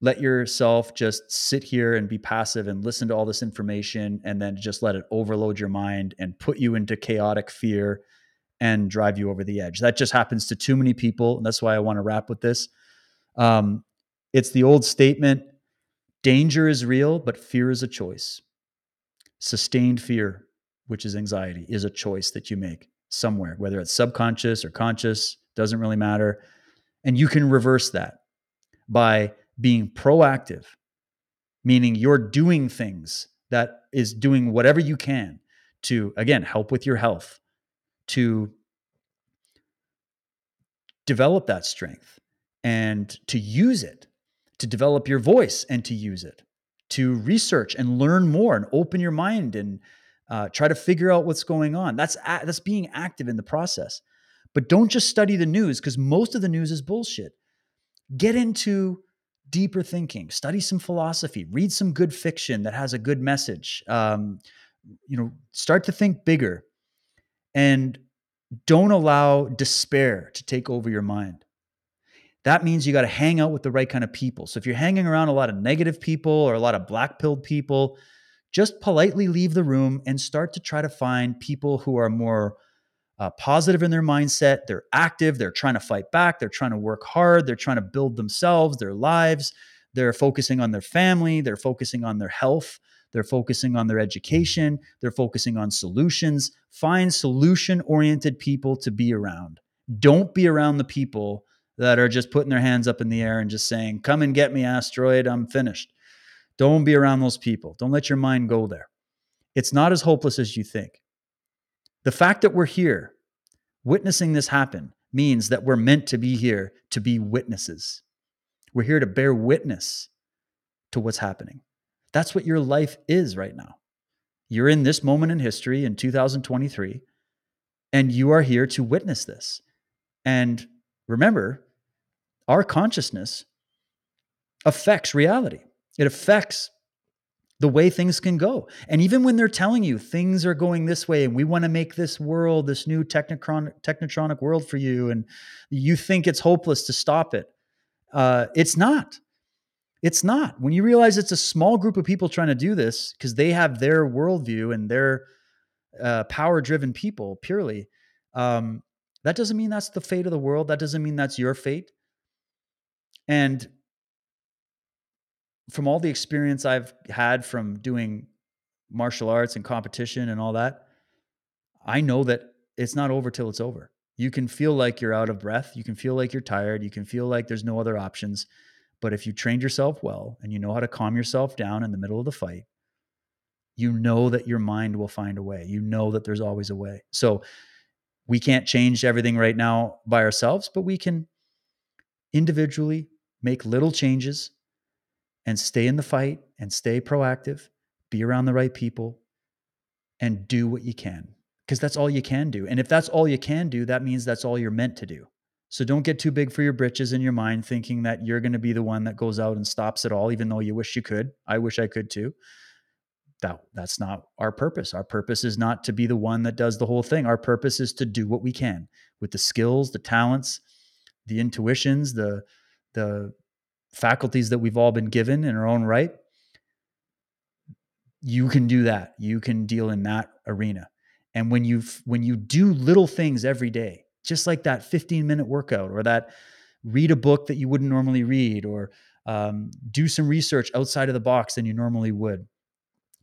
let yourself just sit here and be passive and listen to all this information and then just let it overload your mind and put you into chaotic fear and drive you over the edge. That just happens to too many people. And that's why I want to wrap with this. Um, it's the old statement danger is real, but fear is a choice. Sustained fear which is anxiety, is a choice that you make somewhere, whether it's subconscious or conscious, doesn't really matter. And you can reverse that by being proactive, meaning you're doing things that is doing whatever you can to, again, help with your health, to develop that strength and to use it, to develop your voice and to use it, to research and learn more and open your mind and uh, try to figure out what's going on. That's a- that's being active in the process. But don't just study the news because most of the news is bullshit. Get into deeper thinking. Study some philosophy. Read some good fiction that has a good message. Um, you know, start to think bigger, and don't allow despair to take over your mind. That means you got to hang out with the right kind of people. So if you're hanging around a lot of negative people or a lot of black pilled people, just politely leave the room and start to try to find people who are more uh, positive in their mindset. They're active. They're trying to fight back. They're trying to work hard. They're trying to build themselves, their lives. They're focusing on their family. They're focusing on their health. They're focusing on their education. They're focusing on solutions. Find solution oriented people to be around. Don't be around the people that are just putting their hands up in the air and just saying, Come and get me, asteroid. I'm finished. Don't be around those people. Don't let your mind go there. It's not as hopeless as you think. The fact that we're here witnessing this happen means that we're meant to be here to be witnesses. We're here to bear witness to what's happening. That's what your life is right now. You're in this moment in history in 2023, and you are here to witness this. And remember, our consciousness affects reality, it affects the way things can go. And even when they're telling you things are going this way and we want to make this world, this new technocron- technotronic world for you, and you think it's hopeless to stop it, uh, it's not. It's not. When you realize it's a small group of people trying to do this because they have their worldview and their uh, power driven people purely, um, that doesn't mean that's the fate of the world. That doesn't mean that's your fate. And from all the experience I've had from doing martial arts and competition and all that, I know that it's not over till it's over. You can feel like you're out of breath. You can feel like you're tired. You can feel like there's no other options. But if you trained yourself well and you know how to calm yourself down in the middle of the fight, you know that your mind will find a way. You know that there's always a way. So we can't change everything right now by ourselves, but we can individually make little changes and stay in the fight and stay proactive, be around the right people, and do what you can because that's all you can do. And if that's all you can do, that means that's all you're meant to do. So don't get too big for your britches in your mind, thinking that you're going to be the one that goes out and stops it all, even though you wish you could. I wish I could too. That, that's not our purpose. Our purpose is not to be the one that does the whole thing. Our purpose is to do what we can with the skills, the talents, the intuitions, the the faculties that we've all been given in our own right, you can do that. You can deal in that arena. And when you when you do little things every day, just like that 15 minute workout or that read a book that you wouldn't normally read or um, do some research outside of the box than you normally would.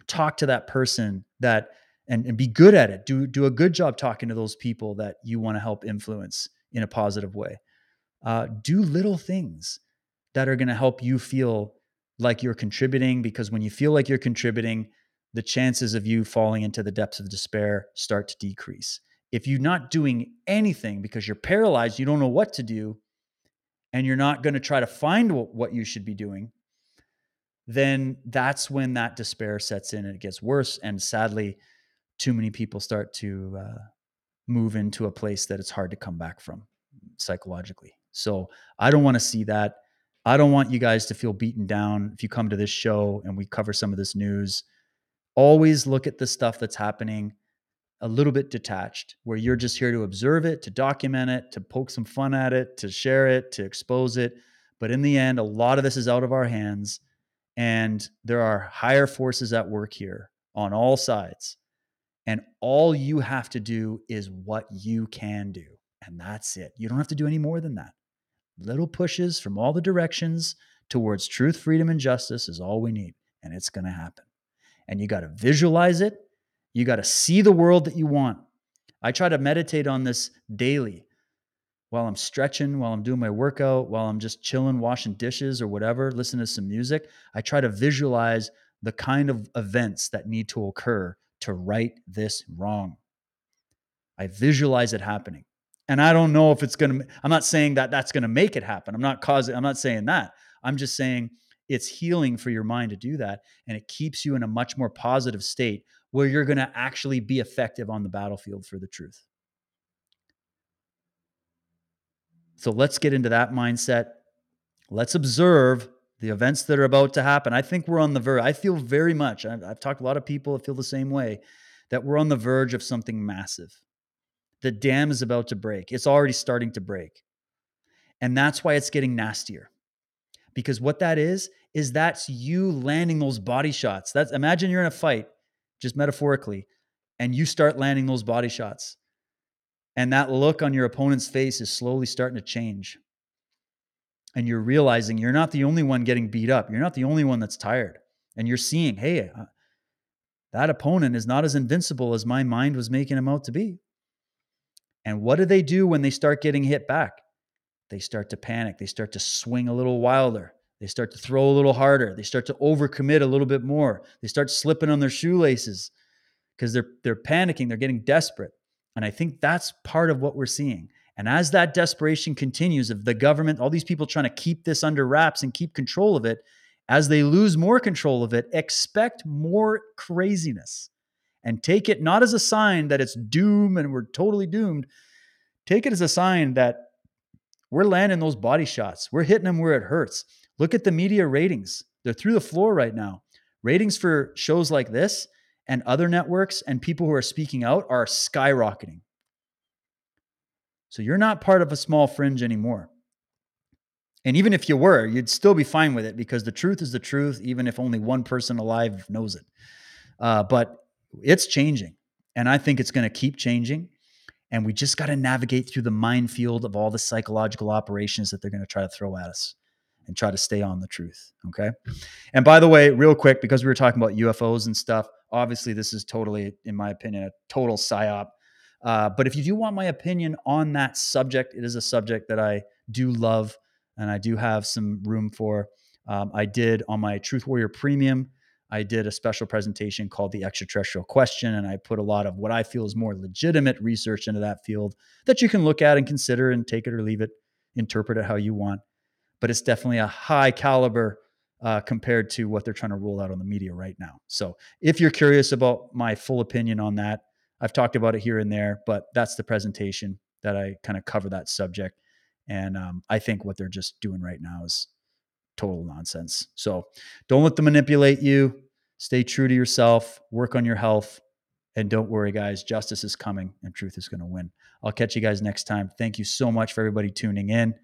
Talk to that person that and, and be good at it. Do do a good job talking to those people that you want to help influence in a positive way. Uh, do little things that are going to help you feel like you're contributing because when you feel like you're contributing the chances of you falling into the depths of despair start to decrease if you're not doing anything because you're paralyzed you don't know what to do and you're not going to try to find what you should be doing then that's when that despair sets in and it gets worse and sadly too many people start to uh, move into a place that it's hard to come back from psychologically. So i don't want to see that. I don't want you guys to feel beaten down. If you come to this show and we cover some of this news. Always look at the stuff that's happening a little bit detached, where you're just here to observe it, to document it, to poke some fun at it, to share it, to expose it. But in the end, a lot of this is out of our hands. And there are higher forces at work here on all sides. And all you have to do is what you can do. And that's it. You don't have to do any more than that little pushes from all the directions towards truth, freedom, and justice is all we need. And it's going to happen. And you got to visualize it. You got to see the world that you want. I try to meditate on this daily while I'm stretching, while I'm doing my workout, while I'm just chilling, washing dishes or whatever, listening to some music. I try to visualize the kind of events that need to occur to right this wrong. I visualize it happening. And I don't know if it's going to, I'm not saying that that's going to make it happen. I'm not causing, I'm not saying that. I'm just saying it's healing for your mind to do that. And it keeps you in a much more positive state where you're going to actually be effective on the battlefield for the truth. So let's get into that mindset. Let's observe the events that are about to happen. I think we're on the verge. I feel very much, I've, I've talked to a lot of people that feel the same way, that we're on the verge of something massive. The dam is about to break. It's already starting to break. And that's why it's getting nastier. Because what that is, is that's you landing those body shots. That's imagine you're in a fight, just metaphorically, and you start landing those body shots. And that look on your opponent's face is slowly starting to change. And you're realizing you're not the only one getting beat up. You're not the only one that's tired. And you're seeing, hey, uh, that opponent is not as invincible as my mind was making him out to be. And what do they do when they start getting hit back? They start to panic. They start to swing a little wilder. They start to throw a little harder. They start to overcommit a little bit more. They start slipping on their shoelaces because they're they're panicking. They're getting desperate. And I think that's part of what we're seeing. And as that desperation continues of the government, all these people trying to keep this under wraps and keep control of it, as they lose more control of it, expect more craziness and take it not as a sign that it's doom and we're totally doomed. Take it as a sign that we're landing those body shots. We're hitting them where it hurts. Look at the media ratings. They're through the floor right now. Ratings for shows like this and other networks and people who are speaking out are skyrocketing. So you're not part of a small fringe anymore. And even if you were, you'd still be fine with it because the truth is the truth, even if only one person alive knows it. Uh, but it's changing. And I think it's going to keep changing. And we just got to navigate through the minefield of all the psychological operations that they're going to try to throw at us and try to stay on the truth. Okay. And by the way, real quick, because we were talking about UFOs and stuff, obviously this is totally, in my opinion, a total psyop. Uh, but if you do want my opinion on that subject, it is a subject that I do love and I do have some room for. Um, I did on my Truth Warrior Premium I did a special presentation called The Extraterrestrial Question, and I put a lot of what I feel is more legitimate research into that field that you can look at and consider and take it or leave it, interpret it how you want. But it's definitely a high caliber uh, compared to what they're trying to roll out on the media right now. So if you're curious about my full opinion on that, I've talked about it here and there, but that's the presentation that I kind of cover that subject. And um, I think what they're just doing right now is total nonsense. So don't let them manipulate you. Stay true to yourself, work on your health, and don't worry, guys. Justice is coming and truth is going to win. I'll catch you guys next time. Thank you so much for everybody tuning in.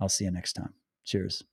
I'll see you next time. Cheers.